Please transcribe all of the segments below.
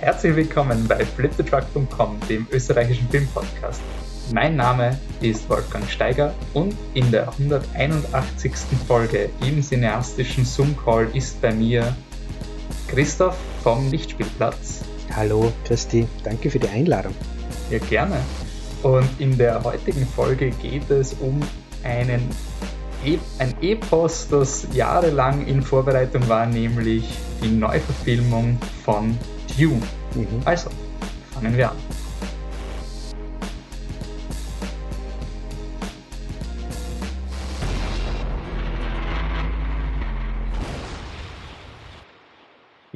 Herzlich willkommen bei fliptetruck.com, dem österreichischen Filmpodcast. Mein Name ist Wolfgang Steiger und in der 181. Folge im cineastischen Zoom-Call ist bei mir Christoph vom Lichtspielplatz. Hallo Christi, danke für die Einladung. Ja, gerne. Und in der heutigen Folge geht es um einen e ein Epos, das jahrelang in Vorbereitung war, nämlich die Neuverfilmung von Dune. Mhm. Also, fangen wir an.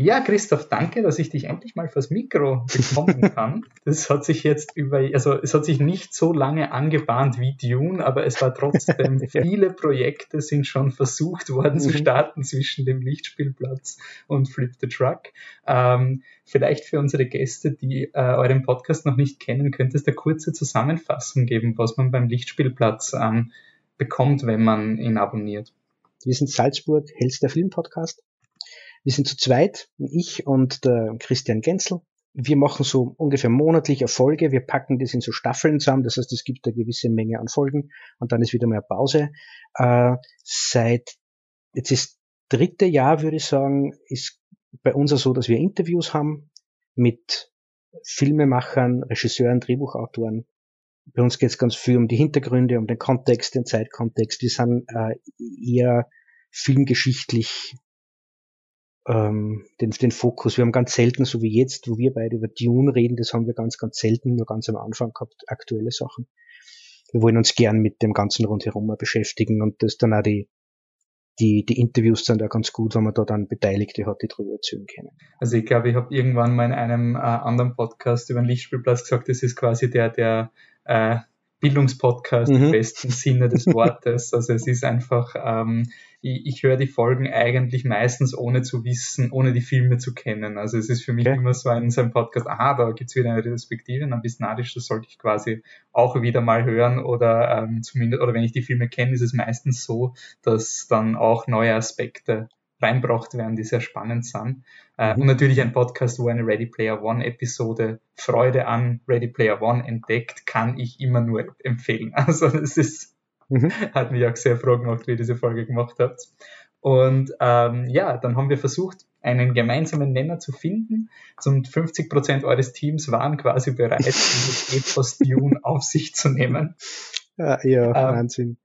Ja, Christoph, danke, dass ich dich endlich mal fürs Mikro bekommen kann. Das hat sich jetzt über, also es hat sich nicht so lange angebahnt wie Dune, aber es war trotzdem, viele Projekte sind schon versucht worden zu mhm. starten zwischen dem Lichtspielplatz und Flip the Truck. Ähm, vielleicht für unsere Gäste, die äh, euren Podcast noch nicht kennen, könnte es eine kurze Zusammenfassung geben, was man beim Lichtspielplatz ähm, bekommt, wenn man ihn abonniert. Wir sind Salzburg, hellster Filmpodcast. Wir sind zu zweit, ich und der Christian Genzel. Wir machen so ungefähr monatlich Erfolge. Wir packen das in so Staffeln zusammen. Das heißt, es gibt eine gewisse Menge an Folgen und dann ist wieder mehr Pause. Äh, seit, jetzt ist dritte Jahr, würde ich sagen, ist bei uns auch so, dass wir Interviews haben mit Filmemachern, Regisseuren, Drehbuchautoren. Bei uns geht es ganz viel um die Hintergründe, um den Kontext, den Zeitkontext. Wir sind äh, eher filmgeschichtlich ähm, den, den Fokus. Wir haben ganz selten, so wie jetzt, wo wir beide über Dune reden, das haben wir ganz, ganz selten, nur ganz am Anfang gehabt, aktuelle Sachen. Wir wollen uns gern mit dem Ganzen rundherum mal beschäftigen und das dann auch die, die, die Interviews sind da ganz gut, wenn man da dann Beteiligte hat, die drüber erzählen können. Also ich glaube, ich habe irgendwann mal in einem äh, anderen Podcast über den Lichtspielplatz gesagt, das ist quasi der, der äh, Bildungspodcast mhm. im besten Sinne des Wortes. Also es ist einfach, ähm, ich, ich höre die Folgen eigentlich meistens ohne zu wissen, ohne die Filme zu kennen. Also es ist für mich okay. immer so ein, so ein Podcast, aha, da gibt's wieder eine Retrospektive, dann bis nadisch, das sollte ich quasi auch wieder mal hören oder ähm, zumindest, oder wenn ich die Filme kenne, ist es meistens so, dass dann auch neue Aspekte reinbracht werden, die sehr spannend sind. Äh, mhm. Und natürlich ein Podcast, wo eine Ready Player One Episode Freude an Ready Player One entdeckt, kann ich immer nur empfehlen. Also es ist, mhm. hat mich auch sehr froh gemacht, wie ihr diese Folge gemacht habt. Und ähm, ja, dann haben wir versucht, einen gemeinsamen Nenner zu finden. Und 50 Prozent eures Teams waren quasi bereit, dieses Epos Dune auf sich zu nehmen. Ja, ja ähm, Wahnsinn.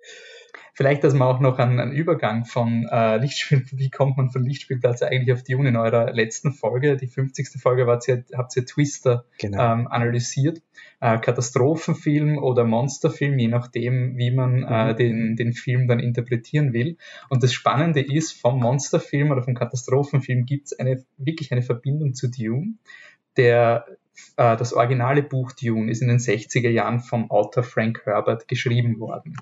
Vielleicht, dass man auch noch einen, einen Übergang von äh, Lichtspiel, wie kommt man von Lichtspielplatz eigentlich auf Dune in eurer letzten Folge, die 50. Folge, war ihr, habt ihr Twister genau. ähm, analysiert. Äh, Katastrophenfilm oder Monsterfilm, je nachdem, wie man äh, mhm. den, den Film dann interpretieren will. Und das Spannende ist, vom Monsterfilm oder vom Katastrophenfilm gibt es eine, wirklich eine Verbindung zu Dune. Der äh, das originale Buch Dune ist in den 60er Jahren vom Autor Frank Herbert geschrieben worden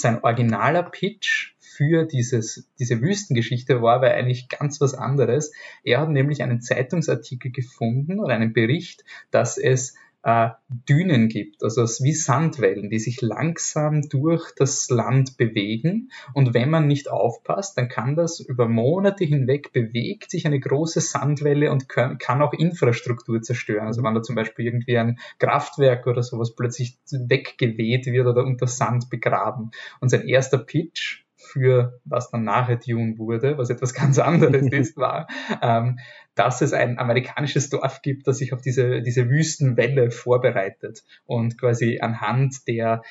sein originaler Pitch für dieses, diese Wüstengeschichte war aber eigentlich ganz was anderes. Er hat nämlich einen Zeitungsartikel gefunden oder einen Bericht, dass es äh, Dünen gibt, also wie Sandwellen, die sich langsam durch das Land bewegen. Und wenn man nicht aufpasst, dann kann das über Monate hinweg bewegt sich eine große Sandwelle und kann, kann auch Infrastruktur zerstören. Also wenn da zum Beispiel irgendwie ein Kraftwerk oder sowas plötzlich weggeweht wird oder unter Sand begraben. Und sein erster Pitch für was dann nachher Dune wurde, was etwas ganz anderes ist, war, ähm, dass es ein amerikanisches Dorf gibt, das sich auf diese, diese Wüstenwelle vorbereitet und quasi anhand der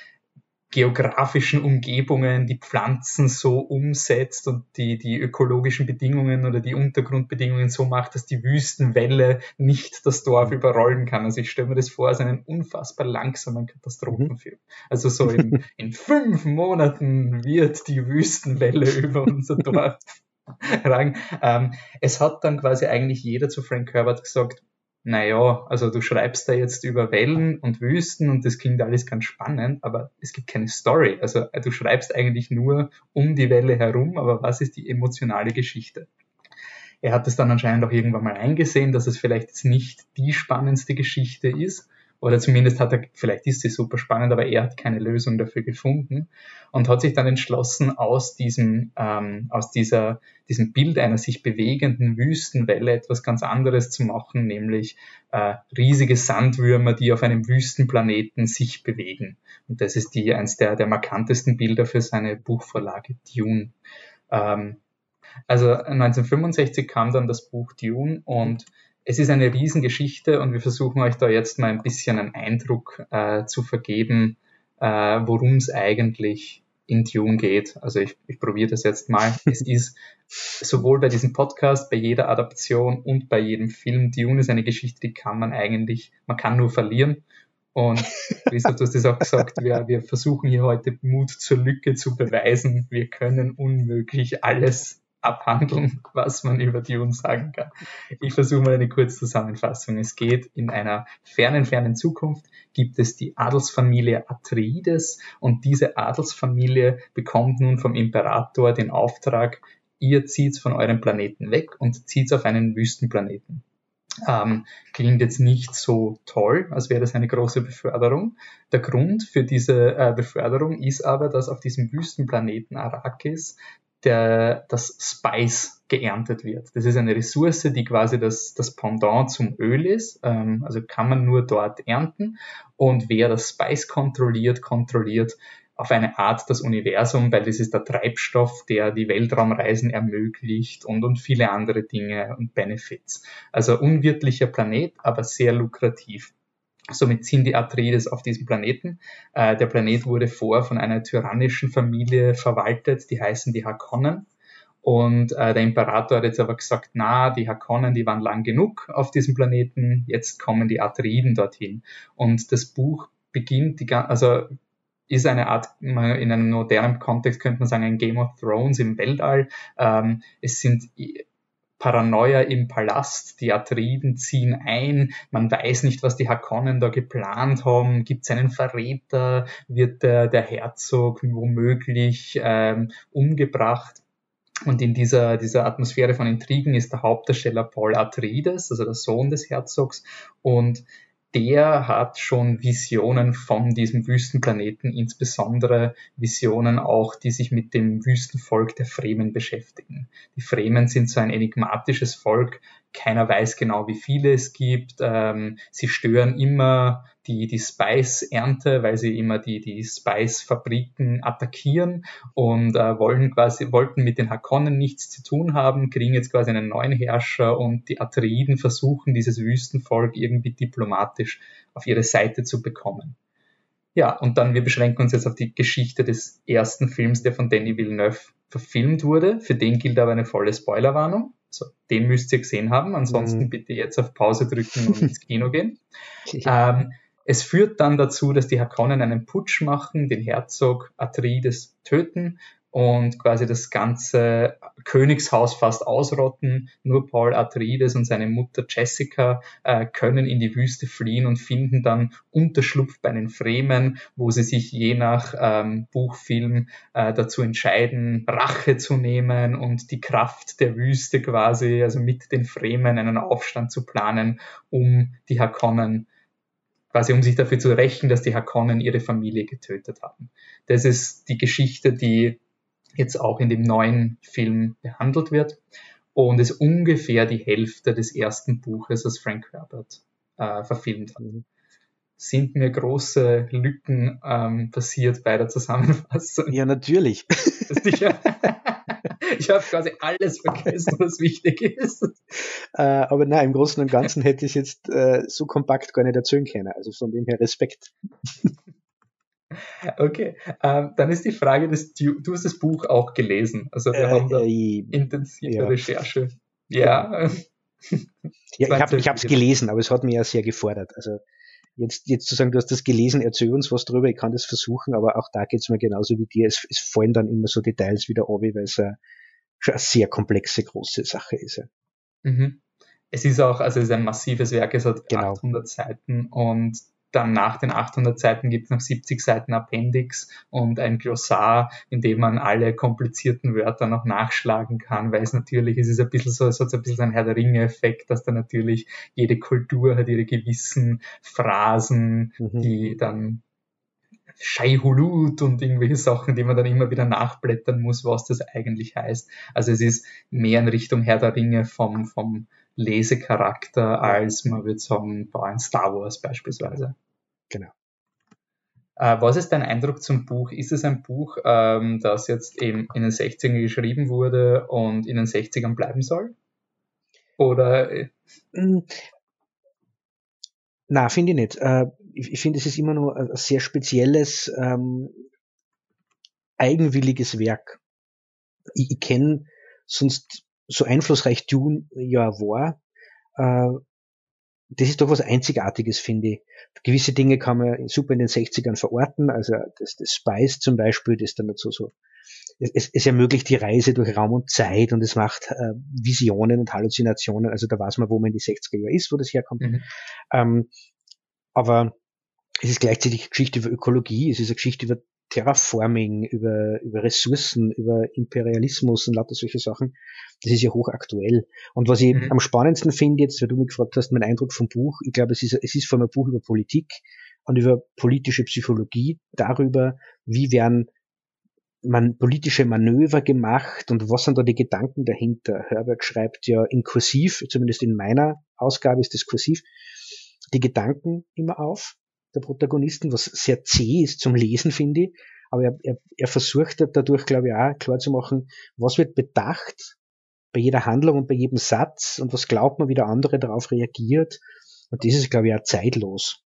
geografischen Umgebungen die Pflanzen so umsetzt und die, die ökologischen Bedingungen oder die Untergrundbedingungen so macht, dass die Wüstenwelle nicht das Dorf überrollen kann. Also ich stelle mir das vor als einen unfassbar langsamen Katastrophenfilm. Mhm. Also so in, in fünf Monaten wird die Wüstenwelle über unser Dorf ragen. Ähm, es hat dann quasi eigentlich jeder zu Frank Herbert gesagt, naja, also du schreibst da jetzt über Wellen und Wüsten und das klingt alles ganz spannend, aber es gibt keine Story. Also äh, du schreibst eigentlich nur um die Welle herum, aber was ist die emotionale Geschichte? Er hat es dann anscheinend auch irgendwann mal eingesehen, dass es vielleicht jetzt nicht die spannendste Geschichte ist oder zumindest hat er, vielleicht ist sie super spannend, aber er hat keine Lösung dafür gefunden und hat sich dann entschlossen, aus diesem, ähm, aus dieser, diesem Bild einer sich bewegenden Wüstenwelle etwas ganz anderes zu machen, nämlich äh, riesige Sandwürmer, die auf einem Wüstenplaneten sich bewegen. Und das ist die, eins der, der markantesten Bilder für seine Buchvorlage Dune. Ähm, also 1965 kam dann das Buch Dune und es ist eine Riesengeschichte und wir versuchen euch da jetzt mal ein bisschen einen Eindruck äh, zu vergeben, äh, worum es eigentlich in Dune geht. Also ich, ich probiere das jetzt mal. es ist sowohl bei diesem Podcast, bei jeder Adaption und bei jedem Film, Dune ist eine Geschichte, die kann man eigentlich, man kann nur verlieren. Und Christoph, du hast es auch gesagt, wir, wir versuchen hier heute Mut zur Lücke zu beweisen. Wir können unmöglich alles abhandeln, was man über Dune sagen kann. Ich versuche mal eine Kurzzusammenfassung. Es geht in einer fernen, fernen Zukunft, gibt es die Adelsfamilie Atreides und diese Adelsfamilie bekommt nun vom Imperator den Auftrag, ihr zieht von eurem Planeten weg und zieht auf einen Wüstenplaneten. Ähm, klingt jetzt nicht so toll, als wäre das eine große Beförderung. Der Grund für diese äh, Beförderung ist aber, dass auf diesem Wüstenplaneten Arrakis der, das Spice geerntet wird. Das ist eine Ressource, die quasi das, das Pendant zum Öl ist. Ähm, also kann man nur dort ernten. Und wer das Spice kontrolliert, kontrolliert auf eine Art das Universum, weil das ist der Treibstoff, der die Weltraumreisen ermöglicht und, und viele andere Dinge und Benefits. Also unwirtlicher Planet, aber sehr lukrativ. Somit sind die Atreides auf diesem Planeten. Äh, der Planet wurde vor von einer tyrannischen Familie verwaltet, die heißen die Hakonnen. Und äh, der Imperator hat jetzt aber gesagt, na, die Hakonnen, die waren lang genug auf diesem Planeten, jetzt kommen die Atreiden dorthin. Und das Buch beginnt, die, also ist eine Art, in einem modernen Kontext könnte man sagen, ein Game of Thrones im Weltall. Ähm, es sind Paranoia im Palast, die Atriden ziehen ein, man weiß nicht, was die Hakonnen da geplant haben, gibt es einen Verräter, wird der, der Herzog womöglich ähm, umgebracht. Und in dieser, dieser Atmosphäre von Intrigen ist der Hauptdarsteller Paul Atreides, also der Sohn des Herzogs, und der hat schon Visionen von diesem Wüstenplaneten, insbesondere Visionen auch, die sich mit dem Wüstenvolk der Fremen beschäftigen. Die Fremen sind so ein enigmatisches Volk, keiner weiß genau, wie viele es gibt. Ähm, sie stören immer die, die Spice-Ernte, weil sie immer die, die Spice-Fabriken attackieren und äh, wollen quasi, wollten mit den Hakonnen nichts zu tun haben, kriegen jetzt quasi einen neuen Herrscher und die Atreiden versuchen, dieses Wüstenvolk irgendwie diplomatisch auf ihre Seite zu bekommen. Ja, und dann, wir beschränken uns jetzt auf die Geschichte des ersten Films, der von Danny Villeneuve verfilmt wurde. Für den gilt aber eine volle Spoilerwarnung. So, den müsst ihr gesehen haben. Ansonsten mhm. bitte jetzt auf Pause drücken und ins Kino gehen. ähm, es führt dann dazu, dass die Hakonnen einen Putsch machen, den Herzog Atreides töten und quasi das ganze Königshaus fast ausrotten. Nur Paul Atreides und seine Mutter Jessica äh, können in die Wüste fliehen und finden dann Unterschlupf bei den Fremen, wo sie sich je nach ähm, Buchfilm äh, dazu entscheiden, Rache zu nehmen und die Kraft der Wüste quasi, also mit den Fremen einen Aufstand zu planen, um die Hakonnen quasi um sich dafür zu rächen, dass die Hakonnen ihre Familie getötet haben. Das ist die Geschichte, die jetzt auch in dem neuen Film behandelt wird und ist ungefähr die Hälfte des ersten Buches, das Frank Herbert äh, verfilmt hat. Sind mir große Lücken ähm, passiert bei der Zusammenfassung? Ja, natürlich. ich habe quasi alles vergessen, was wichtig ist. Äh, aber nein, im Großen und Ganzen hätte ich jetzt äh, so kompakt gar nicht erzählen können. Also von dem her Respekt. Okay, ähm, dann ist die Frage, dass du, du hast das Buch auch gelesen. Also wir äh, haben da äh, intensive ja. Recherche. Ja. ja, ich habe es gelesen, aber es hat mich ja sehr gefordert. Also jetzt, jetzt zu sagen, du hast das gelesen, erzähl uns was drüber, ich kann das versuchen, aber auch da geht es mir genauso wie dir. Es, es fallen dann immer so Details wieder ab, weil es eine, schon eine sehr komplexe, große Sache ist. Ja. Mhm. Es ist auch, also es ist ein massives Werk, es hat genau. 800 Seiten und dann nach den 800 Seiten gibt es noch 70 Seiten Appendix und ein Glossar, in dem man alle komplizierten Wörter noch nachschlagen kann, weil es natürlich, es ist ein bisschen so, es hat so ein bisschen ein Herr der Ringe-Effekt, dass da natürlich jede Kultur hat ihre gewissen Phrasen, mhm. die dann Scheihulut und irgendwelche Sachen, die man dann immer wieder nachblättern muss, was das eigentlich heißt. Also es ist mehr in Richtung Herr der Ringe vom, vom Lesecharakter als man würde sagen bei ein Star Wars beispielsweise. Genau. Äh, was ist dein Eindruck zum Buch? Ist es ein Buch, ähm, das jetzt eben in den 60ern geschrieben wurde und in den 60ern bleiben soll? Oder? Äh, hm. Na, finde ich nicht. Äh, ich, ich finde, es ist immer nur ein sehr spezielles, ähm, eigenwilliges Werk. Ich, ich kenne sonst so einflussreich Dune ja war, äh, das ist doch was Einzigartiges, finde ich. Gewisse Dinge kann man super in den 60ern verorten, also das, das Spice zum Beispiel, das dann dazu so, es, es ermöglicht die Reise durch Raum und Zeit und es macht äh, Visionen und Halluzinationen, also da weiß man, wo man in die 60er Jahre ist, wo das herkommt. Mhm. Ähm, aber es ist gleichzeitig eine Geschichte über Ökologie, es ist eine Geschichte über Terraforming, über, über Ressourcen, über Imperialismus und lauter solche Sachen. Das ist ja hochaktuell. Und was ich mhm. am spannendsten finde jetzt, weil du mich gefragt hast, mein Eindruck vom Buch, ich glaube, es ist, es ist vor allem ein Buch über Politik und über politische Psychologie, darüber, wie werden man politische Manöver gemacht und was sind da die Gedanken dahinter. Herbert schreibt ja in Kursiv, zumindest in meiner Ausgabe ist das Kursiv, die Gedanken immer auf der Protagonisten, was sehr zäh ist zum Lesen, finde ich. Aber er, er, er versucht dadurch, glaube ich, auch klar zu machen, was wird bedacht bei jeder Handlung und bei jedem Satz und was glaubt man, wie der andere darauf reagiert. Und das ist, glaube ich, auch zeitlos.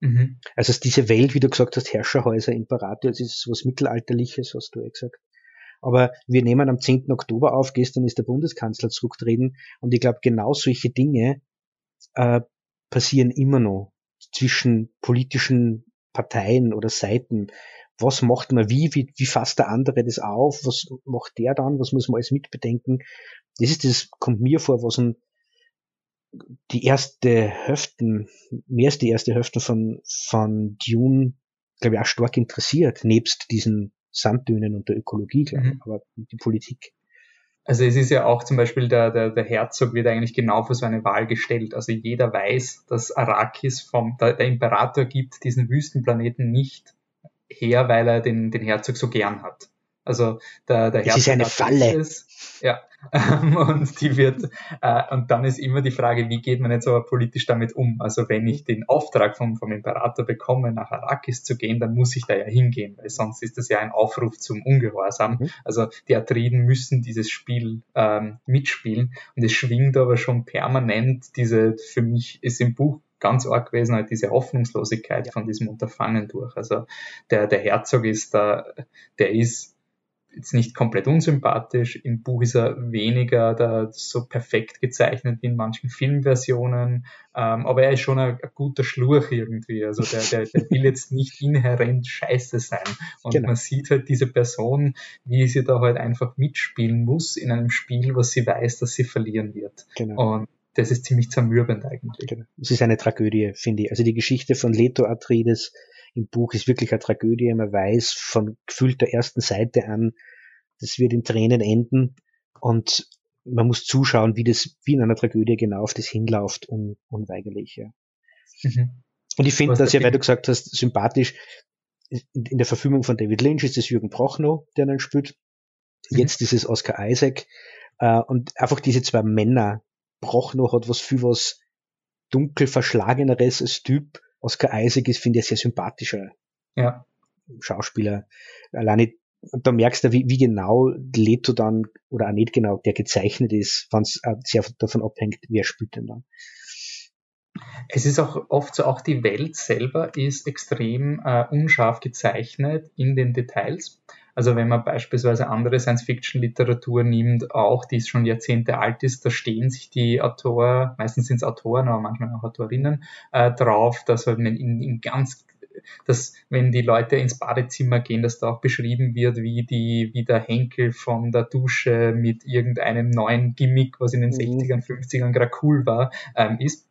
Mhm. Also diese Welt, wie du gesagt hast, Herrscherhäuser, Imperator, das ist was Mittelalterliches, hast du ja gesagt. Aber wir nehmen am 10. Oktober auf, gestern ist der Bundeskanzler zurückgetreten und ich glaube, genau solche Dinge äh, passieren immer noch zwischen politischen Parteien oder Seiten. Was macht man wie, wie, wie fasst der andere das auf? Was macht der dann? Was muss man alles mitbedenken? Das ist, das kommt mir vor, was ein, die erste Hälfte, mehr als die erste Hälfte von, von Dune, glaube ich, auch stark interessiert, nebst diesen Sanddünen und der Ökologie, glaube ich, mhm. aber die Politik. Also es ist ja auch zum Beispiel der, der, der Herzog wird eigentlich genau für so eine Wahl gestellt. Also jeder weiß, dass Arrakis vom, der, der Imperator gibt diesen Wüstenplaneten nicht her, weil er den, den Herzog so gern hat. Also der, der das Herzog ist eine Falle. Es, ja, und die wird, äh, und dann ist immer die Frage, wie geht man jetzt aber politisch damit um? Also wenn ich den Auftrag vom, vom Imperator bekomme, nach Arrakis zu gehen, dann muss ich da ja hingehen, weil sonst ist das ja ein Aufruf zum Ungehorsam. Mhm. Also die Atriden müssen dieses Spiel ähm, mitspielen und es schwingt aber schon permanent diese, für mich ist im Buch ganz arg gewesen, halt diese Hoffnungslosigkeit von diesem Unterfangen durch. Also der, der Herzog ist da, der ist jetzt nicht komplett unsympathisch. Im Buch ist er weniger da so perfekt gezeichnet wie in manchen Filmversionen, ähm, aber er ist schon ein, ein, guter Schlurch irgendwie. Also der, der, der will jetzt nicht inhärent scheiße sein. Und genau. man sieht halt diese Person, wie sie da halt einfach mitspielen muss in einem Spiel, was sie weiß, dass sie verlieren wird. Genau. Und das ist ziemlich zermürbend eigentlich. Genau. Es ist eine Tragödie, finde ich. Also die Geschichte von Leto Atreides im Buch ist wirklich eine Tragödie. Man weiß von gefühlt der ersten Seite an, das wird in Tränen enden und man muss zuschauen, wie das, wie in einer Tragödie genau auf das hinläuft, un, unweigerlich. Ja. Mhm. Und ich finde das ja, weil du gesagt hast, sympathisch, in der Verfilmung von David Lynch ist es Jürgen Prochnow, der dann spielt. Mhm. Jetzt ist es Oscar Isaac. Äh, und einfach diese zwei Männer. Prochnow hat was viel was dunkel verschlageneres als Typ Oscar Isaac ist, finde ich, sehr sympathischer ja. Schauspieler. Alleine, da merkst du, wie, wie genau Leto dann, oder auch nicht genau, der gezeichnet ist, wenn es äh, sehr davon abhängt, wer spielt denn dann. Es ist auch oft so, auch die Welt selber ist extrem äh, unscharf gezeichnet in den Details. Also wenn man beispielsweise andere Science-Fiction-Literatur nimmt, auch die schon Jahrzehnte alt ist, da stehen sich die Autoren, meistens sind es Autoren, aber manchmal auch Autorinnen, äh, drauf, dass man in, in ganz dass wenn die Leute ins Badezimmer gehen, dass da auch beschrieben wird, wie die, wie der Henkel von der Dusche mit irgendeinem neuen Gimmick, was in den mhm. 60ern, 50ern gerade cool war, ähm, ist.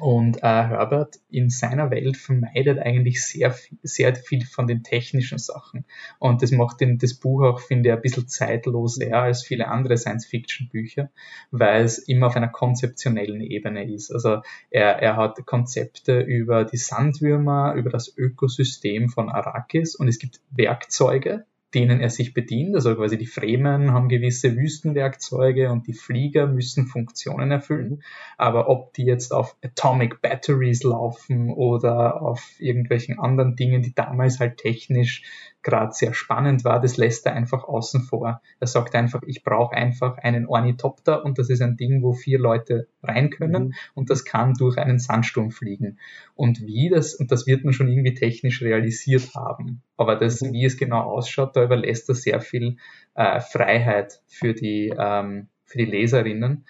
Und äh, Herbert in seiner Welt vermeidet eigentlich sehr, sehr viel von den technischen Sachen. Und das macht den, das Buch auch, finde ich, ein bisschen zeitloser als viele andere Science-Fiction-Bücher, weil es immer auf einer konzeptionellen Ebene ist. Also er, er hat Konzepte über die Sandwürmer, über das Ökosystem von Arrakis und es gibt Werkzeuge, denen er sich bedient. Also quasi die Fremen haben gewisse Wüstenwerkzeuge und die Flieger müssen Funktionen erfüllen. Aber ob die jetzt auf Atomic Batteries laufen oder auf irgendwelchen anderen Dingen, die damals halt technisch gerade sehr spannend war, das lässt er einfach außen vor. Er sagt einfach, ich brauche einfach einen Ornithopter und das ist ein Ding, wo vier Leute rein können mhm. und das kann durch einen Sandsturm fliegen. Und wie das, und das wird man schon irgendwie technisch realisiert haben. Aber das, mhm. wie es genau ausschaut, da überlässt er sehr viel äh, Freiheit für die, ähm, für die Leserinnen.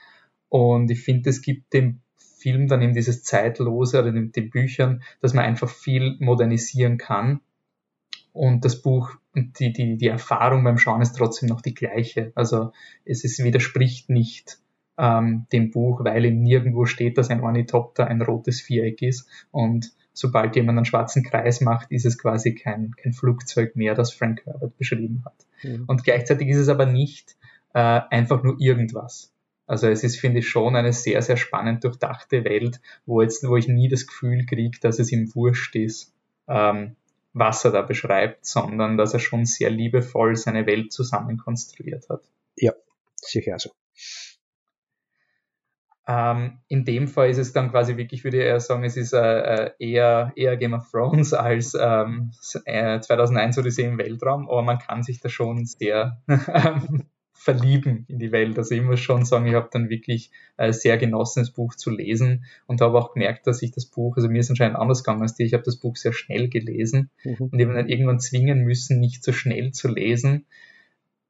Und ich finde, es gibt dem Film dann eben dieses Zeitlose oder den, den Büchern, dass man einfach viel modernisieren kann und das Buch und die, die, die Erfahrung beim Schauen ist trotzdem noch die gleiche. Also es ist, widerspricht nicht ähm, dem Buch, weil eben nirgendwo steht, dass ein Ornithopter ein rotes Viereck ist. Und sobald jemand einen schwarzen Kreis macht, ist es quasi kein, kein Flugzeug mehr, das Frank Herbert beschrieben hat. Mhm. Und gleichzeitig ist es aber nicht äh, einfach nur irgendwas. Also es ist, finde ich, schon eine sehr, sehr spannend durchdachte Welt, wo jetzt, wo ich nie das Gefühl kriege, dass es ihm wurscht ist, ähm, was er da beschreibt, sondern dass er schon sehr liebevoll seine Welt zusammenkonstruiert hat. Ja, sicher so. Ähm, in dem Fall ist es dann quasi wirklich, würde ich eher sagen, es ist äh, äh eher, eher Game of Thrones als ähm, 2001 Odyssee im Weltraum, aber man kann sich da schon sehr ähm, verlieben in die Welt. Also ich muss schon sagen, ich habe dann wirklich äh, sehr genossen, das Buch zu lesen und habe auch gemerkt, dass ich das Buch, also mir ist anscheinend anders gegangen als dir, ich habe das Buch sehr schnell gelesen mhm. und ich habe dann irgendwann zwingen müssen, nicht so schnell zu lesen,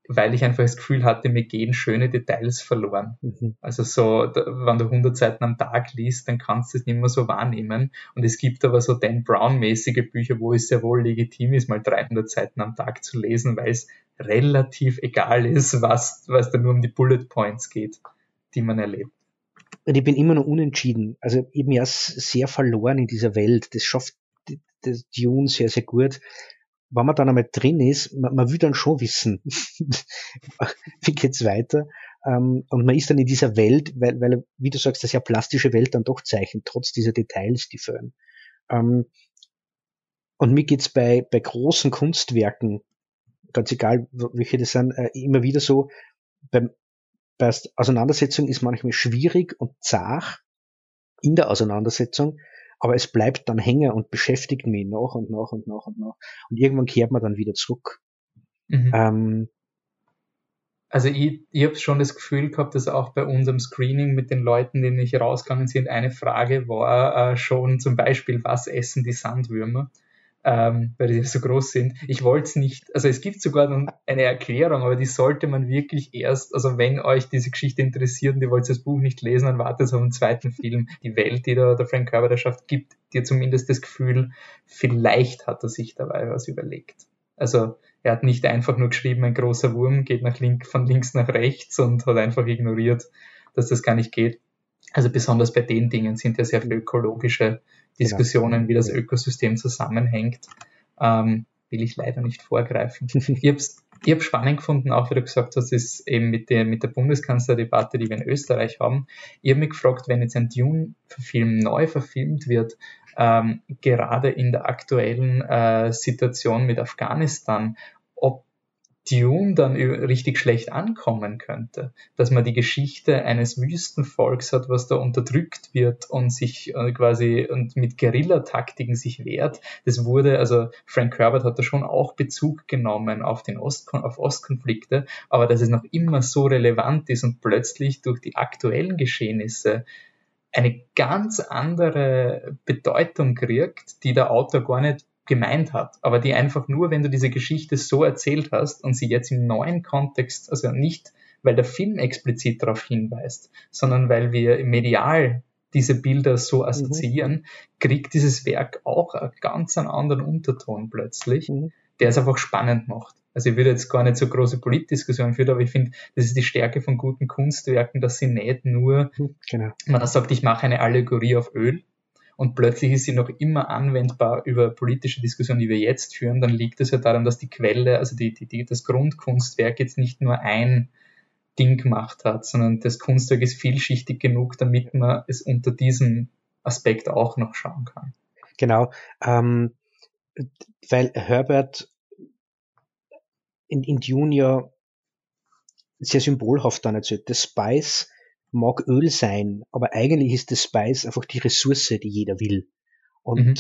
weil ich einfach das Gefühl hatte, mir gehen schöne Details verloren. Mhm. Also so, wenn du 100 Seiten am Tag liest, dann kannst du es nicht mehr so wahrnehmen. Und es gibt aber so Dan Brown-mäßige Bücher, wo es sehr wohl legitim ist, mal 300 Seiten am Tag zu lesen, weil es relativ egal ist, was, was da nur um die Bullet Points geht, die man erlebt. Und ich bin immer noch unentschieden. Also eben ja sehr verloren in dieser Welt. Das schafft das Dune sehr, sehr gut wenn man dann einmal drin ist, man, man will dann schon wissen, wie geht's weiter. Ähm, und man ist dann in dieser Welt, weil, weil, wie du sagst, das ja plastische Welt dann doch zeichnet, trotz dieser Details, die fehlen. Ähm, und mir geht's bei, bei großen Kunstwerken, ganz egal, welche das sind, äh, immer wieder so, beim, bei Auseinandersetzung ist manchmal schwierig und zart in der Auseinandersetzung, aber es bleibt dann hängen und beschäftigt mich nach und nach und nach und nach. Und irgendwann kehrt man dann wieder zurück. Mhm. Ähm, also ich, ich habe schon das Gefühl gehabt, dass auch bei unserem Screening mit den Leuten, die nicht rausgegangen sind, eine Frage war äh, schon zum Beispiel, was essen die Sandwürmer? Ähm, weil die so groß sind. Ich wollte es nicht, also es gibt sogar dann eine Erklärung, aber die sollte man wirklich erst, also wenn euch diese Geschichte interessiert und ihr wollt das Buch nicht lesen, dann wartet auf den zweiten Film. Die Welt, die da der Frank Herbert erschafft, gibt dir zumindest das Gefühl, vielleicht hat er sich dabei was überlegt. Also er hat nicht einfach nur geschrieben, ein großer Wurm geht nach link, von links nach rechts und hat einfach ignoriert, dass das gar nicht geht. Also besonders bei den Dingen sind ja sehr viele ökologische Diskussionen, genau. wie das Ökosystem zusammenhängt, ähm, will ich leider nicht vorgreifen. ich habe es ich habe spannend gefunden, auch wie du gesagt hast, ist eben mit der, mit der Bundeskanzlerdebatte, die wir in Österreich haben. Ich habe mich gefragt, wenn jetzt ein Dune-Film neu verfilmt wird, ähm, gerade in der aktuellen äh, Situation mit Afghanistan, Dune dann richtig schlecht ankommen könnte. Dass man die Geschichte eines Wüstenvolks hat, was da unterdrückt wird und sich äh, quasi und mit Guerillataktiken sich wehrt. Das wurde, also Frank Herbert hat da schon auch Bezug genommen auf den Ostkon auf Ostkonflikte, aber dass es noch immer so relevant ist und plötzlich durch die aktuellen Geschehnisse eine ganz andere Bedeutung kriegt, die der Autor gar nicht gemeint hat, aber die einfach nur, wenn du diese Geschichte so erzählt hast und sie jetzt im neuen Kontext, also nicht, weil der Film explizit darauf hinweist, sondern weil wir medial diese Bilder so assoziieren, mhm. kriegt dieses Werk auch einen ganz anderen Unterton plötzlich, mhm. der es einfach spannend macht. Also ich würde jetzt gar nicht so große Politdiskussionen führen, aber ich finde, das ist die Stärke von guten Kunstwerken, dass sie nicht nur, hm, genau. man sagt, ich mache eine Allegorie auf Öl und plötzlich ist sie noch immer anwendbar über politische Diskussionen, die wir jetzt führen, dann liegt es ja daran, dass die Quelle, also die, die, die, das Grundkunstwerk jetzt nicht nur ein Ding gemacht hat, sondern das Kunstwerk ist vielschichtig genug, damit man es unter diesem Aspekt auch noch schauen kann. Genau, ähm, weil Herbert in, in ja sehr symbolhaft dann erzählt. Das Spice mag Öl sein, aber eigentlich ist das Spice einfach die Ressource, die jeder will. Und mhm.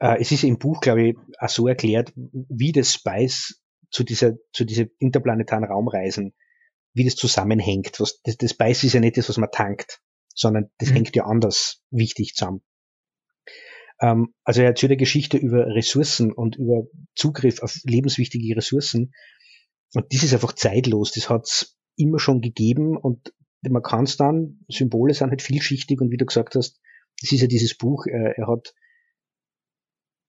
äh, es ist im Buch, glaube ich, auch so erklärt, wie das Spice zu dieser, zu dieser interplanetaren Raumreisen, wie das zusammenhängt. Was, das, das Spice ist ja nicht das, was man tankt, sondern das mhm. hängt ja anders wichtig zusammen. Ähm, also er erzählt eine Geschichte über Ressourcen und über Zugriff auf lebenswichtige Ressourcen. Und das ist einfach zeitlos. Das hat es immer schon gegeben und man kann es dann, Symbole sind halt vielschichtig und wie du gesagt hast, das ist ja dieses Buch, äh, er hat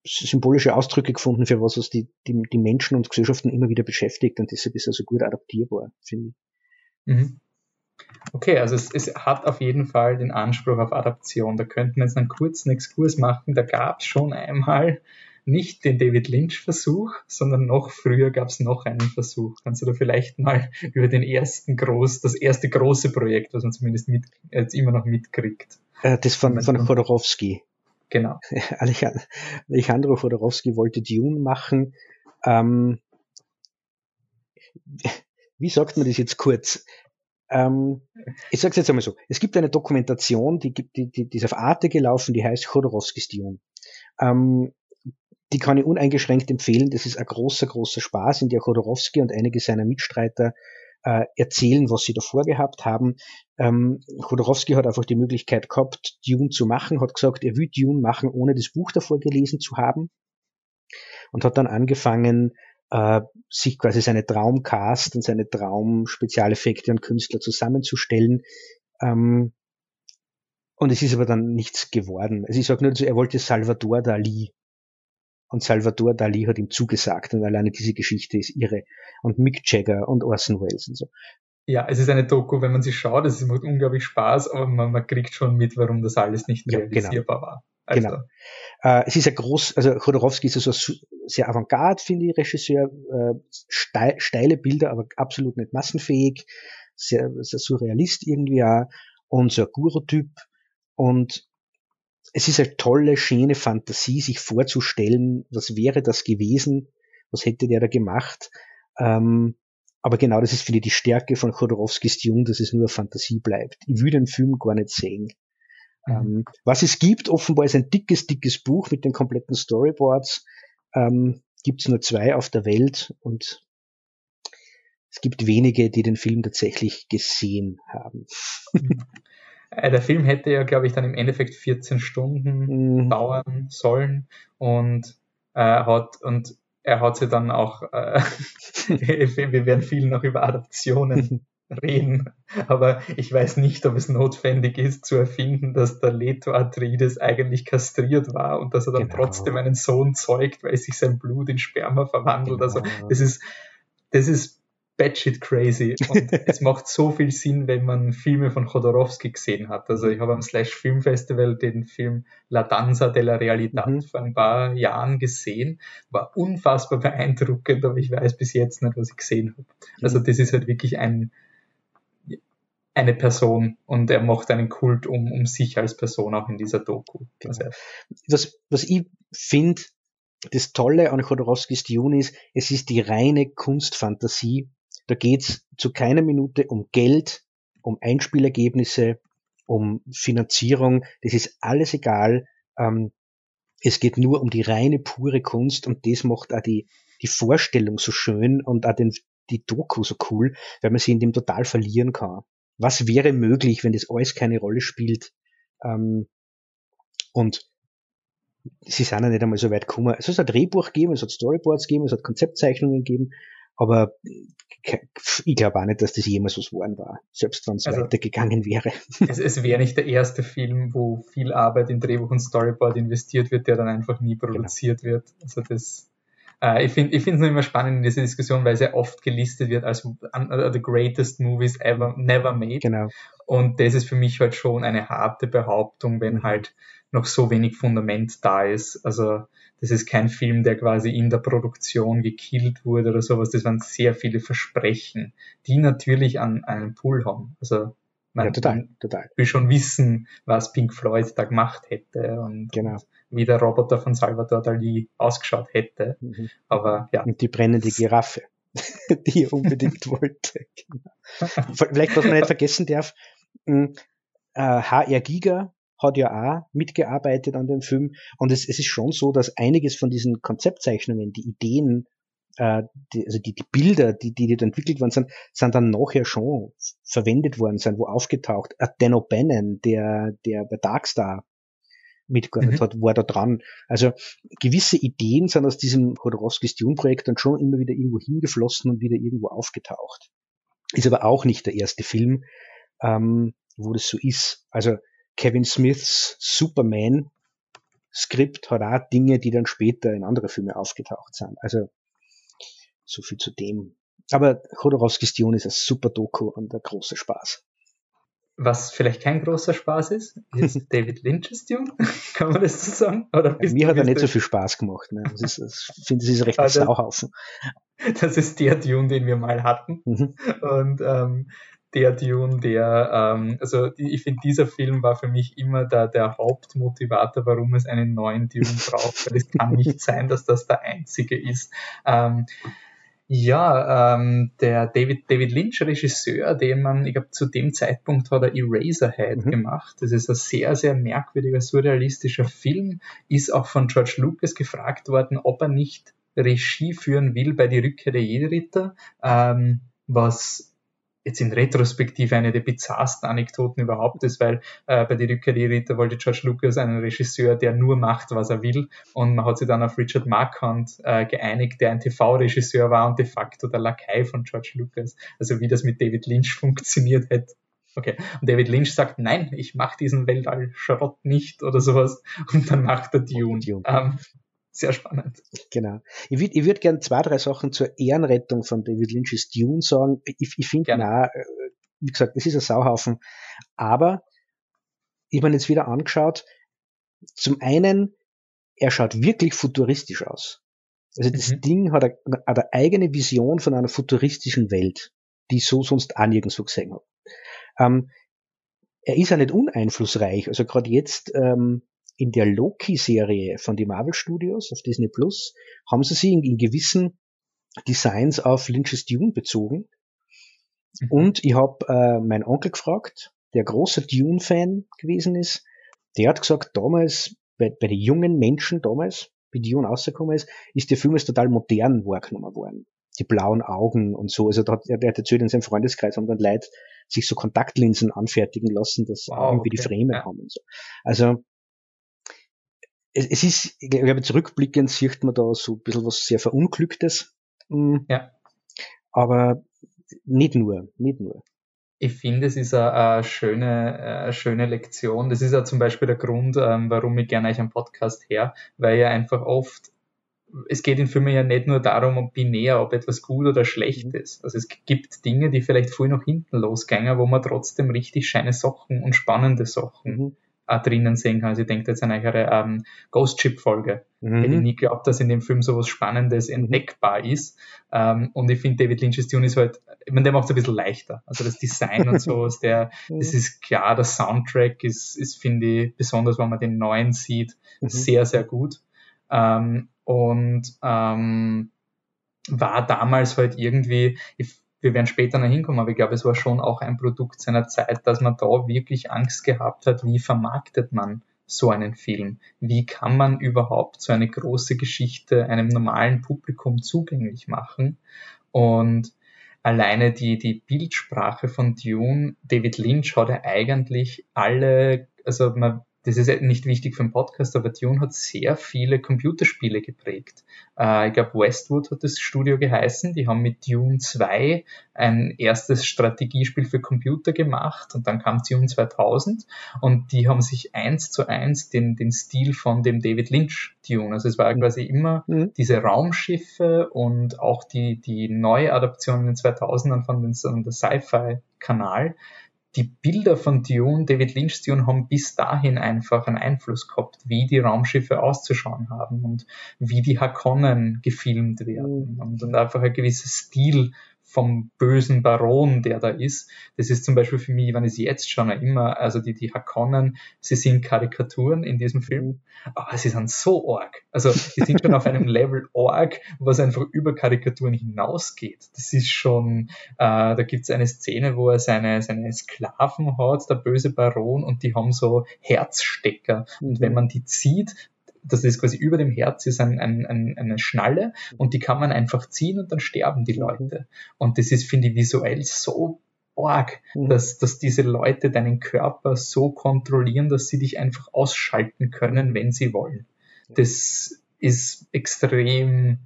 symbolische Ausdrücke gefunden für was, was die, die, die Menschen und Gesellschaften immer wieder beschäftigt und deshalb ist er so gut adaptierbar, finde ich. Mhm. Okay, also es, es, hat auf jeden Fall den Anspruch auf Adaption. Da könnten wir jetzt einen kurzen Exkurs machen. Da gab es schon einmal nicht den David Lynch-Versuch, sondern noch früher gab es noch einen Versuch. Kannst du da vielleicht mal über den ersten groß, das erste große Projekt, was man zumindest mit, jetzt immer noch mitkriegt? Äh, das von, von Chodorowski. Genau. Alejandro Chodorowski wollte Dune machen. Ähm, wie sagt man das jetzt kurz? Ähm, ich sage es jetzt einmal so. Es gibt eine Dokumentation, die, die, die, die ist auf Arte gelaufen, die heißt Chodorowskis Dune. Ähm, die kann ich uneingeschränkt empfehlen. Das ist ein großer, großer Spaß, in der Chodorowski und einige seiner Mitstreiter äh, erzählen, was sie davor gehabt haben. Ähm, Chodorowski hat einfach die Möglichkeit gehabt, Dune zu machen, hat gesagt, er will Dune machen, ohne das Buch davor gelesen zu haben und hat dann angefangen, äh, sich quasi seine Traumcast und seine Traum-Spezialeffekte und Künstler zusammenzustellen. Ähm, und es ist aber dann nichts geworden. Also ich sage nur, er wollte Salvador Dali und Salvador Dali hat ihm zugesagt und alleine diese Geschichte ist irre. Und Mick Jagger und Orson Welles und so. Ja, es ist eine Doku, wenn man sie schaut, es macht unglaublich Spaß, aber man, man kriegt schon mit, warum das alles nicht ja, genau. realisierbar genau. war. Also. Genau. Äh, es ist ein groß, also Chodorowski ist also sehr avantgarde, finde ich, Regisseur, äh, steil, steile Bilder, aber absolut nicht massenfähig, sehr, sehr surrealist irgendwie auch und so ein Guru-Typ und es ist eine tolle, schöne Fantasie, sich vorzustellen, was wäre das gewesen, was hätte der da gemacht. Ähm, aber genau das ist, finde ich, die Stärke von Chodorowskis Dune, dass es nur Fantasie bleibt. Ich will den Film gar nicht sehen. Mhm. Ähm, was es gibt, offenbar ist ein dickes, dickes Buch mit den kompletten Storyboards. Ähm, gibt es nur zwei auf der Welt und es gibt wenige, die den Film tatsächlich gesehen haben. Äh, der Film hätte ja, glaube ich, dann im Endeffekt 14 Stunden mhm. dauern sollen und äh, hat und er hat sie dann auch, äh, wir werden viel noch über Adaptionen reden, aber ich weiß nicht, ob es notwendig ist zu erfinden, dass der Leto Atreides eigentlich kastriert war und dass er dann genau. trotzdem einen Sohn zeugt, weil sich sein Blut in Sperma verwandelt. Also, genau. Also das ist, das ist batshit crazy. Und es macht so viel Sinn, wenn man Filme von Chodorowski gesehen hat. Also ich habe am Slash Film Festival den Film La Danza della Realidad mhm. vor ein paar Jahren gesehen. War unfassbar beeindruckend, aber ich weiß bis jetzt nicht, was ich gesehen habe. Also das ist halt wirklich ein, eine Person und er macht einen Kult um, um sich als Person auch in dieser Doku. Genau. Was, was ich finde, das Tolle an Chodorowskis Dune ist, es ist die reine Kunstfantasie da geht's zu keiner Minute um Geld, um Einspielergebnisse, um Finanzierung. Das ist alles egal. Ähm, es geht nur um die reine, pure Kunst und das macht auch die, die Vorstellung so schön und auch den, die Doku so cool, weil man sie in dem total verlieren kann. Was wäre möglich, wenn das alles keine Rolle spielt? Ähm, und sie sind ja nicht einmal so weit gekommen. Es hat Drehbuch gegeben, es hat Storyboards gegeben, es hat Konzeptzeichnungen gegeben, aber ich glaube auch nicht, dass das jemals was geworden war, selbst wenn es also, weitergegangen wäre. Es, es wäre nicht der erste Film, wo viel Arbeit in Drehbuch und Storyboard investiert wird, der dann einfach nie genau. produziert genau. wird. Also das, Äh, ich finde ich es nur immer spannend in dieser Diskussion, weil sehr oft gelistet wird als uh, the greatest movies ever, never made. Genau. Und das ist für mich halt schon eine harte Behauptung, wenn mhm. halt noch so wenig Fundament da ist. Also das ist kein Film, der quasi in der Produktion gekillt wurde oder sowas. Das waren sehr viele Versprechen, die natürlich an einen Pool haben. Also man, ja, total, total. will schon wissen, was Pink Floyd da gemacht hätte und, genau. wie der Roboter von Salvador Dali ausgeschaut hätte. Mhm. Aber ja. Und die brennende Giraffe, die er unbedingt wollte. Genau. Vielleicht, was man nicht vergessen darf, HR hm, Giga hat ja auch mitgearbeitet an dem Film. Und es, es ist schon so, dass einiges von diesen Konzeptzeichnungen, die Ideen, äh, die, also die, die Bilder, die, die dort entwickelt worden sind, sind dann nachher schon verwendet worden, sind wo aufgetaucht. Uh, Dan O'Bannon, der, der bei Darkstar mitgearbeitet mhm. hat, war da dran. Also gewisse Ideen sind aus diesem Hodorowskis Dune-Projekt dann schon immer wieder irgendwo hingeflossen und wieder irgendwo aufgetaucht. Ist aber auch nicht der erste Film, ähm, wo das so ist. Also Kevin Smiths Superman Skript hat auch Dinge, die dann später in andere Filme aufgetaucht sind. Also so viel zu dem. Aber Chodorowskis Dune ist ein super Doku und ein großer Spaß. Was vielleicht kein großer Spaß ist, ist David Lynch's Dune. Kann man das so sagen? Oder ja, mir hat er nicht so viel Spaß gemacht. Ne? Das ist, das, ich finde, das ist recht ein also, Sauhaufen. Das ist der Dune, den wir mal hatten. Mhm. Und ähm, der Dune, der, ähm, also ich finde, dieser Film war für mich immer der, der Hauptmotivator, warum es einen neuen Dune braucht, weil es kann nicht sein, dass das der einzige ist. Ähm, ja, ähm, der David, David Lynch, Regisseur, den man, ich glaube, zu dem Zeitpunkt hat er Eraserhead mhm. gemacht. Das ist ein sehr, sehr merkwürdiger, surrealistischer Film. Ist auch von George Lucas gefragt worden, ob er nicht Regie führen will bei Die Rückkehr der Jedi-Ritter, ähm, was jetzt in Retrospektive eine der bizarrsten Anekdoten überhaupt ist, weil äh, bei Die Rückkehr der Ritter wollte George Lucas einen Regisseur, der nur macht, was er will. Und man hat sich dann auf Richard Marquand äh, geeinigt, der ein TV-Regisseur war und de facto der Lakai von George Lucas. Also wie das mit David Lynch funktioniert hätte. Okay. Und David Lynch sagt, nein, ich mache diesen Weltall-Schrott nicht oder sowas. Und dann macht er Dune. Dune. Ähm, sehr spannend. Genau. Ich würde ich würd gerne zwei, drei Sachen zur Ehrenrettung von David Lynch's Dune sagen. Ich, ich finde, na, äh, wie gesagt, es ist ein Sauhaufen. Aber ich habe mir jetzt wieder angeschaut. Zum einen, er schaut wirklich futuristisch aus. Also das mhm. Ding hat eine, eine, eigene Vision von einer futuristischen Welt, die ich so sonst auch nirgendwo gesehen habe. Ähm, er ist ja nicht uneinflussreich. Also gerade jetzt ähm, in der Loki-Serie von die Marvel Studios auf Disney Plus haben sie sich in, in gewissen Designs auf Lynch's Dune bezogen. Mhm. Und ich habe äh, meinen Onkel gefragt, der großer Dune-Fan gewesen ist. Der hat gesagt, damals, bei, bei den jungen Menschen damals, wie Dune rausgekommen ist, ist der Film als total modern wahrgenommen worden. Die blauen Augen und so. Also da hat, er hat erzählt, in seinem Freundeskreis haben dann Leute sich so Kontaktlinsen anfertigen lassen, dass wow, irgendwie okay. die Frame ja. haben und so. Also es, es ist, ich glaube, zurückblickend sieht man da so ein bisschen was sehr Verunglücktes. Hm. Ja. Aber nicht nur, nicht nur. Ich finde, es ist eine, schöne, eine schöne Lektion. Das ist ja zum Beispiel der Grund, ähm, warum ich gerne euch einen Podcast her, weil ja einfach oft, es geht in Filmen ja nicht nur darum, ob binär, ob etwas gut oder schlecht mhm. ist. Also es gibt Dinge, die vielleicht früh nach hinten losgängen, wo man trotzdem richtig scheine Sachen und spannende Sachen auch drinnen sehen kann. Also ich denke jetzt an eure ähm, Ghost Ship Folge. Mhm. Hätte ich nie geglaubt, dass in dem Film sowas Spannendes mhm. entdeckbar ist. Ähm, und ich finde, David Lynch's Tune ist halt, ich meine, der macht es ein bisschen leichter. Also das Design und so, ist der, mhm. das ist klar, der Soundtrack ist, ist finde ich, besonders wenn man den neuen sieht, mhm. sehr, sehr gut. Ähm, und ähm, war damals halt irgendwie, ich wir werden später noch hinkommen, aber ich glaube, es war schon auch ein Produkt seiner Zeit, dass man da wirklich Angst gehabt hat, wie vermarktet man so einen Film? Wie kann man überhaupt so eine große Geschichte einem normalen Publikum zugänglich machen? Und alleine die, die Bildsprache von Dune, David Lynch hat ja eigentlich alle, also man das ist nicht wichtig für den Podcast, aber Dune hat sehr viele Computerspiele geprägt. Äh, ich glaube, Westwood hat das Studio geheißen. Die haben mit Dune 2 ein erstes Strategiespiel für Computer gemacht und dann kam Dune 2000 und die haben sich eins zu eins den, den Stil von dem David Lynch Dune. Also es war mhm. quasi immer mhm. diese Raumschiffe und auch die, die Neuadaption in den 2000ern von den, von der Sci-Fi-Kanal die Bilder von Dune, David Lynch Dune, haben bis dahin einfach einen Einfluss gehabt, wie die Raumschiffe auszuschauen haben und wie die Hakonnen gefilmt werden mhm. und, und einfach ein gewisser Stil vom bösen Baron, der da ist. Das ist zum Beispiel für mich, wenn ich es jetzt schon immer, also die, die Hakonnen, sie sind Karikaturen in diesem Film, aber sie sind so arg. Also sie sind schon auf einem Level arg, was einfach über Karikaturen hinausgeht. Das ist schon, äh, da gibt es eine Szene, wo er seine, seine Sklaven hat, der böse Baron, und die haben so Herzstecker. Und wenn man die zieht, das ist quasi über dem Herz ist ein, ein, ein, eine Schnalle und die kann man einfach ziehen und dann sterben die Leute. Und das ist, finde ich, visuell so arg, mhm. dass, dass diese Leute deinen Körper so kontrollieren, dass sie dich einfach ausschalten können, wenn sie wollen. Das ist extrem,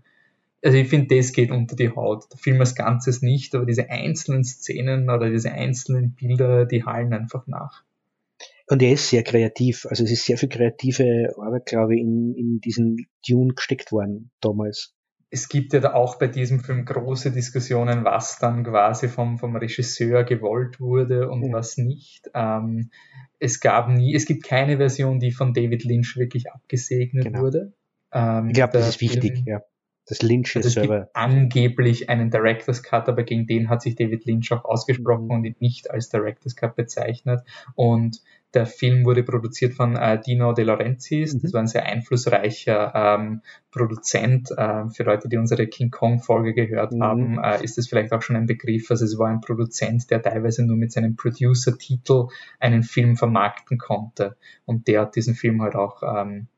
also ich finde, das geht unter die Haut. Der Film als Ganzes nicht, aber diese einzelnen Szenen oder diese einzelnen Bilder, die hallen einfach nach. Und er ist sehr kreativ. Also es ist sehr viel kreative Arbeit, glaube ich, in, in diesen Dune gesteckt worden damals. Es gibt ja da auch bei diesem Film große Diskussionen, was dann quasi vom, vom Regisseur gewollt wurde und ja. was nicht. Ähm, es gab nie, es gibt keine Version, die von David Lynch wirklich abgesegnet genau. wurde. Ähm, ich glaube, das ist wichtig, Film, ja. Das Lynch also ist selber. angeblich einen Director's Cut, aber gegen den hat sich David Lynch auch ausgesprochen mhm. und ihn nicht als Director's Cut bezeichnet. Und der Film wurde produziert von äh, Dino De Laurentiis. Mhm. Das war ein sehr einflussreicher ähm, Produzent. Äh, für Leute, die unsere King Kong-Folge gehört mhm. haben, äh, ist das vielleicht auch schon ein Begriff. Also es war ein Produzent, der teilweise nur mit seinem Producer-Titel einen Film vermarkten konnte. Und der hat diesen Film halt auch ähm,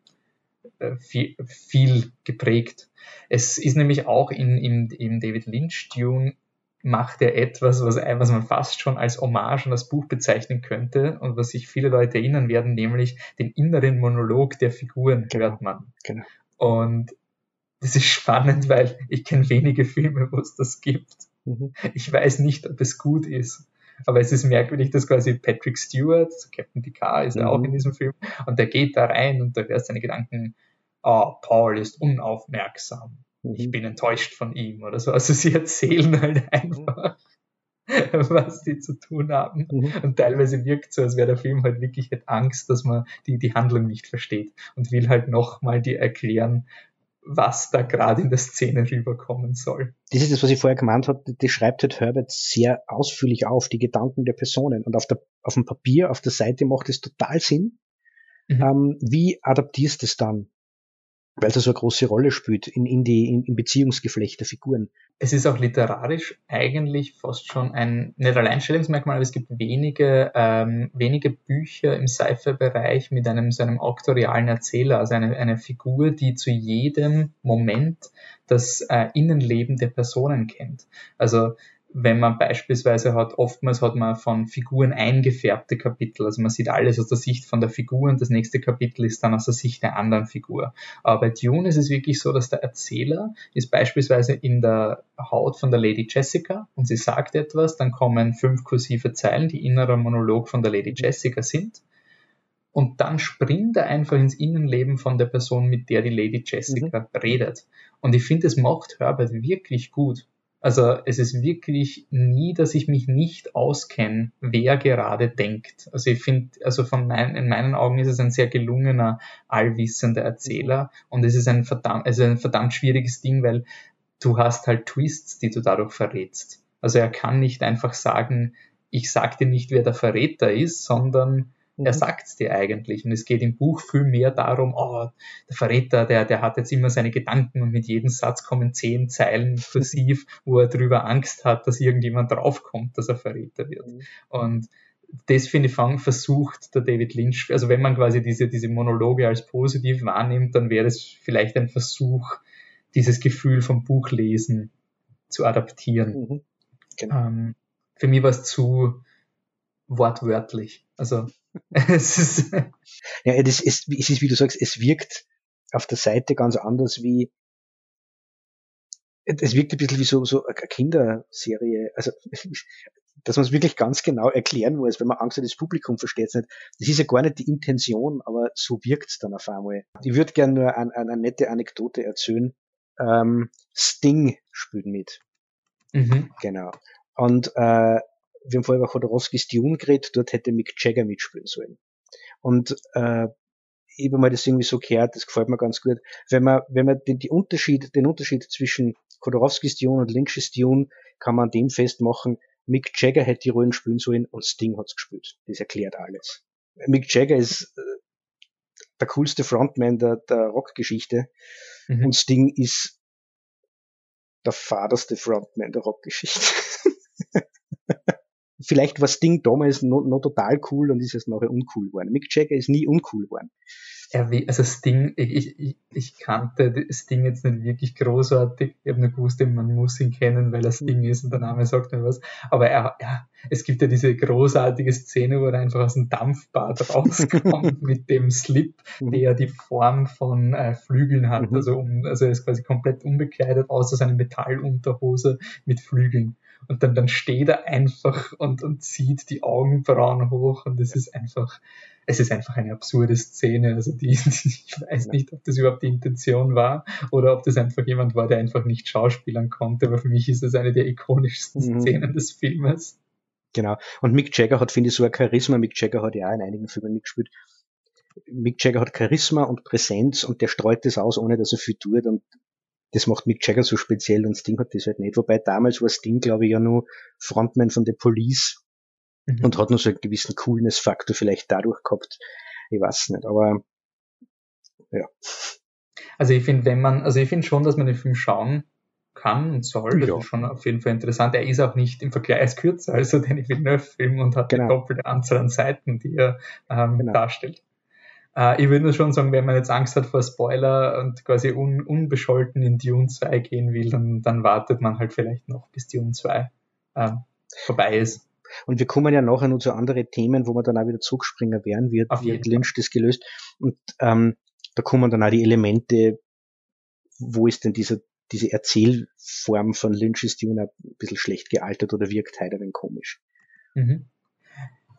äh, viel, viel geprägt. Es ist nämlich auch in, in, in David Lynch Dune macht er etwas, was, was man fast schon als Hommage an das Buch bezeichnen könnte und was sich viele Leute erinnern werden, nämlich den inneren Monolog der Figuren genau, hört man. Genau. Und das ist spannend, weil ich kenne wenige Filme, wo es das gibt. Mhm. Ich weiß nicht, ob es gut ist. Aber es ist merkwürdig, dass quasi Patrick Stewart, Captain Picard ist mhm. ja auch in diesem Film, und der geht da rein und da hörst seine Gedanken, oh, Paul ist unaufmerksam ich mhm. bin enttäuscht von ihm oder so. Also sie erzählen halt einfach, was die zu tun haben. Mhm. Und teilweise wirkt so, als wäre der Film halt wirklich mit Angst, dass man die, die Handlung nicht versteht und will halt nochmal dir erklären, was da gerade in der Szene rüberkommen soll. Das ist das, was ich vorher gemeint habe, das schreibt halt Herbert sehr ausführlich auf, die Gedanken der Personen. Und auf, der, auf dem Papier, auf der Seite macht es total Sinn. Mhm. Ähm, wie adaptierst du es dann? Weil es so eine große Rolle spielt in, in die in, in Beziehungsgeflecht der Figuren. Es ist auch literarisch eigentlich fast schon ein nicht Alleinstellungsmerkmal, aber es gibt wenige ähm, wenige Bücher im Sci-Fi-Bereich mit einem so einem auktorialen Erzähler, also eine, eine Figur, die zu jedem Moment das äh, Innenleben der Personen kennt. Also wenn man beispielsweise hat, oftmals hat man von Figuren eingefärbte Kapitel, also man sieht alles aus der Sicht von der Figur und das nächste Kapitel ist dann aus der Sicht der anderen Figur. Aber bei Dune ist es wirklich so, dass der Erzähler ist beispielsweise in der Haut von der Lady Jessica und sie sagt etwas, dann kommen fünf kursive Zeilen, die innerer Monolog von der Lady Jessica sind. Und dann springt er einfach ins Innenleben von der Person, mit der die Lady Jessica mhm. redet. Und ich finde, es macht Herbert wirklich gut. Also es ist wirklich nie, dass ich mich nicht auskenne, wer gerade denkt. Also ich finde, also von mein, in meinen Augen ist es ein sehr gelungener, allwissender Erzähler und es ist ein verdammt, also ein verdammt schwieriges Ding, weil du hast halt Twists, die du dadurch verrätst. Also er kann nicht einfach sagen, ich sag dir nicht, wer der Verräter ist, sondern Mhm. Er sagt es dir eigentlich. Und es geht im Buch viel mehr darum, oh, der Verräter, der, der hat jetzt immer seine Gedanken und mit jedem Satz kommen zehn Zeilen kursiv, wo er darüber Angst hat, dass irgendjemand draufkommt, dass er Verräter wird. Mhm. Und das finde ich versucht der David Lynch, also wenn man quasi diese, diese Monologe als positiv wahrnimmt, dann wäre es vielleicht ein Versuch, dieses Gefühl vom Buchlesen zu adaptieren. Mhm. Genau. Ähm, für mich war es zu wortwörtlich. Also es ist, Ja, das ist, es ist, wie du sagst, es wirkt auf der Seite ganz anders wie, es wirkt ein bisschen wie so, so eine Kinderserie. Also, dass man es wirklich ganz genau erklären muss, wenn man Angst hat, das Publikum versteht es nicht. Das ist ja gar nicht die Intention, aber so wirkt es dann auf einmal. Ich würde gerne nur eine, eine nette Anekdote erzählen. Ähm, Sting spielt mit. Mhm. Genau. Und äh, wir haben vorher über Chodorowskis Dune geredet, dort hätte Mick Jagger mitspielen sollen. Und äh, ich habe mal das irgendwie so gehört, das gefällt mir ganz gut. Wenn man, wenn man den, die Unterschied, den Unterschied zwischen Chodorowskis Dune und Lynch's Dune kann man an dem festmachen, Mick Jagger hätte die Rollen spielen sollen und Sting hat's gespielt. Das erklärt alles. Mick Jagger ist äh, der coolste Frontman der, der Rockgeschichte mhm. und Sting ist der faderste Frontman der Rockgeschichte. Vielleicht war Sting damals noch, noch total cool und ist jetzt nachher uncool geworden. Mick Jagger ist nie uncool geworden also Sting, ich, ich, ich kannte Sting jetzt nicht wirklich großartig. Ich habe nur gewusst, man muss ihn kennen, weil er Sting ist und der Name sagt mir was. Aber er, ja, es gibt ja diese großartige Szene, wo er einfach aus dem Dampfbad rauskommt mit dem Slip, mhm. der die Form von äh, Flügeln hat. Mhm. Also, um, also er ist quasi komplett unbekleidet, außer seine Metallunterhose mit Flügeln. Und dann, dann steht er einfach und, und zieht die Augenbrauen hoch und es ist einfach, es ist einfach eine absurde Szene. Also die, ich weiß nicht, ob das überhaupt die Intention war oder ob das einfach jemand war, der einfach nicht schauspielern konnte, aber für mich ist das eine der ikonischsten mhm. Szenen des Filmes. Genau. Und Mick Jagger hat, finde ich, so ein Charisma. Mick Jagger hat ja auch in einigen Filmen mitgespielt. Mick Jagger hat Charisma und Präsenz und der streut das aus, ohne dass er viel tut und das macht Mick Jagger so speziell und Sting hat das halt nicht. Wobei damals war Sting, glaube ich, ja nur Frontman von The Police mhm. und hat nur so einen gewissen Coolness-Faktor vielleicht dadurch gehabt. Ich weiß nicht, aber ja. Also ich finde, wenn man, also ich finde schon, dass man den Film schauen kann und soll. Das ja. ist schon auf jeden Fall interessant. Er ist auch nicht im Vergleich kürzer als der Villeneuve-Film und hat genau. die doppelte Anzahl an Seiten, die er ähm, genau. darstellt. Äh, ich würde nur schon sagen, wenn man jetzt Angst hat vor Spoiler und quasi un unbescholten in Dune 2 gehen will, dann, dann wartet man halt vielleicht noch, bis Dune 2 äh, vorbei ist. Und wir kommen ja nachher noch zu anderen Themen, wo man dann auch wieder Zugspringer werden wird, Auf wie hat Lynch das gelöst. Und ähm, da kommen dann auch die Elemente, wo ist denn dieser, diese Erzählform von Lynch's Dune ein bisschen schlecht gealtert oder wirkt heute ein wenig komisch. Mhm.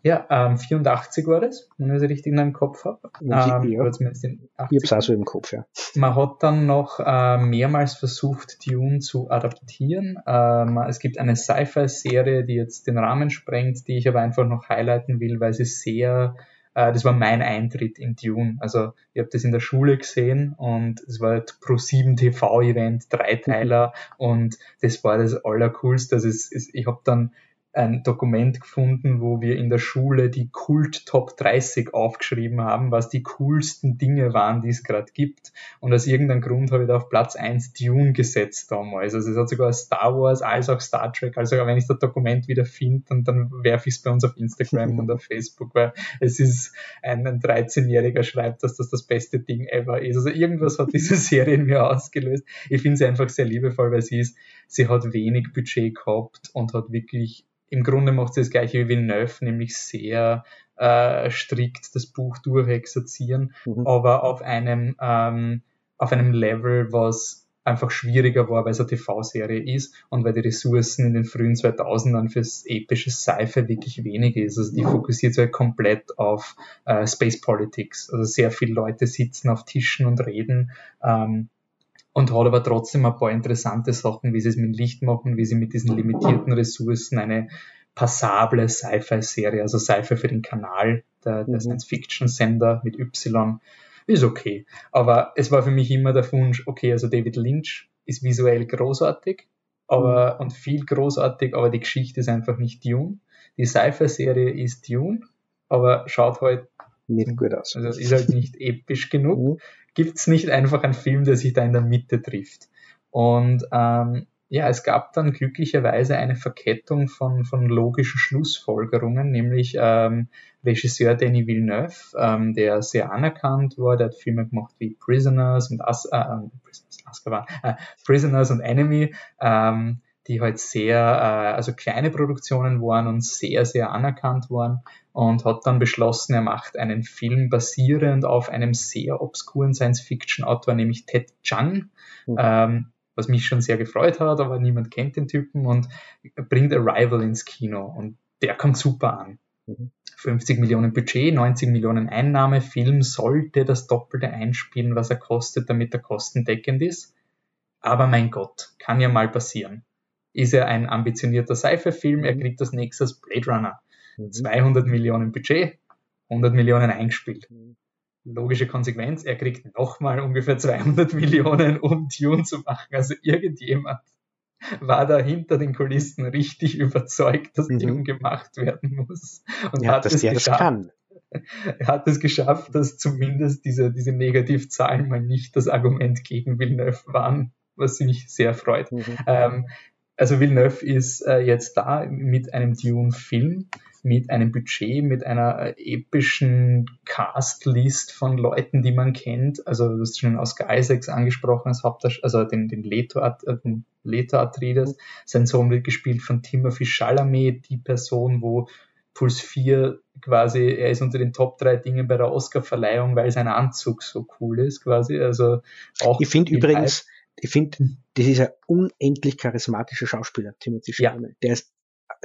Ja, ähm, 84 war das, wenn ich es richtig in meinem Kopf habe. Ähm, ja. Oder zumindest in 80. Ich habe es auch so im Kopf, ja. Man hat dann noch äh, mehrmals versucht, Dune zu adaptieren. Ähm, es gibt eine Sci-Fi-Serie, die jetzt den Rahmen sprengt, die ich aber einfach noch highlighten will, weil sie sehr äh, das war mein Eintritt in Dune. Also ich habe das in der Schule gesehen und es war halt Pro 7 TV-Event, Dreiteiler mhm. und das war das Allercoolste. Also es, es, ich habe dann ein Dokument gefunden, wo wir in der Schule die Kult Top 30 aufgeschrieben haben, was die coolsten Dinge waren, die es gerade gibt. Und aus irgendeinem Grund habe ich da auf Platz 1 Dune gesetzt damals. Also es hat sogar Star Wars als auch Star Trek. Also wenn ich das Dokument wieder finde, dann, dann werfe ich es bei uns auf Instagram und auf Facebook, weil es ist ein, ein 13-Jähriger schreibt, dass das das beste Ding ever ist. Also irgendwas hat diese Serie in mir ausgelöst. Ich finde sie einfach sehr liebevoll, weil sie ist, sie hat wenig Budget gehabt und hat wirklich im Grunde macht sie das gleiche wie Villeneuve, nämlich sehr äh, strikt das Buch durchexerzieren, mhm. aber auf einem, ähm, auf einem Level, was einfach schwieriger war, weil es eine TV-Serie ist und weil die Ressourcen in den frühen 2000ern fürs epische Sci-Fi wirklich wenig ist. Also die fokussiert sich halt komplett auf äh, Space Politics. Also sehr viele Leute sitzen auf Tischen und reden. Ähm, und hat aber trotzdem ein paar interessante Sachen, wie sie es mit Licht machen, wie sie mit diesen limitierten Ressourcen eine passable Sci-Fi-Serie, also Sci-Fi für den Kanal, der, der mhm. Science-Fiction-Sender mit Y, ist okay. Aber es war für mich immer der Wunsch, okay, also David Lynch ist visuell großartig aber, mhm. und viel großartig, aber die Geschichte ist einfach nicht Dune. Die Sci-Fi-Serie ist Dune, aber schaut halt nicht gut aus. Also ist halt nicht episch genug. Gibt es nicht einfach einen Film, der sich da in der Mitte trifft. Und ähm, ja, es gab dann glücklicherweise eine Verkettung von, von logischen Schlussfolgerungen, nämlich ähm, Regisseur Denis Villeneuve, ähm, der sehr anerkannt war, der hat Filme gemacht wie Prisoners und As äh, äh Prisoners, äh, Prisoners und Enemy, ähm, die halt sehr, äh, also kleine Produktionen waren und sehr, sehr anerkannt waren. Und hat dann beschlossen, er macht einen Film basierend auf einem sehr obskuren Science-Fiction-Autor, nämlich Ted Chiang, mhm. ähm, was mich schon sehr gefreut hat, aber niemand kennt den Typen und bringt Arrival ins Kino und der kommt super an. Mhm. 50 Millionen Budget, 90 Millionen Einnahme, Film sollte das Doppelte einspielen, was er kostet, damit er kostendeckend ist. Aber mein Gott, kann ja mal passieren. Ist er ein ambitionierter Sci-Fi-Film, er mhm. kriegt das nächstes Blade Runner. 200 mhm. Millionen Budget, 100 Millionen eingespielt. Mhm. Logische Konsequenz, er kriegt nochmal ungefähr 200 Millionen, um Dune zu machen. Also irgendjemand war da hinter den Kulissen richtig überzeugt, dass mhm. Dune gemacht werden muss. Und ja, hat dass es der geschafft. das kann. Er hat es geschafft, dass zumindest diese, diese Negativzahlen mal nicht das Argument gegen Villeneuve waren, was mich sehr freut. Mhm. Ähm, also Villeneuve ist äh, jetzt da mit einem Dune-Film mit einem Budget, mit einer äh, epischen Castlist von Leuten, die man kennt. Also du hast schon Oscar Isaacs angesprochen als Hauptdarsteller, also den, den Leto, äh, den Leto Atreides. Sein Sohn wird gespielt von Timothy Chalamet, die Person, wo Puls 4 quasi, er ist unter den Top 3 Dingen bei der Oscar-Verleihung, weil sein Anzug so cool ist quasi. Also auch ich finde übrigens, ich finde, das ist ein unendlich charismatischer Schauspieler, Timothy Chalamet. Ja. Der ist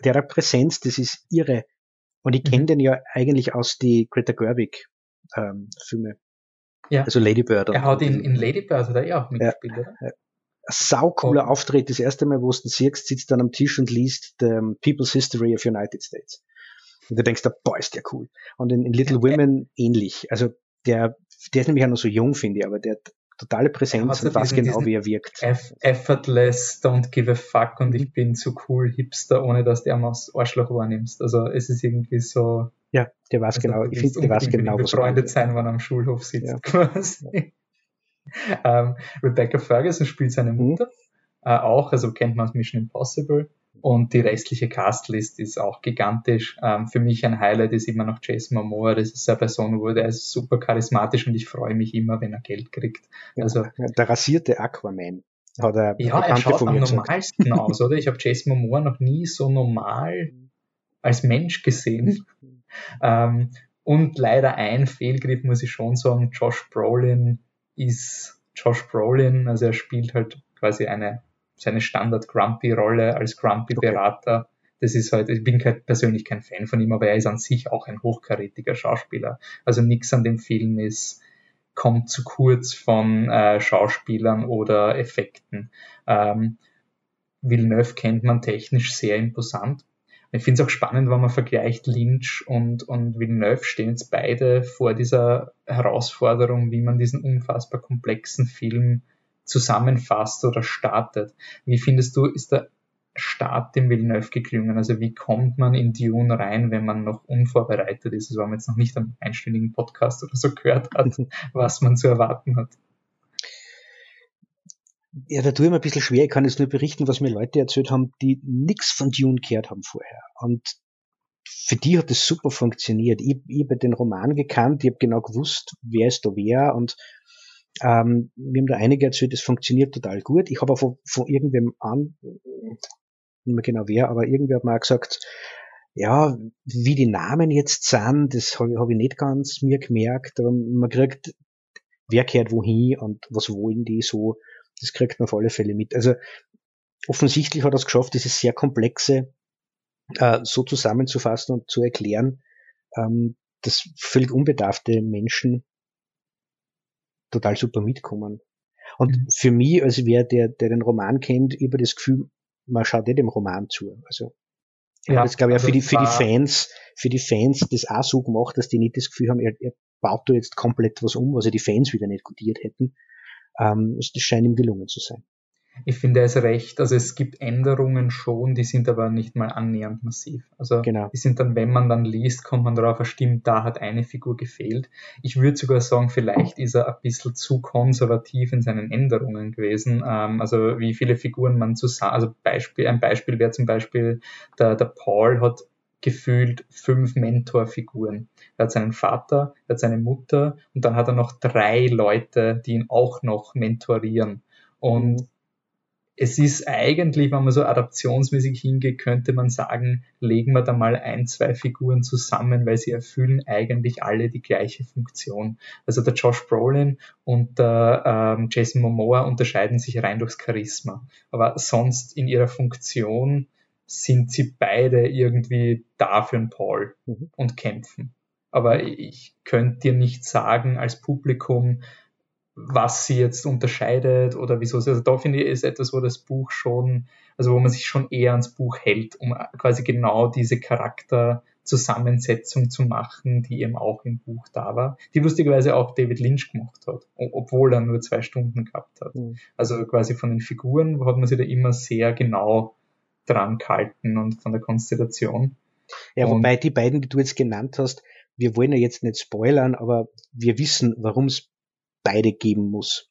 der Präsenz, das ist irre. Und ich kenne mhm. den ja eigentlich aus die Greta Gerwig ähm, Filme. Ja. Also Lady Bird. Er hat in, in Lady Bird hat er ja auch mitgespielt, ja. oder? Ja. Saucooler oh. Auftritt. Das erste Mal, wo du ihn siehst, sitzt dann am Tisch und liest The People's History of United States. Und du denkst, boah, ist der cool. Und in, in Little Women ähnlich. Also der, der ist nämlich auch noch so jung, finde ich, aber der totale Präsenz und weiß genau, wie er wirkt. Effortless, don't give a fuck und ich bin zu cool Hipster, ohne dass der mal Arschloch wahrnimmst. Also es ist irgendwie so. Ja, der weiß also genau, ich finde, der weiß genau, was befreundet sein, wenn er am Schulhof sitzt, ja. quasi. Ja. um, ähm, Rebecca Ferguson spielt seine mhm. Mutter. Mhm. Uh, auch, also kennt man aus Mission Impossible. Und die restliche Castlist ist auch gigantisch. Ähm, für mich ein Highlight ist immer noch Jason Momoa. Das ist eine Person, wo der ist super charismatisch und ich freue mich immer, wenn er Geld kriegt. Also, ja, der rasierte Aquaman. Hat er ja, er schaut am normalsten aus, oder? Ich habe Jason Momoa noch nie so normal als Mensch gesehen. ähm, und leider ein Fehlgriff, muss ich schon sagen. Josh Brolin ist Josh Brolin, also er spielt halt quasi eine seine Standard-Grumpy-Rolle als Grumpy-Berater. Das ist halt, ich bin kein, persönlich kein Fan von ihm, aber er ist an sich auch ein hochkarätiger Schauspieler. Also nichts an dem Film ist, kommt zu kurz von äh, Schauspielern oder Effekten. Ähm, Villeneuve kennt man technisch sehr imposant. Ich finde es auch spannend, wenn man vergleicht Lynch und, und Villeneuve stehen jetzt beide vor dieser Herausforderung, wie man diesen unfassbar komplexen Film zusammenfasst oder startet. Wie findest du, ist der Start dem Villeneuve geklungen? Also wie kommt man in Dune rein, wenn man noch unvorbereitet ist, also wenn man jetzt noch nicht am einstündigen Podcast oder so gehört hat, was man zu erwarten hat? Ja, da tue ich mir ein bisschen schwer. Ich kann jetzt nur berichten, was mir Leute erzählt haben, die nichts von Dune gehört haben vorher. Und für die hat es super funktioniert. Ich, ich habe den Roman gekannt, ich habe genau gewusst, wer ist da wer und ähm, wir haben da einige erzählt, es funktioniert total gut. Ich habe auch von, von irgendwem an, nicht mehr genau wer, aber irgendwer hat mal gesagt, ja, wie die Namen jetzt sind, das habe hab ich nicht ganz mir gemerkt, man kriegt, wer kehrt wohin und was wollen die so, das kriegt man auf alle Fälle mit. Also offensichtlich hat er es geschafft, dieses sehr komplexe äh, so zusammenzufassen und zu erklären, ähm, dass völlig unbedarfte Menschen total super mitkommen. Und mhm. für mich, also wer, der, der den Roman kennt, ich habe das Gefühl, man schaut nicht dem Roman zu. Also, ich ja, habe jetzt, glaube ich, auch für die, für die Fans, für die Fans das auch so gemacht, dass die nicht das Gefühl haben, er, er baut da jetzt komplett was um, was ja die Fans wieder nicht gutiert hätten. Ähm, das scheint ihm gelungen zu sein. Ich finde es recht. Also es gibt Änderungen schon, die sind aber nicht mal annähernd massiv. Also genau. die sind dann, wenn man dann liest, kommt man darauf, stimmt, da hat eine Figur gefehlt. Ich würde sogar sagen, vielleicht ist er ein bisschen zu konservativ in seinen Änderungen gewesen. Ähm, also wie viele Figuren man zusammen, also Beispiel, ein Beispiel wäre zum Beispiel, der, der Paul hat gefühlt fünf Mentorfiguren. Er hat seinen Vater, er hat seine Mutter und dann hat er noch drei Leute, die ihn auch noch mentorieren. Und es ist eigentlich, wenn man so adaptionsmäßig hingeht, könnte man sagen, legen wir da mal ein, zwei Figuren zusammen, weil sie erfüllen eigentlich alle die gleiche Funktion. Also der Josh Brolin und der ähm, Jason Momoa unterscheiden sich rein durchs Charisma. Aber sonst in ihrer Funktion sind sie beide irgendwie da für einen Paul mhm. und kämpfen. Aber ich könnte dir nicht sagen als Publikum, was sie jetzt unterscheidet oder wieso sie, also da finde ich, ist etwas, wo das Buch schon, also wo man sich schon eher ans Buch hält, um quasi genau diese Charakterzusammensetzung zu machen, die eben auch im Buch da war, die lustigerweise auch David Lynch gemacht hat, obwohl er nur zwei Stunden gehabt hat. Mhm. Also quasi von den Figuren hat man sich da immer sehr genau dran gehalten und von der Konstellation. Ja, und wobei die beiden, die du jetzt genannt hast, wir wollen ja jetzt nicht spoilern, aber wir wissen, warum es beide geben muss.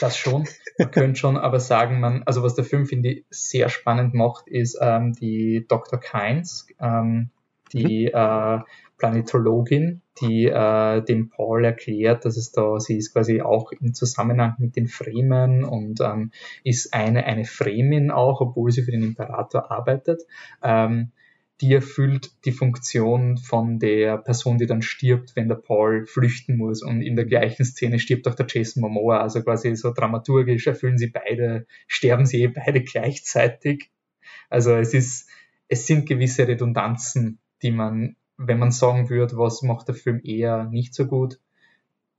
Das schon. Man könnte schon aber sagen, man, also was der Film, finde ich, sehr spannend macht, ist ähm, die Dr. Kynes, ähm, die mhm. äh, Planetologin, die äh, dem Paul erklärt, dass es da, sie ist quasi auch im Zusammenhang mit den Fremen und ähm, ist eine, eine Fremin auch, obwohl sie für den Imperator arbeitet. Ähm, die erfüllt die Funktion von der Person, die dann stirbt, wenn der Paul flüchten muss. Und in der gleichen Szene stirbt auch der Jason Momoa. Also quasi so dramaturgisch erfüllen sie beide, sterben sie eh beide gleichzeitig. Also es ist, es sind gewisse Redundanzen, die man, wenn man sagen würde, was macht der Film eher nicht so gut,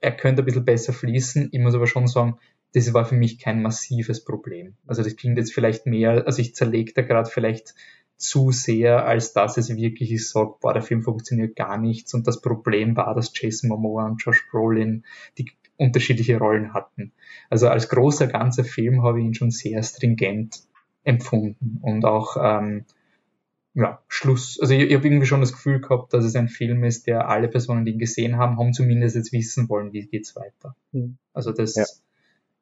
er könnte ein bisschen besser fließen. Ich muss aber schon sagen, das war für mich kein massives Problem. Also das klingt jetzt vielleicht mehr, also ich zerlege da gerade vielleicht zu sehr, als dass es wirklich ist, sagt, boah, der Film funktioniert gar nichts. Und das Problem war, dass Jason Momoa und Josh Brolin die unterschiedliche Rollen hatten. Also als großer ganzer Film habe ich ihn schon sehr stringent empfunden und auch ähm, ja, Schluss. Also ich, ich habe irgendwie schon das Gefühl gehabt, dass es ein Film ist, der alle Personen, die ihn gesehen haben, haben zumindest jetzt wissen wollen, wie geht's weiter. Mhm. Also das ja.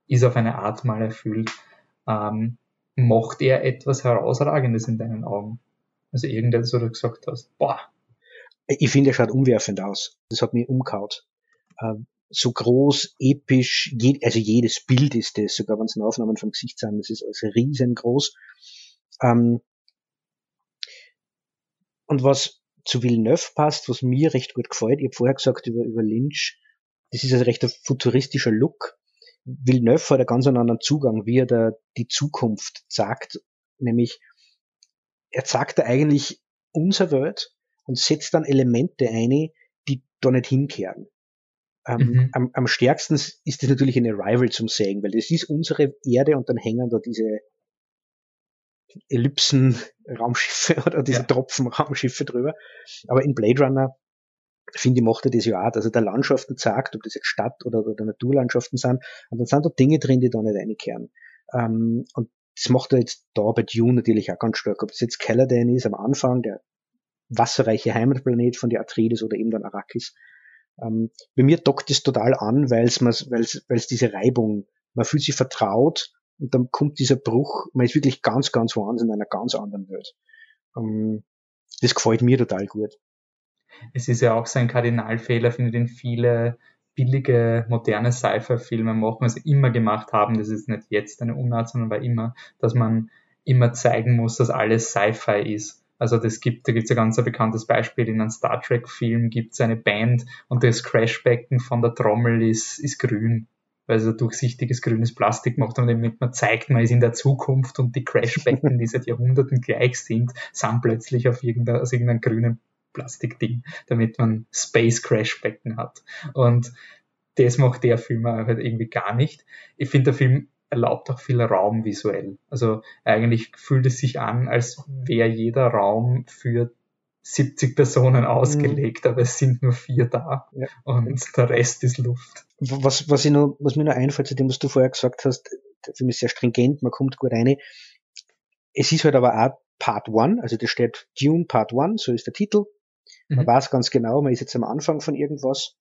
ist auf eine Art mal erfüllt. Ähm, macht er etwas Herausragendes in deinen Augen? Also irgendetwas, wo du gesagt hast, boah. Ich finde, er schaut umwerfend aus. Das hat mich umkaut. Ähm, so groß, episch, also jedes Bild ist das, sogar wenn es Aufnahmen vom Gesicht sind, das ist alles riesengroß. Ähm, und was zu Villeneuve passt, was mir recht gut gefällt, ich habe vorher gesagt über, über Lynch, das ist ein recht futuristischer Look. Villeneuve hat einen ganz anderen Zugang, wie er da die Zukunft sagt, nämlich er sagt da eigentlich unsere Welt und setzt dann Elemente ein, die da nicht hinkehren. Mhm. am, am stärksten ist das natürlich eine Rival zum Sägen, weil das ist unsere Erde und dann hängen da diese Ellipsen-Raumschiffe oder diese ja. Tropfen-Raumschiffe drüber. Aber in Blade Runner finde ich, macht er das ja auch, dass er da Landschaften sagt, ob das jetzt Stadt- oder, oder Naturlandschaften sind, und dann sind da Dinge drin, die da nicht reinkehren. Ähm, und das macht er jetzt da bei Dune natürlich auch ganz stark. Ob das jetzt Caladan ist am Anfang, der wasserreiche Heimatplanet von der Atreides oder eben dann Arrakis. Ähm, bei mir dockt es total an, weil es weil's, weil's diese Reibung, man fühlt sich vertraut und dann kommt dieser Bruch, man ist wirklich ganz, ganz woanders in einer ganz anderen Welt. Ähm, das gefällt mir total gut es ist ja auch so ein Kardinalfehler, finde ich, den viele billige, moderne Sci-Fi-Filme machen, also immer gemacht haben, das ist nicht jetzt eine Unart, sondern war immer, dass man immer zeigen muss, dass alles Sci-Fi ist. Also das gibt, da gibt es ein ganz bekanntes Beispiel, in einem Star Trek-Film gibt es eine Band und das Crashbecken von der Trommel ist, ist grün, weil es ein durchsichtiges grünes Plastik macht und damit man zeigt, man ist in der Zukunft und die Crashbecken, die seit Jahrhunderten gleich sind, sind plötzlich auf irgendeiner, aus irgendeinem grünen Plastikding, damit man Space Crash Becken hat. Und das macht der Film halt irgendwie gar nicht. Ich finde, der Film erlaubt auch viel Raum visuell. Also eigentlich fühlt es sich an, als wäre jeder Raum für 70 Personen mhm. ausgelegt, mhm. aber es sind nur vier da ja. und der Rest ist Luft. Was, was, ich noch, was mir noch einfällt zu dem, was du vorher gesagt hast, der Film ist sehr stringent, man kommt gut rein. Es ist halt aber auch Part One, also da steht Dune Part One, so ist der Titel. Man mhm. weiß ganz genau, man ist jetzt am Anfang von irgendwas.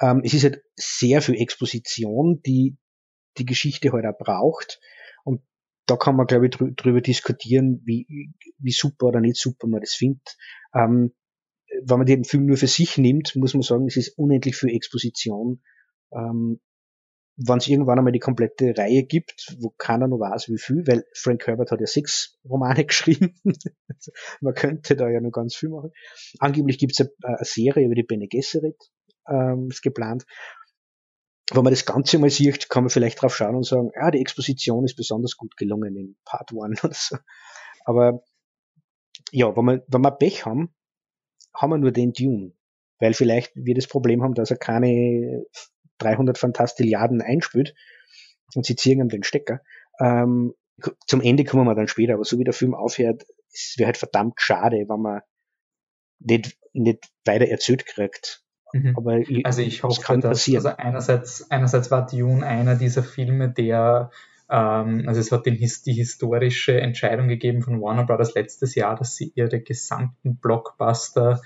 Ähm, es ist halt sehr viel Exposition, die die Geschichte halt auch braucht. Und da kann man, glaube ich, drü drüber diskutieren, wie, wie super oder nicht super man das findet. Ähm, wenn man den Film nur für sich nimmt, muss man sagen, es ist unendlich viel Exposition. Ähm, wenn es irgendwann einmal die komplette Reihe gibt, wo keiner noch weiß, wie viel, weil Frank Herbert hat ja sechs Romane geschrieben. Man könnte da ja noch ganz viel machen. Angeblich gibt es eine, eine, Serie über die Bene Gesserit, ähm, ist geplant. Wenn man das Ganze mal sieht, kann man vielleicht drauf schauen und sagen, ja, die Exposition ist besonders gut gelungen in Part 1 oder so. Aber ja, wenn wir, wenn wir Pech haben, haben wir nur den Dune. Weil vielleicht wir das Problem haben, dass er keine 300 Fantastilliarden einspült und sie ziehen ihm den Stecker. Ähm, zum Ende kommen wir dann später, aber so wie der Film aufhört, es wäre halt verdammt schade, wenn man nicht, nicht weiter erzählt kriegt. Mhm. Aber also ich hoffe, kann dass, passieren. also einerseits, einerseits war Dune einer dieser Filme, der ähm, also es hat den, die historische Entscheidung gegeben von Warner Brothers letztes Jahr, dass sie ihre gesamten Blockbuster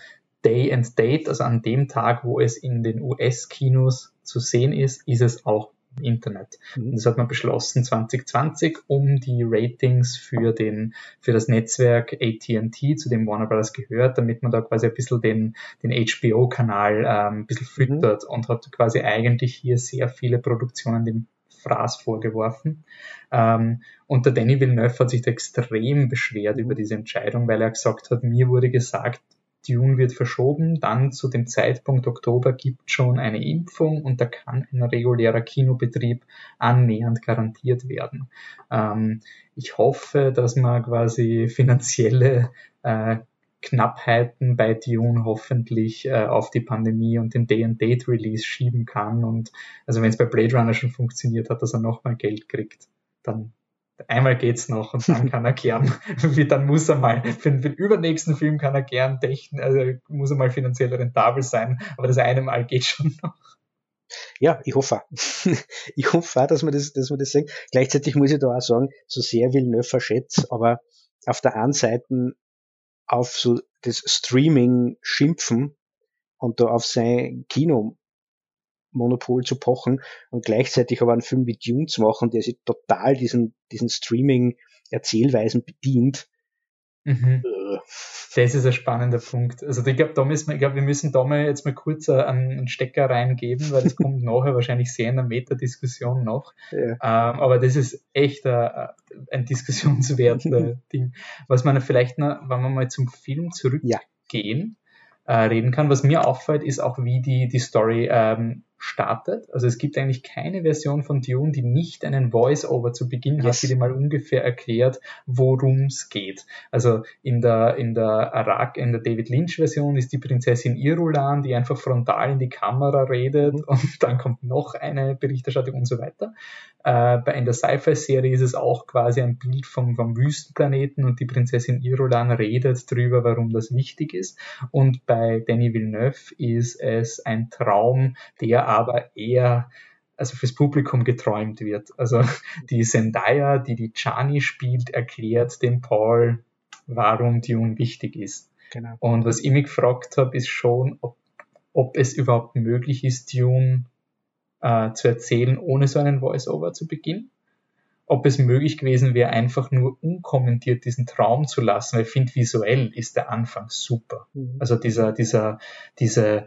Day and Date, also an dem Tag, wo es in den US-Kinos zu sehen ist, ist es auch im Internet. Mhm. Und das hat man beschlossen 2020, um die Ratings für den, für das Netzwerk AT&T, zu dem Warner Brothers gehört, damit man da quasi ein bisschen den, den HBO-Kanal ähm, ein bisschen mhm. füttert mhm. und hat quasi eigentlich hier sehr viele Produktionen dem Fraß vorgeworfen. Ähm, und der Danny Villeneuve hat sich da extrem beschwert über diese Entscheidung, weil er gesagt hat, mir wurde gesagt, Dune wird verschoben, dann zu dem Zeitpunkt Oktober gibt schon eine Impfung und da kann ein regulärer Kinobetrieb annähernd garantiert werden. Ähm, ich hoffe, dass man quasi finanzielle äh, Knappheiten bei Dune hoffentlich äh, auf die Pandemie und den Day-and-Date-Release schieben kann. Und also wenn es bei Blade Runner schon funktioniert hat, dass er nochmal Geld kriegt, dann einmal geht's noch und dann kann er gern, wie dann muss er mal, für den, übernächsten Film kann er gern dächten, also muss er mal finanziell rentabel sein, aber das eine Mal geht schon noch. Ja, ich hoffe Ich hoffe auch, dass wir das, dass wir das sehen. Gleichzeitig muss ich da auch sagen, so sehr Villeneuve verschätzt, aber auf der einen Seite auf so das Streaming schimpfen und da auf sein Kino Monopol zu pochen und gleichzeitig aber einen Film wie Dune zu machen, der sich total diesen, diesen Streaming-Erzählweisen bedient. Mhm. Äh. Das ist ein spannender Punkt. Also ich glaube, da müssen wir, ich glaube, wir müssen da mal jetzt mal kurz einen Stecker reingeben, weil es kommt nachher wahrscheinlich sehr in der Meta-Diskussion noch. Ja. Ähm, aber das ist echt ein, ein diskussionswerter Ding. Was man vielleicht noch, wenn wir mal zum Film zurückgehen, ja. äh, reden kann, was mir auffällt, ist auch, wie die, die Story ähm, startet. Also es gibt eigentlich keine Version von Dune, die nicht einen Voice-Over zu Beginn hat, die dir mal ungefähr erklärt, worum es geht. Also in der, in der Arak, in der David Lynch-Version ist die Prinzessin Irulan, die einfach frontal in die Kamera redet mhm. und dann kommt noch eine Berichterstattung und so weiter. Äh, bei, in der Sci-Fi-Serie ist es auch quasi ein Bild vom, vom Wüstenplaneten und die Prinzessin Irulan redet drüber, warum das wichtig ist. Und bei Danny Villeneuve ist es ein Traum, der aber eher also fürs Publikum geträumt wird. Also die Zendaya, die die Chani spielt, erklärt dem Paul, warum Dune wichtig ist. Genau. Und was ich mich gefragt habe, ist schon, ob, ob es überhaupt möglich ist, Dune äh, zu erzählen, ohne so einen Voice-Over zu beginnen. Ob es möglich gewesen wäre, einfach nur unkommentiert diesen Traum zu lassen, weil ich finde, visuell ist der Anfang super. Mhm. Also dieser, dieser, diese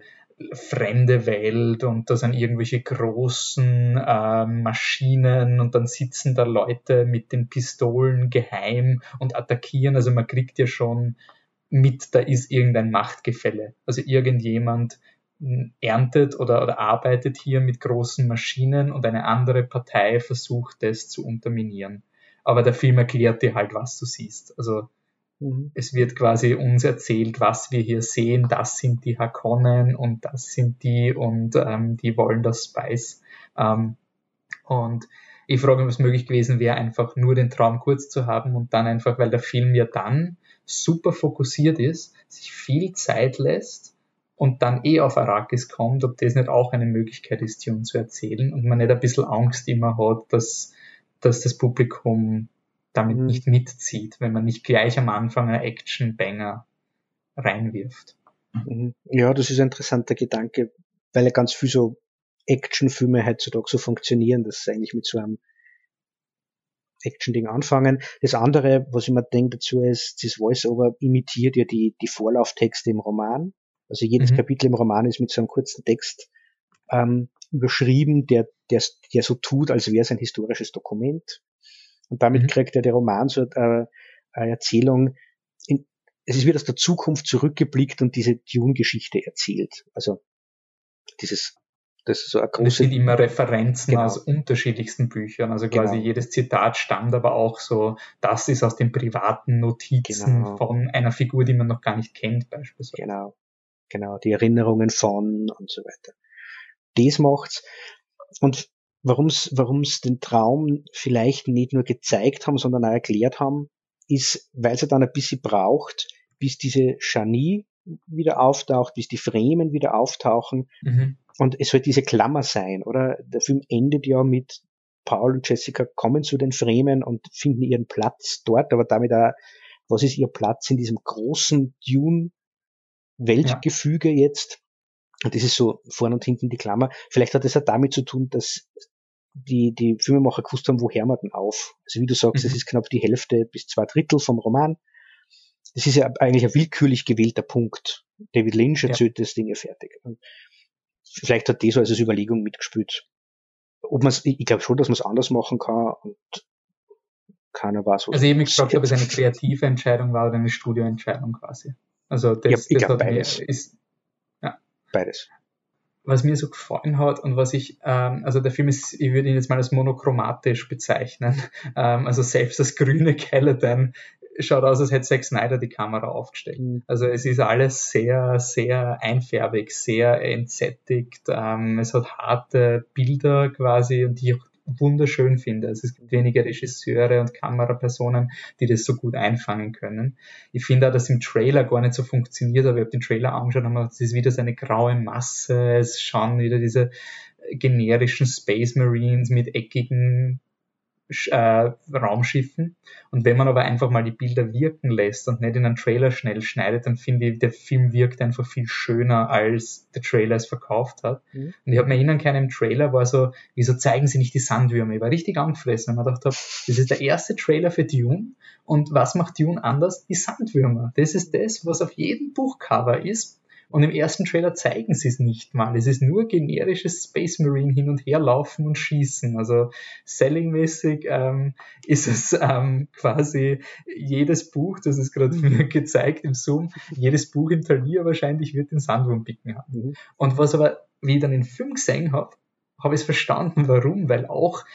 fremde Welt und da sind irgendwelche großen äh, Maschinen und dann sitzen da Leute mit den Pistolen geheim und attackieren. Also man kriegt ja schon mit, da ist irgendein Machtgefälle. Also irgendjemand erntet oder, oder arbeitet hier mit großen Maschinen und eine andere Partei versucht das zu unterminieren. Aber der Film erklärt dir halt, was du siehst. Also Mhm. Es wird quasi uns erzählt, was wir hier sehen. Das sind die Hakonnen und das sind die und ähm, die wollen das Spice. Ähm, und ich frage mich, was möglich gewesen wäre, einfach nur den Traum kurz zu haben und dann einfach, weil der Film ja dann super fokussiert ist, sich viel Zeit lässt und dann eh auf Arrakis kommt, ob das nicht auch eine Möglichkeit ist, die uns zu erzählen und man nicht ein bisschen Angst immer hat, dass, dass das Publikum damit mhm. nicht mitzieht, wenn man nicht gleich am Anfang einen Action-Banger reinwirft. Mhm. Ja, das ist ein interessanter Gedanke, weil ja ganz viel so Actionfilme heutzutage so funktionieren, dass sie eigentlich mit so einem Action-Ding anfangen. Das andere, was ich mir denke dazu ist, das Voice-Over imitiert ja die, die Vorlauftexte im Roman. Also jedes mhm. Kapitel im Roman ist mit so einem kurzen Text ähm, überschrieben, der der, der so tut, als wäre es ein historisches Dokument. Und damit mhm. kriegt er der Roman so äh, eine Erzählung, in, es ist wie aus der Zukunft zurückgeblickt und diese Dune-Geschichte erzählt. Also dieses das ist so eine große. Es sind immer Referenzen genau. aus unterschiedlichsten Büchern. Also quasi genau. jedes Zitat stammt aber auch so, das ist aus den privaten Notizen genau. von einer Figur, die man noch gar nicht kennt, beispielsweise. Genau. Genau. Die Erinnerungen von und so weiter. Das macht's. Und warum's, warum's den Traum vielleicht nicht nur gezeigt haben, sondern auch erklärt haben, ist, weil sie dann ein bisschen braucht, bis diese Chanie wieder auftaucht, bis die Fremen wieder auftauchen. Mhm. Und es soll diese Klammer sein, oder? Der Film endet ja mit Paul und Jessica kommen zu den Fremen und finden ihren Platz dort, aber damit auch, was ist ihr Platz in diesem großen Dune-Weltgefüge ja. jetzt? Und das ist so vorne und hinten die Klammer. Vielleicht hat es auch damit zu tun, dass die, die Filmemacher gewusst haben, woher man denn auf. Also wie du sagst, es mhm. ist knapp die Hälfte bis zwei Drittel vom Roman das ist ja eigentlich ein willkürlich gewählter Punkt. David Lynch erzählt ja. das Ding ja fertig. Und vielleicht hat das als Überlegung mitgespielt. Ob man ich glaube schon, dass man es anders machen kann und keiner war so. Also ich habe mich gefragt, ob es eine kreative Entscheidung war oder eine Studioentscheidung quasi. Also das, ja, ich das glaub, beides. ist ja. beides. Was mir so gefallen hat und was ich, ähm, also der Film ist, ich würde ihn jetzt mal als monochromatisch bezeichnen. Ähm, also selbst das grüne Caladan schaut aus, als hätte Zack Snyder die Kamera aufgestellt. Mhm. Also es ist alles sehr, sehr einfärbig, sehr entsättigt. Ähm, es hat harte Bilder quasi und die wunderschön finde. Also es gibt wenige Regisseure und Kamerapersonen, die das so gut einfangen können. Ich finde auch, dass im Trailer gar nicht so funktioniert, aber ich habe den Trailer angeschaut und es ist wieder so eine graue Masse, es schauen wieder diese generischen Space Marines mit eckigen äh, Raumschiffen. Und wenn man aber einfach mal die Bilder wirken lässt und nicht in einen Trailer schnell schneidet, dann finde ich, der Film wirkt einfach viel schöner, als der Trailer es verkauft hat. Mhm. Und ich habe mir erinnern können, im Trailer war so, wieso zeigen sie nicht die Sandwürmer? Ich war richtig angefressen, weil ich gedacht habe, das ist der erste Trailer für Dune. Und was macht Dune anders? Die Sandwürmer. Das ist das, was auf jedem Buchcover ist. Und im ersten Trailer zeigen sie es nicht mal. Es ist nur generisches Space Marine hin und her laufen und schießen. Also sellingmäßig ähm, ist es ähm, quasi jedes Buch, das ist gerade mir gezeigt im Zoom, jedes Buch im Talier wahrscheinlich wird den Sandwurm-Picken haben. Mhm. Und was aber, wie ich dann den Film gesehen habe, habe ich es verstanden, warum, weil auch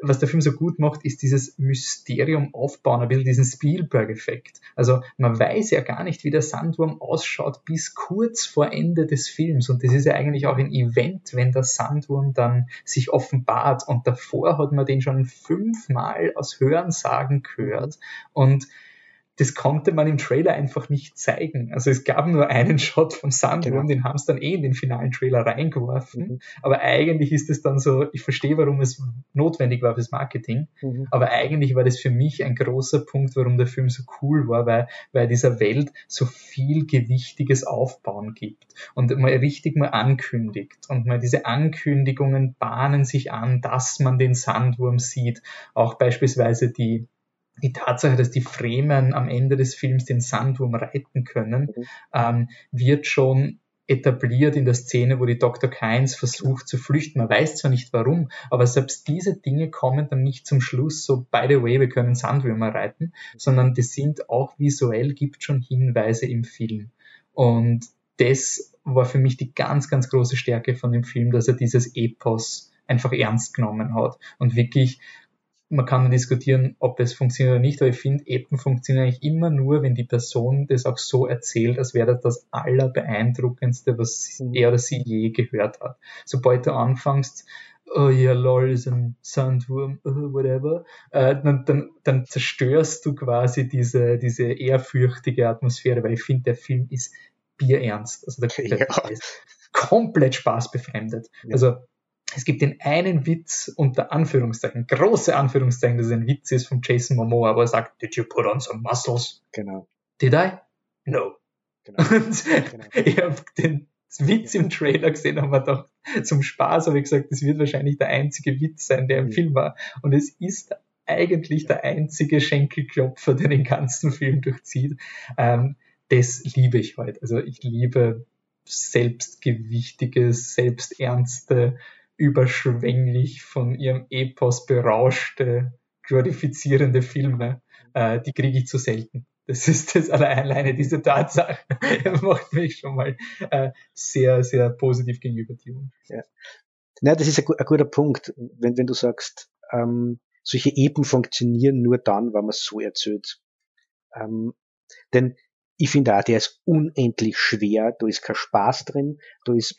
was der Film so gut macht, ist dieses Mysterium aufbauen, ein bisschen diesen Spielberg-Effekt. Also man weiß ja gar nicht, wie der Sandwurm ausschaut bis kurz vor Ende des Films. Und das ist ja eigentlich auch ein Event, wenn der Sandwurm dann sich offenbart. Und davor hat man den schon fünfmal aus Hörensagen gehört. Und das konnte man im Trailer einfach nicht zeigen. Also es gab nur einen Shot vom Sandwurm, genau. den haben sie dann eh in den finalen Trailer reingeworfen. Mhm. Aber eigentlich ist es dann so, ich verstehe, warum es notwendig war fürs Marketing, mhm. aber eigentlich war das für mich ein großer Punkt, warum der Film so cool war, weil, weil dieser Welt so viel gewichtiges Aufbauen gibt und man richtig mal ankündigt und mal diese Ankündigungen bahnen sich an, dass man den Sandwurm sieht. Auch beispielsweise die die Tatsache, dass die Fremen am Ende des Films den Sandwurm reiten können, mhm. ähm, wird schon etabliert in der Szene, wo die Dr. Keins versucht zu flüchten. Man weiß zwar nicht warum, aber selbst diese Dinge kommen dann nicht zum Schluss so, by the way, wir können Sandwürmer reiten, sondern die sind auch visuell, gibt schon Hinweise im Film. Und das war für mich die ganz, ganz große Stärke von dem Film, dass er dieses Epos einfach ernst genommen hat und wirklich man kann diskutieren, ob es funktioniert oder nicht, aber ich finde, Epen funktionieren eigentlich immer nur, wenn die Person das auch so erzählt, als wäre das das Allerbeeindruckendste, was mhm. er oder sie je gehört hat. Sobald du anfängst, oh ja, lol, ist ein Sandwurm, whatever, äh, dann, dann, dann zerstörst du quasi diese, diese ehrfürchtige Atmosphäre, weil ich finde, der Film ist bierernst. Also der, der ja. ist komplett spaßbefremdet. Ja. Also es gibt den einen Witz unter Anführungszeichen, große Anführungszeichen, dass es ein Witz ist von Jason Momoa, wo er sagt, did you put on some muscles? Genau. Did I? No. Genau. Und genau. ich habe den Witz im Trailer gesehen, aber doch zum Spaß habe ich gesagt, das wird wahrscheinlich der einzige Witz sein, der im mhm. Film war. Und es ist eigentlich der einzige Schenkelklopfer, der den ganzen Film durchzieht. Ähm, das liebe ich heute. Also ich liebe selbstgewichtige, selbsternste überschwänglich von ihrem Epos berauschte, glorifizierende Filme, äh, die kriege ich zu selten. Das ist das alleine diese Tatsache macht mich schon mal äh, sehr, sehr positiv gegenüber Dune. Ja. Na, das ist ein, ein, guter Punkt, wenn, wenn du sagst, ähm, solche Epen funktionieren nur dann, wenn man es so erzählt. Ähm, denn ich finde auch, der ist unendlich schwer, da ist kein Spaß drin, da ist,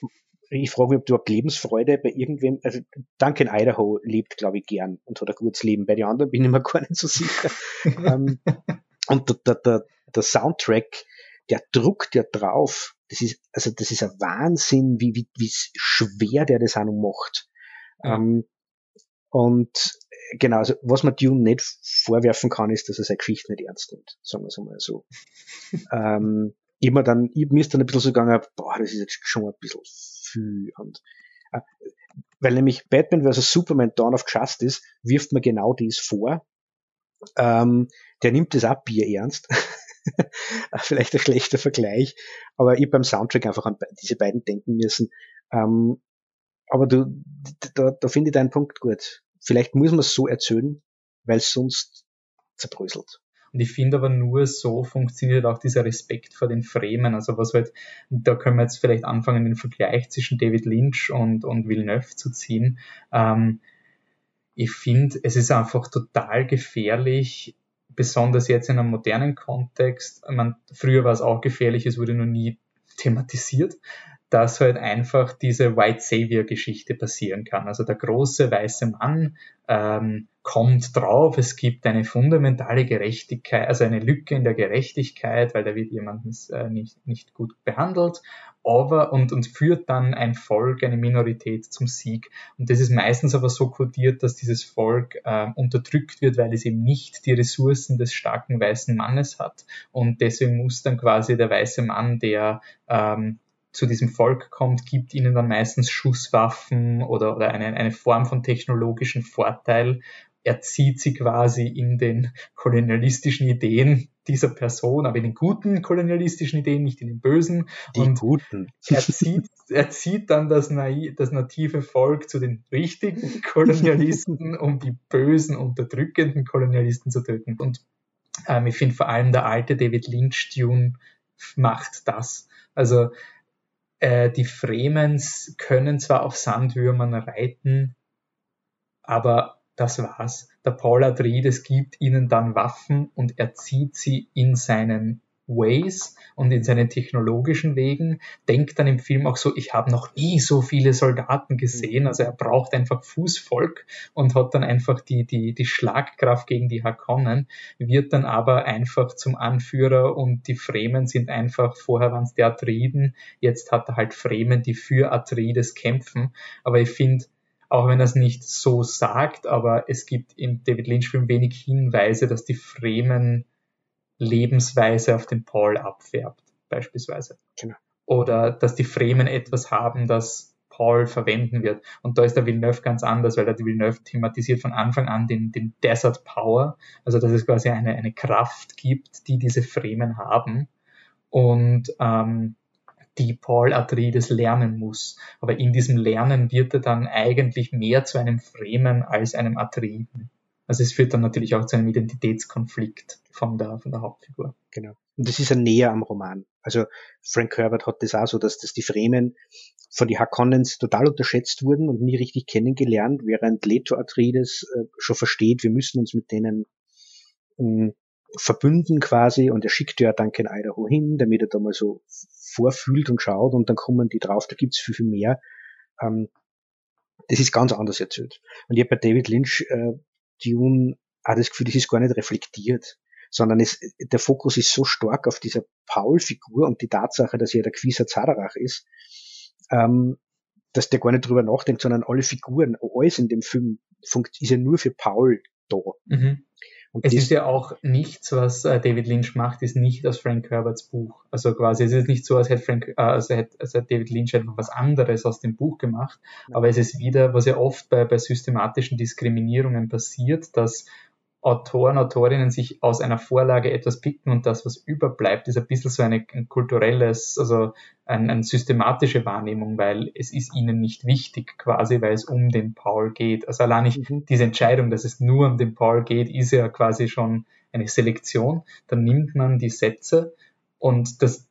ich frage mich, ob du eine Lebensfreude bei irgendwem, also Duncan Idaho lebt, glaube ich, gern und hat ein gutes Leben. Bei den anderen bin ich mir gar nicht so sicher. ähm, und der, der, der Soundtrack, der druckt ja drauf. Das ist, also das ist ein Wahnsinn, wie, wie, wie schwer der das auch noch macht. Ja. Ähm, und genau, also was man Dune nicht vorwerfen kann, ist, dass er seine Geschichte nicht ernst nimmt, sagen wir es einmal so. ähm, immer dann, ich, mir ist dann ein bisschen so gegangen, boah, das ist jetzt schon ein bisschen viel. Und, äh, weil nämlich Batman vs. Superman Dawn of Justice wirft mir genau dies vor. Ähm, der nimmt das auch Bier ernst. Vielleicht ein schlechter Vergleich, aber ich beim Soundtrack einfach an diese beiden denken müssen. Ähm, aber du, da, da finde ich deinen Punkt gut. Vielleicht muss man es so erzählen, weil es sonst zerbröselt. Und ich finde aber nur so funktioniert auch dieser Respekt vor den Fremen. Also was halt, da können wir jetzt vielleicht anfangen, den Vergleich zwischen David Lynch und, und Villeneuve zu ziehen. Ähm, ich finde, es ist einfach total gefährlich, besonders jetzt in einem modernen Kontext. Man, früher war es auch gefährlich, es wurde noch nie thematisiert, dass halt einfach diese White Savior Geschichte passieren kann. Also der große weiße Mann ähm, kommt drauf, es gibt eine fundamentale Gerechtigkeit, also eine Lücke in der Gerechtigkeit, weil da wird jemand äh, nicht, nicht gut behandelt, aber und, und führt dann ein Volk, eine Minorität zum Sieg. Und das ist meistens aber so kodiert, dass dieses Volk äh, unterdrückt wird, weil es eben nicht die Ressourcen des starken weißen Mannes hat. Und deswegen muss dann quasi der weiße Mann, der ähm, zu diesem Volk kommt, gibt ihnen dann meistens Schusswaffen oder, oder eine, eine Form von technologischen Vorteil. Er zieht sie quasi in den kolonialistischen Ideen dieser Person, aber in den guten kolonialistischen Ideen, nicht in den bösen. Die und guten. Er zieht, er zieht dann das, das native Volk zu den richtigen Kolonialisten, um die bösen, unterdrückenden Kolonialisten zu töten. Und ähm, ich finde vor allem der alte David Lynch-Tune macht das. Also äh, die Fremens können zwar auf Sandwürmern reiten, aber das war's. Der Paul Atreides gibt ihnen dann Waffen und er zieht sie in seinen Ways und in seinen technologischen Wegen, denkt dann im Film auch so, ich habe noch nie so viele Soldaten gesehen. Also er braucht einfach Fußvolk und hat dann einfach die, die, die Schlagkraft gegen die Hakonnen, wird dann aber einfach zum Anführer und die Fremen sind einfach, vorher waren es die Atriden, jetzt hat er halt Fremen, die für Atrides kämpfen. Aber ich finde, auch wenn er es nicht so sagt, aber es gibt in David Lynch-Film wenig Hinweise, dass die Fremen Lebensweise auf den Paul abfärbt, beispielsweise. Genau. Oder dass die Fremen etwas haben, das Paul verwenden wird. Und da ist der Villeneuve ganz anders, weil der Villeneuve thematisiert von Anfang an den, den Desert Power, also dass es quasi eine, eine Kraft gibt, die diese Fremen haben und ähm, die Paul Atreides lernen muss. Aber in diesem Lernen wird er dann eigentlich mehr zu einem Fremen als einem Atreiden. Also es führt dann natürlich auch zu einem Identitätskonflikt von der, von der Hauptfigur. Genau. Und das ist ja näher am Roman. Also Frank Herbert hat das auch so, dass, dass die Fremen von die Harkonnens total unterschätzt wurden und nie richtig kennengelernt, während Leto Atreides äh, schon versteht, wir müssen uns mit denen ähm, verbünden quasi und er schickt ja dann kein Idaho hin, damit er da mal so vorfühlt und schaut und dann kommen die drauf, da gibt's viel, viel mehr. Ähm, das ist ganz anders erzählt. Und ich habe bei David Lynch äh, Dune auch das Gefühl, das ist gar nicht reflektiert, sondern es, der Fokus ist so stark auf dieser Paul-Figur und die Tatsache, dass er der Quisa Zadarach ist, ähm, dass der gar nicht drüber nachdenkt, sondern alle Figuren, alles in dem Film ist ja nur für Paul da. Mhm. Und es ist ja auch nichts, was äh, David Lynch macht, ist nicht aus Frank Herberts Buch. Also quasi, es ist nicht so, als hätte, Frank, also hätte, als hätte David Lynch einfach was anderes aus dem Buch gemacht. Aber es ist wieder, was ja oft bei, bei systematischen Diskriminierungen passiert, dass Autoren, Autorinnen sich aus einer Vorlage etwas picken und das, was überbleibt, ist ein bisschen so eine, ein kulturelles, also ein, eine systematische Wahrnehmung, weil es ist ihnen nicht wichtig quasi, weil es um den Paul geht. Also allein nicht mhm. diese Entscheidung, dass es nur um den Paul geht, ist ja quasi schon eine Selektion. Dann nimmt man die Sätze und das,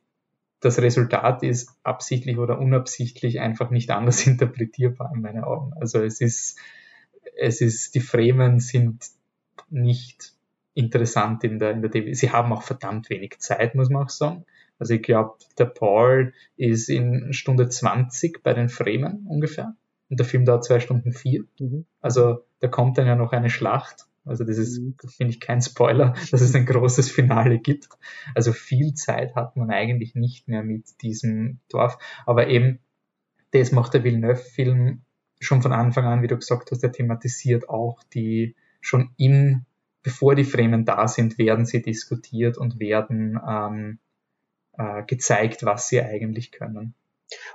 das Resultat ist absichtlich oder unabsichtlich einfach nicht anders interpretierbar in meinen Augen. Also es ist, es ist, die Fremen sind nicht interessant in der, in der TV. Sie haben auch verdammt wenig Zeit, muss man auch sagen. Also ich glaube, der Paul ist in Stunde 20 bei den Fremen ungefähr. Und der Film dauert zwei Stunden vier. Mhm. Also da kommt dann ja noch eine Schlacht. Also das ist, mhm. finde ich, kein Spoiler, dass es ein großes Finale gibt. Also viel Zeit hat man eigentlich nicht mehr mit diesem Dorf. Aber eben, das macht der Villeneuve-Film schon von Anfang an, wie du gesagt hast, der thematisiert auch die, schon in, bevor die Fremen da sind, werden sie diskutiert und werden ähm, äh, gezeigt, was sie eigentlich können.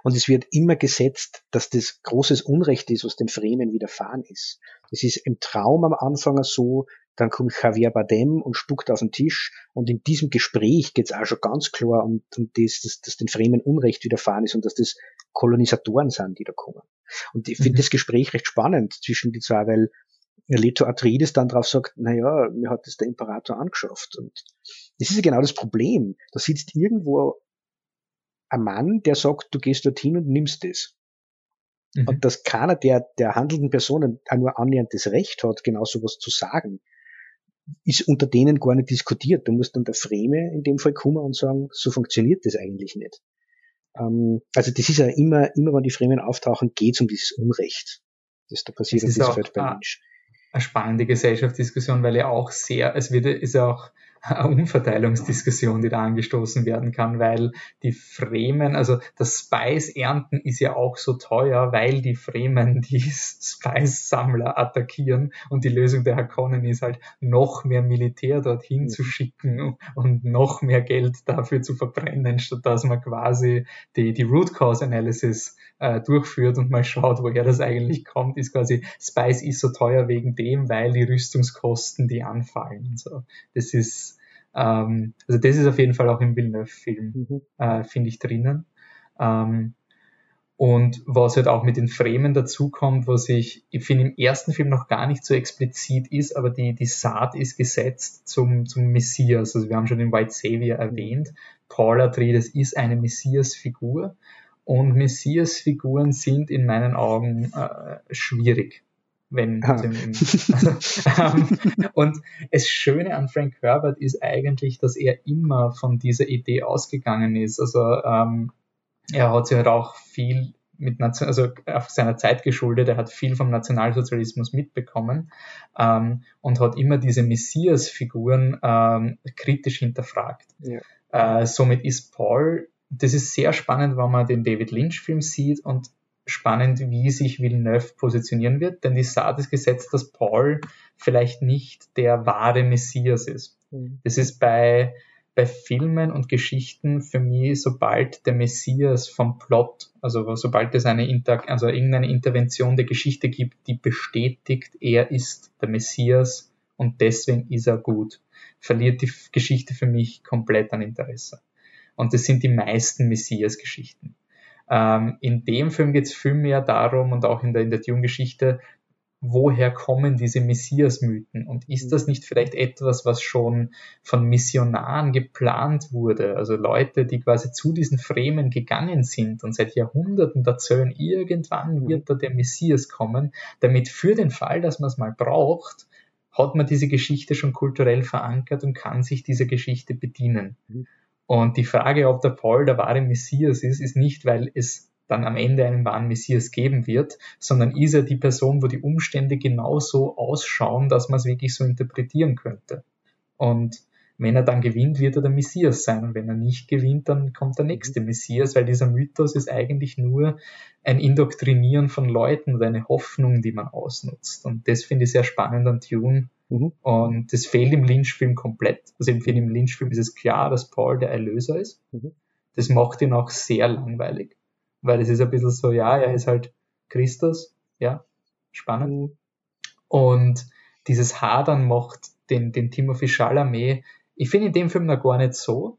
Und es wird immer gesetzt, dass das großes Unrecht ist, was den Fremen widerfahren ist. Es ist im Traum am Anfang so, dann kommt Javier Bardem und spuckt auf den Tisch und in diesem Gespräch geht es auch schon ganz klar um, um das, dass, dass den Fremen Unrecht widerfahren ist und dass das Kolonisatoren sind, die da kommen. Und ich finde mhm. das Gespräch recht spannend zwischen die zwei, weil Leto Atreides dann drauf sagt, na ja, mir hat das der Imperator angeschafft. Und das ist ja genau das Problem. Da sitzt irgendwo ein Mann, der sagt, du gehst dorthin und nimmst das. Mhm. Und dass keiner der, der handelnden Personen auch nur annähernd das Recht hat, genau sowas zu sagen, ist unter denen gar nicht diskutiert. Da muss dann der Freme in dem Fall kommen und sagen, so funktioniert das eigentlich nicht. Ähm, also das ist ja immer, immer wenn die Fremen auftauchen, geht es um dieses Unrecht, das da passiert das auf diesem Feld beim Mensch eine spannende Gesellschaftsdiskussion, weil ja auch sehr, es wird, ist ja auch Umverteilungsdiskussion, die da angestoßen werden kann, weil die Fremen, also das Spice-Ernten ist ja auch so teuer, weil die Fremen die Spice-Sammler attackieren und die Lösung der Hakonnen ist halt noch mehr Militär dorthin zu schicken und noch mehr Geld dafür zu verbrennen, statt dass man quasi die, die Root Cause Analysis äh, durchführt und mal schaut, woher das eigentlich kommt, ist quasi Spice ist so teuer wegen dem, weil die Rüstungskosten die anfallen. So, das ist ähm, also das ist auf jeden Fall auch im Villeneuve-Film, mhm. äh, finde ich, drinnen. Ähm, und was halt auch mit den Fremen dazukommt, was ich, ich finde im ersten Film noch gar nicht so explizit ist, aber die, die Saat ist gesetzt zum, zum Messias. Also wir haben schon den White Savior erwähnt. Paul Atreides ist eine Messias-Figur und Messias-Figuren sind in meinen Augen äh, schwierig wenn ah. und das Schöne an Frank Herbert ist eigentlich, dass er immer von dieser Idee ausgegangen ist. Also ähm, er hat sich halt auch viel mit Nation also auf seiner Zeit geschuldet, er hat viel vom Nationalsozialismus mitbekommen ähm, und hat immer diese Messias-Figuren ähm, kritisch hinterfragt. Ja. Äh, somit ist Paul, das ist sehr spannend, wenn man den David Lynch-Film sieht und spannend, wie sich Villeneuve positionieren wird, denn die Saat ist gesetzt, dass Paul vielleicht nicht der wahre Messias ist. Mhm. Das ist bei, bei Filmen und Geschichten für mich, sobald der Messias vom Plot, also sobald es eine Inter also irgendeine Intervention der Geschichte gibt, die bestätigt, er ist der Messias und deswegen ist er gut, verliert die Geschichte für mich komplett an Interesse. Und das sind die meisten Messias-Geschichten. Ähm, in dem Film geht es viel mehr darum und auch in der, in der Dune-Geschichte, woher kommen diese Messias-Mythen? Und ist das nicht vielleicht etwas, was schon von Missionaren geplant wurde? Also Leute, die quasi zu diesen Fremen gegangen sind und seit Jahrhunderten erzählen, irgendwann wird da der Messias kommen, damit für den Fall, dass man es mal braucht, hat man diese Geschichte schon kulturell verankert und kann sich dieser Geschichte bedienen. Mhm. Und die Frage, ob der Paul der wahre Messias ist, ist nicht, weil es dann am Ende einen wahren Messias geben wird, sondern ist er die Person, wo die Umstände genauso ausschauen, dass man es wirklich so interpretieren könnte. Und wenn er dann gewinnt, wird er der Messias sein. Und wenn er nicht gewinnt, dann kommt der nächste Messias, weil dieser Mythos ist eigentlich nur ein Indoktrinieren von Leuten oder eine Hoffnung, die man ausnutzt. Und das finde ich sehr spannend an Tune, Mhm. Und das fehlt im Lynch-Film komplett. Also im Film, im Lynch-Film ist es klar, dass Paul der Erlöser ist. Mhm. Das macht ihn auch sehr langweilig. Weil es ist ein bisschen so, ja, er ist halt Christus, ja, spannend. Mhm. Und dieses Hadern macht den, den Timothy Chalamet, ich finde in dem Film noch gar nicht so,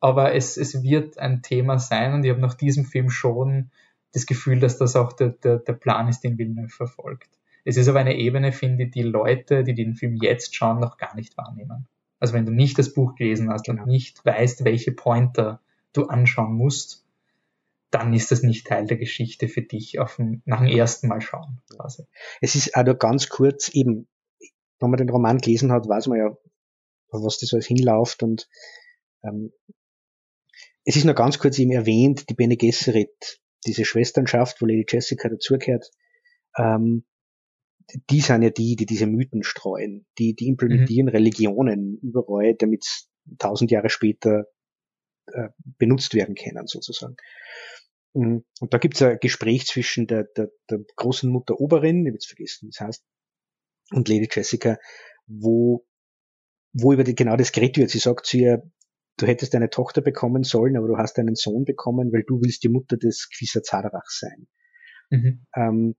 aber es, es wird ein Thema sein und ich habe nach diesem Film schon das Gefühl, dass das auch der, der, der Plan ist, den Villeneuve verfolgt. Es ist aber eine Ebene, finde ich, die Leute, die den Film jetzt schauen, noch gar nicht wahrnehmen. Also wenn du nicht das Buch gelesen hast und nicht weißt, welche Pointer du anschauen musst, dann ist das nicht Teil der Geschichte für dich auf dem, nach dem ersten Mal schauen. Quasi. Es ist nur ganz kurz eben, wenn man den Roman gelesen hat, weiß man ja, was das alles hinläuft und ähm, es ist nur ganz kurz eben erwähnt, die Bene Gesserit, diese Schwesternschaft, wo Lady Jessica dazugehört, ähm, die sind ja die, die diese Mythen streuen, die, die implementieren mhm. Religionen überall, damit tausend Jahre später äh, benutzt werden können, sozusagen. Mhm. Und da gibt es ein Gespräch zwischen der, der, der großen Mutter Oberin, ich habe jetzt vergessen, wie es heißt, und Lady Jessica, wo, wo über die, genau das geredet wird. Sie sagt zu ihr, du hättest eine Tochter bekommen sollen, aber du hast einen Sohn bekommen, weil du willst die Mutter des Quisazarach sein. Mhm. Ähm,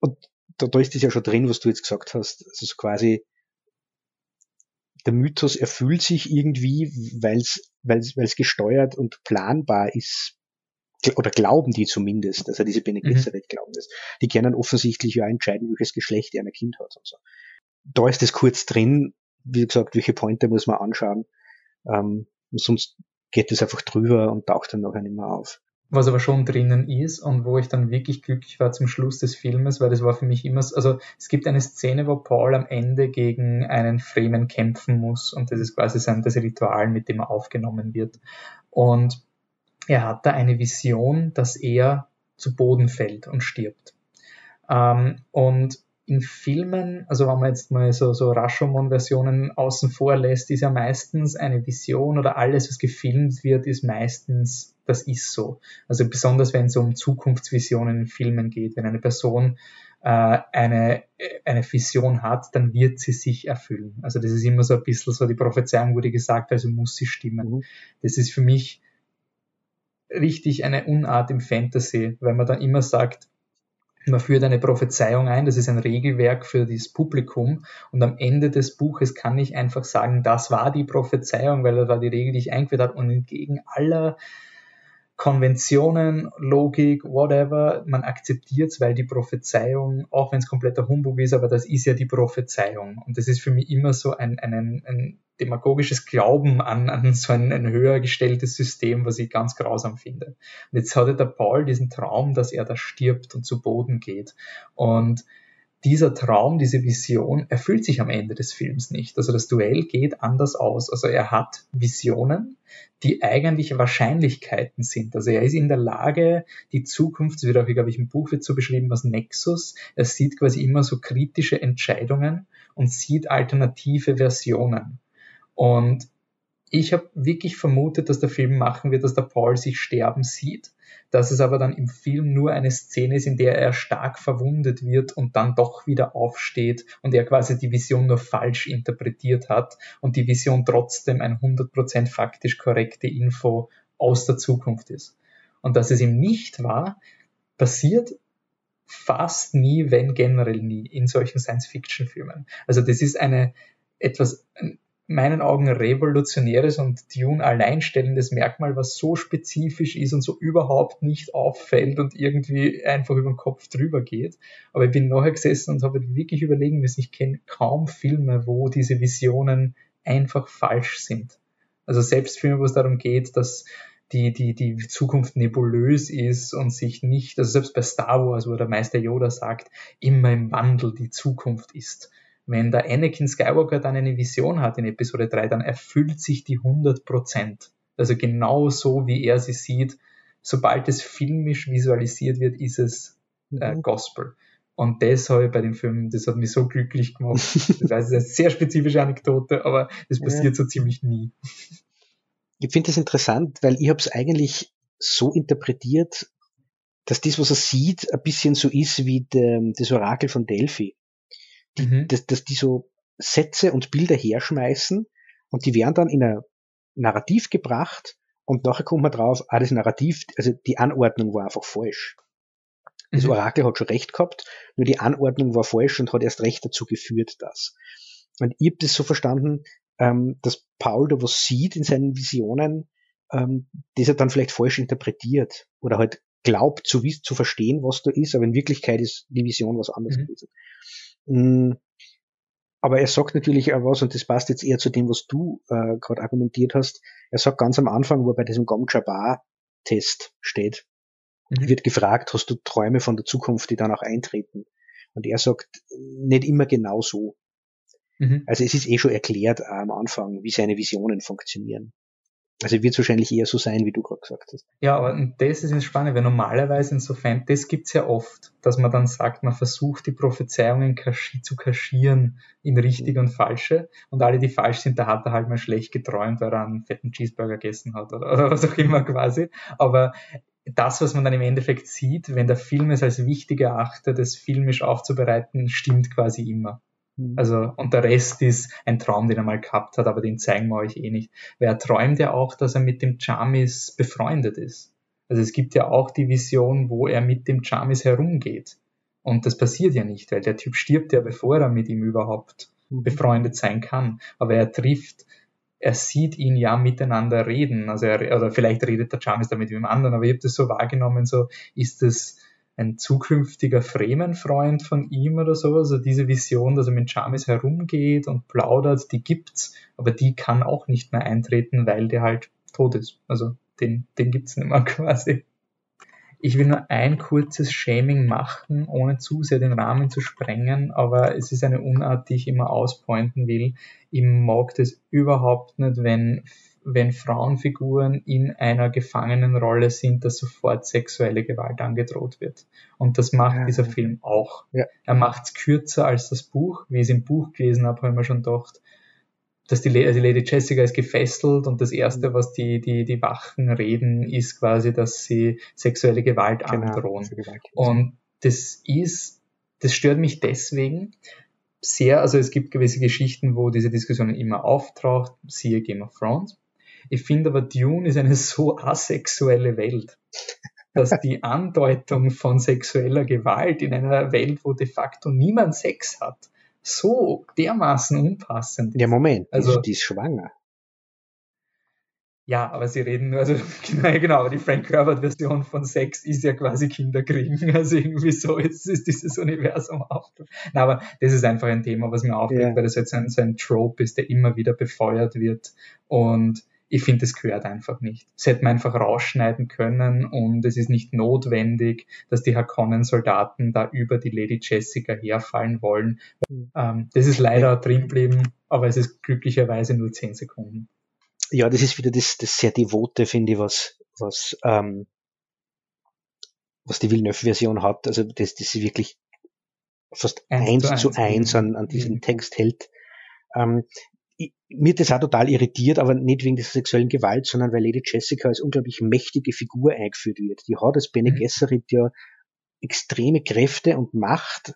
und da, da ist es ja schon drin, was du jetzt gesagt hast. Also quasi der Mythos erfüllt sich irgendwie, weil es gesteuert und planbar ist, oder glauben die zumindest, also diese Bene Gesserit mhm. glauben das. Die können offensichtlich ja entscheiden, welches Geschlecht er ein Kind hat und so. Da ist es kurz drin, wie gesagt, welche Pointe muss man anschauen, ähm, sonst geht es einfach drüber und taucht dann nachher nicht mehr auf was aber schon drinnen ist und wo ich dann wirklich glücklich war zum Schluss des Filmes, weil das war für mich immer, also es gibt eine Szene, wo Paul am Ende gegen einen Fremen kämpfen muss und das ist quasi sein, das Ritual, mit dem er aufgenommen wird. Und er hat da eine Vision, dass er zu Boden fällt und stirbt. Ähm, und in Filmen, also wenn man jetzt mal so, so Rashomon-Versionen außen vor lässt, ist ja meistens eine Vision oder alles, was gefilmt wird, ist meistens, das ist so. Also besonders wenn es um Zukunftsvisionen in Filmen geht, wenn eine Person äh, eine, eine Vision hat, dann wird sie sich erfüllen. Also das ist immer so ein bisschen so, die Prophezeiung wurde gesagt, also muss sie stimmen. Mhm. Das ist für mich richtig eine Unart im Fantasy, weil man dann immer sagt, man führt eine Prophezeiung ein, das ist ein Regelwerk für das Publikum und am Ende des Buches kann ich einfach sagen, das war die Prophezeiung, weil das war die Regel, die ich eingeführt habe und entgegen aller Konventionen, Logik, whatever, man akzeptiert es, weil die Prophezeiung, auch wenn es kompletter Humbug ist, aber das ist ja die Prophezeiung. Und das ist für mich immer so ein, ein, ein demagogisches Glauben an, an so ein, ein höher gestelltes System, was ich ganz grausam finde. Und jetzt hatte der Paul diesen Traum, dass er da stirbt und zu Boden geht. Und dieser Traum, diese Vision erfüllt sich am Ende des Films nicht. Also das Duell geht anders aus. Also er hat Visionen, die eigentlich Wahrscheinlichkeiten sind. Also er ist in der Lage, die Zukunft, das wird auch, glaube ich, im Buch wird so beschrieben, was Nexus, er sieht quasi immer so kritische Entscheidungen und sieht alternative Versionen. Und ich habe wirklich vermutet, dass der Film machen wird, dass der Paul sich sterben sieht, dass es aber dann im Film nur eine Szene ist, in der er stark verwundet wird und dann doch wieder aufsteht und er quasi die Vision nur falsch interpretiert hat und die Vision trotzdem ein 100% faktisch korrekte Info aus der Zukunft ist. Und dass es ihm nicht war, passiert fast nie, wenn generell nie in solchen Science-Fiction-Filmen. Also das ist eine etwas meinen Augen revolutionäres und Dune alleinstellendes Merkmal, was so spezifisch ist und so überhaupt nicht auffällt und irgendwie einfach über den Kopf drüber geht. Aber ich bin nachher gesessen und habe wirklich überlegen müssen, ich kenne kaum Filme, wo diese Visionen einfach falsch sind. Also selbst Filme, wo es darum geht, dass die, die, die Zukunft nebulös ist und sich nicht, also selbst bei Star Wars, wo der Meister Yoda sagt, immer im Wandel die Zukunft ist wenn der Anakin Skywalker dann eine Vision hat in Episode 3, dann erfüllt sich die 100 Prozent. Also genau so, wie er sie sieht. Sobald es filmisch visualisiert wird, ist es äh, mhm. Gospel. Und das habe ich bei dem Film, das hat mich so glücklich gemacht. Das ist eine sehr spezifische Anekdote, aber das passiert ja. so ziemlich nie. Ich finde das interessant, weil ich habe es eigentlich so interpretiert, dass das, was er sieht, ein bisschen so ist wie der, das Orakel von Delphi die, mhm. dass, dass die so Sätze und Bilder herschmeißen und die werden dann in ein Narrativ gebracht und nachher kommt man drauf, ah, das Narrativ, also die Anordnung war einfach falsch. Das mhm. Orakel hat schon recht gehabt, nur die Anordnung war falsch und hat erst recht dazu geführt, dass. Und ich habe das so verstanden, ähm, dass Paul da was sieht in seinen Visionen, ähm, das er dann vielleicht falsch interpretiert oder halt glaubt zu, zu verstehen, was da ist, aber in Wirklichkeit ist die Vision was anderes mhm. gewesen. Mhm. Aber er sagt natürlich auch was, und das passt jetzt eher zu dem, was du äh, gerade argumentiert hast. Er sagt ganz am Anfang, wo er bei diesem Gom Jabbar-Test steht, mhm. wird gefragt, hast du Träume von der Zukunft, die dann auch eintreten? Und er sagt, nicht immer genau so. Mhm. Also es ist eh schon erklärt am Anfang, wie seine Visionen funktionieren. Also wird es wahrscheinlich eher so sein, wie du gerade gesagt hast. Ja, aber das ist spannend, weil normalerweise insofern, das gibt's ja oft, dass man dann sagt, man versucht die Prophezeiungen zu kaschieren in richtige und falsche und alle, die falsch sind, da hat er halt mal schlecht geträumt, weil er einen fetten Cheeseburger gegessen hat oder, oder was auch immer quasi. Aber das, was man dann im Endeffekt sieht, wenn der Film es als wichtig erachtet, das filmisch aufzubereiten, stimmt quasi immer. Mhm. Also, und der Rest ist ein Traum, den er mal gehabt hat, aber den zeigen wir euch eh nicht. Weil er träumt ja auch, dass er mit dem Chamis befreundet ist. Also es gibt ja auch die Vision, wo er mit dem Chamis herumgeht. Und das passiert ja nicht, weil der Typ stirbt ja, bevor er mit ihm überhaupt mhm. befreundet sein kann. Aber er trifft, er sieht ihn ja miteinander reden. Also er, oder vielleicht redet der Chamis da mit dem anderen, aber ich habe das so wahrgenommen, so ist das ein zukünftiger Fremenfreund von ihm oder so. Also diese Vision, dass er mit Chamis herumgeht und plaudert, die gibt's, aber die kann auch nicht mehr eintreten, weil der halt tot ist. Also den, den gibt's nicht mehr quasi. Ich will nur ein kurzes Shaming machen, ohne zu sehr den Rahmen zu sprengen, aber es ist eine Unart, die ich immer auspointen will. Ich mag das überhaupt nicht, wenn wenn Frauenfiguren in einer Gefangenenrolle sind, dass sofort sexuelle Gewalt angedroht wird. Und das macht ja. dieser Film auch. Ja. Er macht es kürzer als das Buch. Wie ich es im Buch gelesen habe, habe ich mir schon gedacht, dass die, also Lady Jessica ist gefesselt und das erste, was die, die, die Wachen reden, ist quasi, dass sie sexuelle Gewalt genau, androhen. Gewalt. Und das ist, das stört mich deswegen, sehr, also es gibt gewisse Geschichten, wo diese Diskussion immer auftaucht, siehe Game of Thrones. Ich finde aber, Dune ist eine so asexuelle Welt, dass die Andeutung von sexueller Gewalt in einer Welt, wo de facto niemand Sex hat, so dermaßen unpassend ist. Ja, Moment, also, die ist schwanger. Ja, aber sie reden nur, also genau, genau aber die Frank Herbert-Version von Sex ist ja quasi Kinderkriegen. Also irgendwie so ist, ist dieses Universum auch. Na, aber das ist einfach ein Thema, was mir aufregt, yeah. weil das jetzt ein, so ein Trope ist, der immer wieder befeuert wird. Und ich finde, es gehört einfach nicht. Das hätte man einfach rausschneiden können und es ist nicht notwendig, dass die Harkonnen-Soldaten da über die Lady Jessica herfallen wollen. Ähm, das ist leider drin geblieben, aber es ist glücklicherweise nur zehn Sekunden. Ja, das ist wieder das, das sehr devote, finde ich, was, was, ähm, was die Villeneuve-Version hat. Also das, das ist wirklich fast eins, eins zu eins, eins an, an diesem mhm. Text hält. Ähm, mir das auch total irritiert, aber nicht wegen der sexuellen Gewalt, sondern weil Lady Jessica als unglaublich mächtige Figur eingeführt wird. Die hat als Bene mhm. Gesserit ja extreme Kräfte und Macht,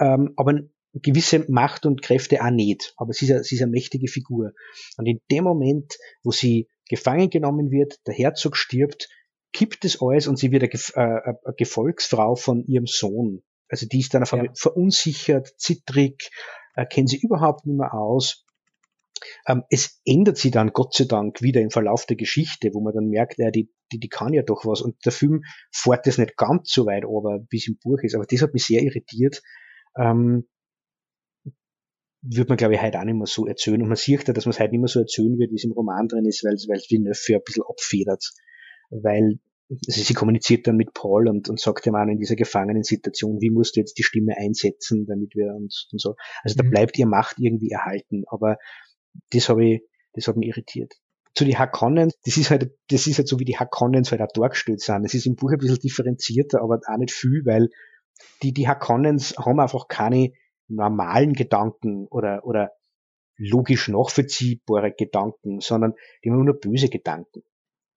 ähm, aber gewisse Macht und Kräfte auch nicht. Aber sie ist, eine, sie ist eine mächtige Figur. Und in dem Moment, wo sie gefangen genommen wird, der Herzog stirbt, kippt es alles und sie wird eine, äh, eine Gefolgsfrau von ihrem Sohn. Also die ist dann ja. verunsichert, zittrig, äh, kennt sie überhaupt nicht mehr aus es ändert sich dann Gott sei Dank wieder im Verlauf der Geschichte, wo man dann merkt, ja, die, die, die kann ja doch was. Und der Film fährt das nicht ganz so weit aber wie es im Buch ist. Aber das hat mich sehr irritiert. Ähm, wird man, glaube ich, heute auch nicht mehr so erzählen. Und man sieht ja, dass man es heute nicht mehr so erzählen wird, wie es im Roman drin ist, weil, weil Villeneuve ein bisschen abfedert. Weil also sie kommuniziert dann mit Paul und, und sagt ihm auch in dieser gefangenen Situation, wie musst du jetzt die Stimme einsetzen, damit wir uns und so. Also da mhm. bleibt ihr Macht irgendwie erhalten. Aber das habe ich, das hat mich irritiert. Zu die Hakonnen, das ist halt, das ist halt so, wie die Hakonnens halt auch dargestellt sind. Es ist im Buch ein bisschen differenzierter, aber auch nicht viel, weil die, die Hakonnens haben einfach keine normalen Gedanken oder, oder logisch nachvollziehbare Gedanken, sondern die haben nur böse Gedanken.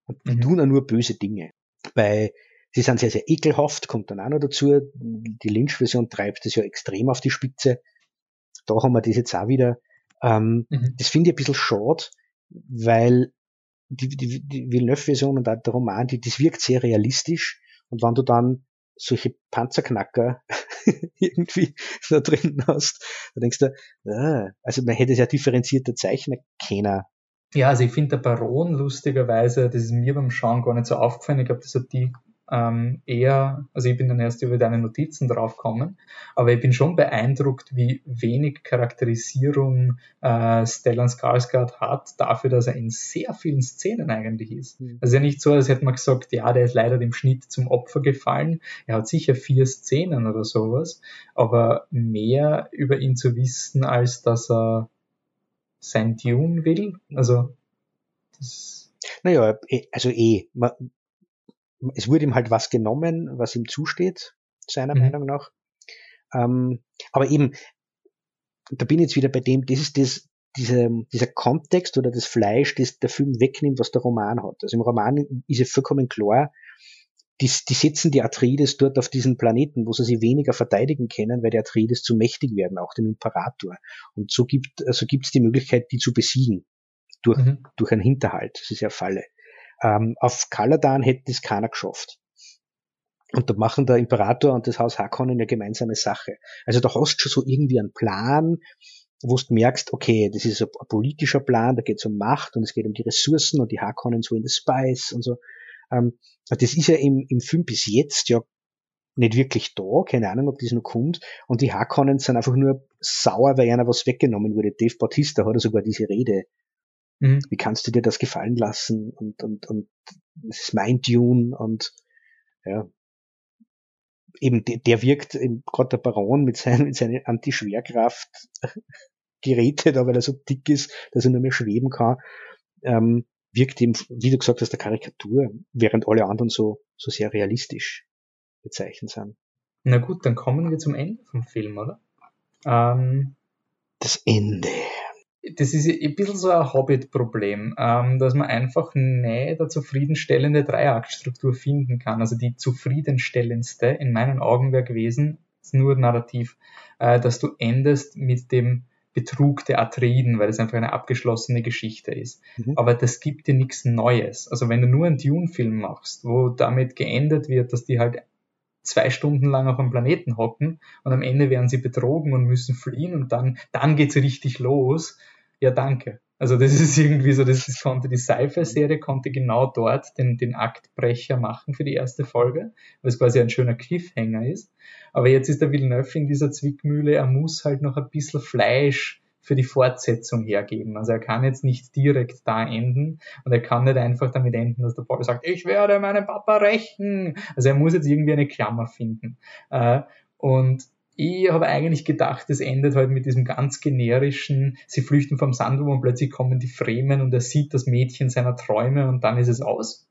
Und die mhm. tun auch nur böse Dinge. Bei, sie sind sehr, sehr ekelhaft, kommt dann auch noch dazu. Die Lynch-Version treibt das ja extrem auf die Spitze. Da haben wir das jetzt auch wieder. Ähm, mhm. Das finde ich ein bisschen schade, weil die, die, die Villeneuve-Version und auch der Roman, die, das wirkt sehr realistisch. Und wenn du dann solche Panzerknacker irgendwie da drin hast, da denkst du, ah, also man hätte es ja differenzierter zeichnen können. Ja, also ich finde der Baron lustigerweise, das ist mir beim Schauen gar nicht so aufgefallen. Ich glaube, das hat die ähm, eher, also ich bin dann erst über deine Notizen draufgekommen, aber ich bin schon beeindruckt, wie wenig Charakterisierung äh, Stellan Skarsgård hat, dafür, dass er in sehr vielen Szenen eigentlich ist. Mhm. Also ja nicht so, als hätte man gesagt, ja, der ist leider dem Schnitt zum Opfer gefallen. Er hat sicher vier Szenen oder sowas, aber mehr über ihn zu wissen, als dass er sein Dune will, also das naja, eh, also eh, man, es wurde ihm halt was genommen, was ihm zusteht, seiner mhm. Meinung nach. Ähm, aber eben, da bin ich jetzt wieder bei dem, das ist das, dieser, dieser Kontext oder das Fleisch, das der Film wegnimmt, was der Roman hat. Also im Roman ist ja vollkommen klar, die, die setzen die Atreides dort auf diesen Planeten, wo sie sich weniger verteidigen können, weil die Atreides zu mächtig werden, auch dem Imperator. Und so gibt also gibt's die Möglichkeit, die zu besiegen durch, mhm. durch einen Hinterhalt. Das ist ja Falle. Ähm, auf Kaladan hätte es keiner geschafft. Und da machen der Imperator und das Haus Harkonnen eine gemeinsame Sache. Also da hast du schon so irgendwie einen Plan, wo du merkst, okay, das ist ein, politischer Plan, da geht es um Macht und es geht um die Ressourcen und die Harkonnen so in the Spice und so. Ähm, das ist ja im, im Film bis jetzt ja nicht wirklich da, keine Ahnung, ob das noch kommt. Und die Harkonnen sind einfach nur sauer, weil einer was weggenommen wurde. Dave Bautista hat ja sogar diese Rede Mhm. Wie kannst du dir das gefallen lassen? Und, und, und es ist mein Dune und ja, eben der, der wirkt, gerade der Baron mit, seinen, mit seiner Anti-Schwerkraft gerätet, aber weil er so dick ist, dass er nur mehr schweben kann, ähm, wirkt ihm, wie du gesagt hast, der Karikatur, während alle anderen so, so sehr realistisch bezeichnet sind. Na gut, dann kommen wir zum Ende vom Film, oder? Ähm, das Ende das ist ein bisschen so ein Hobbit-Problem, ähm, dass man einfach nicht eine zufriedenstellende Dreiaktstruktur finden kann. Also die zufriedenstellendste in meinen Augen wäre gewesen, ist nur narrativ, äh, dass du endest mit dem Betrug der Atreiden, weil es einfach eine abgeschlossene Geschichte ist. Mhm. Aber das gibt dir nichts Neues. Also wenn du nur einen Dune-Film machst, wo damit geendet wird, dass die halt zwei Stunden lang auf einem Planeten hocken und am Ende werden sie betrogen und müssen fliehen und dann, dann geht's richtig los, ja danke. Also das ist irgendwie so, das, das konnte die Sci-Fi-Serie konnte genau dort den, den Aktbrecher machen für die erste Folge, weil es quasi ein schöner Cliffhanger ist. Aber jetzt ist der Villeneuve in dieser Zwickmühle, er muss halt noch ein bisschen Fleisch für die Fortsetzung hergeben. Also er kann jetzt nicht direkt da enden und er kann nicht einfach damit enden, dass der Paul sagt, ich werde meinen Papa rächen. Also er muss jetzt irgendwie eine Klammer finden. Äh, und ich habe eigentlich gedacht, es endet halt mit diesem ganz generischen, sie flüchten vom Sandwurm und plötzlich kommen die Fremen und er sieht das Mädchen seiner Träume und dann ist es aus.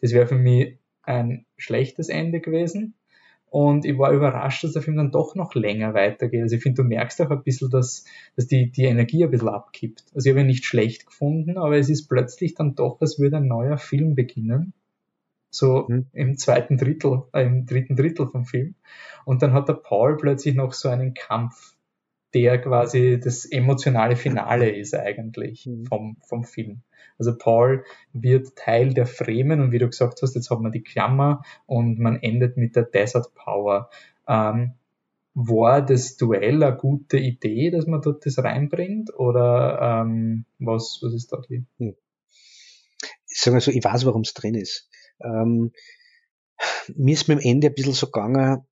Das wäre für mich ein schlechtes Ende gewesen. Und ich war überrascht, dass der Film dann doch noch länger weitergeht. Also ich finde, du merkst auch ein bisschen, dass, dass die, die Energie ein bisschen abkippt. Also ich habe ihn nicht schlecht gefunden, aber es ist plötzlich dann doch, als würde ein neuer Film beginnen so mhm. im zweiten Drittel, äh, im dritten Drittel vom Film. Und dann hat der Paul plötzlich noch so einen Kampf, der quasi das emotionale Finale ist eigentlich mhm. vom, vom Film. Also Paul wird Teil der Fremen und wie du gesagt hast, jetzt hat man die Klammer und man endet mit der Desert Power. Ähm, war das Duell eine gute Idee, dass man dort das reinbringt oder ähm, was, was ist da die? Hm. Sagen wir so, ich weiß, warum es drin ist. Ähm, mir ist mit dem Ende ein bisschen so gegangen,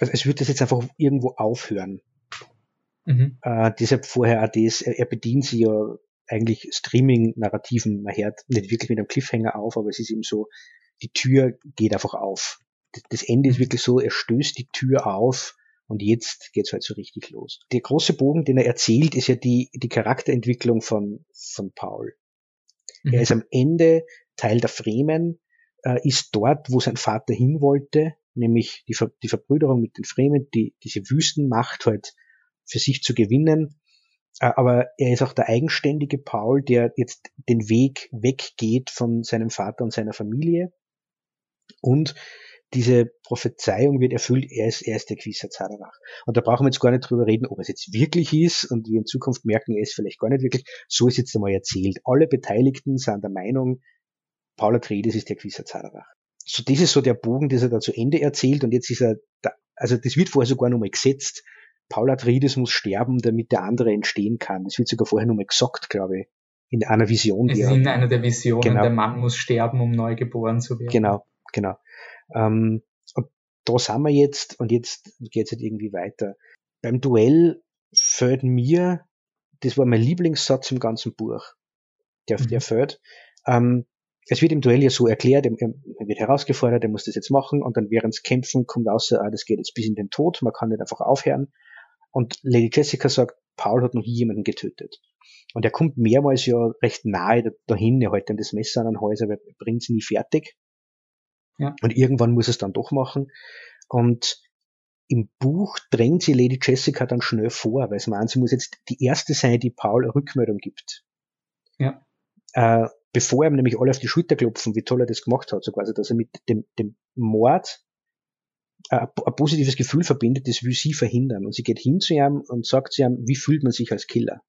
also es würde das jetzt einfach irgendwo aufhören. Mhm. Äh, deshalb vorher das, er, er bedient sich ja eigentlich Streaming-Narrativen, man hört nicht wirklich mit einem Cliffhanger auf, aber es ist eben so, die Tür geht einfach auf. Das Ende ist mhm. wirklich so, er stößt die Tür auf und jetzt geht's halt so richtig los. Der große Bogen, den er erzählt, ist ja die, die Charakterentwicklung von, von Paul. Mhm. Er ist am Ende Teil der Fremen, äh, ist dort, wo sein Vater hin wollte, nämlich die, Ver die Verbrüderung mit den Fremen, die, diese Wüstenmacht halt für sich zu gewinnen. Äh, aber er ist auch der eigenständige Paul, der jetzt den Weg weggeht von seinem Vater und seiner Familie. Und diese Prophezeiung wird erfüllt, er ist, er ist der Quisatzaranach. Und da brauchen wir jetzt gar nicht drüber reden, ob es jetzt wirklich ist und wir in Zukunft merken, er ist vielleicht gar nicht wirklich. So ist jetzt einmal erzählt. Alle Beteiligten sind der Meinung, Paul Atreides ist der Quisatzaranach. so das ist so der Bogen, den er da zu Ende erzählt und jetzt ist er, da, also das wird vorher sogar nochmal gesetzt. Paul Atreides muss sterben, damit der andere entstehen kann. Das wird sogar vorher nochmal gesagt, glaube ich, in einer Vision. Es ist in einer der Visionen, genau. der Mann muss sterben, um neu geboren zu werden. Genau, genau. Ähm, und da sind wir jetzt und jetzt geht es halt irgendwie weiter. Beim Duell fällt mir, das war mein Lieblingssatz im ganzen Buch, der, mhm. der fällt, ähm, es wird im Duell ja so erklärt, er, wird herausgefordert, er muss das jetzt machen und dann während es kämpfen kommt außer, ah, das geht jetzt bis in den Tod, man kann nicht einfach aufhören. Und Lady Jessica sagt, Paul hat noch nie jemanden getötet. Und er kommt mehrmals ja recht nahe dahin, er hält ihm das Messer an den Hals, aber er bringt es nie fertig. Ja. Und irgendwann muss es dann doch machen. Und im Buch drängt sie Lady Jessica dann schnell vor, weil sie meint, sie muss jetzt die erste sein, die Paul eine Rückmeldung gibt. Ja. Äh, bevor ihm nämlich alle auf die Schulter klopfen, wie toll er das gemacht hat, so quasi, dass er mit dem, dem Mord ein, ein positives Gefühl verbindet, das will sie verhindern. Und sie geht hin zu ihm und sagt zu ihm, wie fühlt man sich als Killer?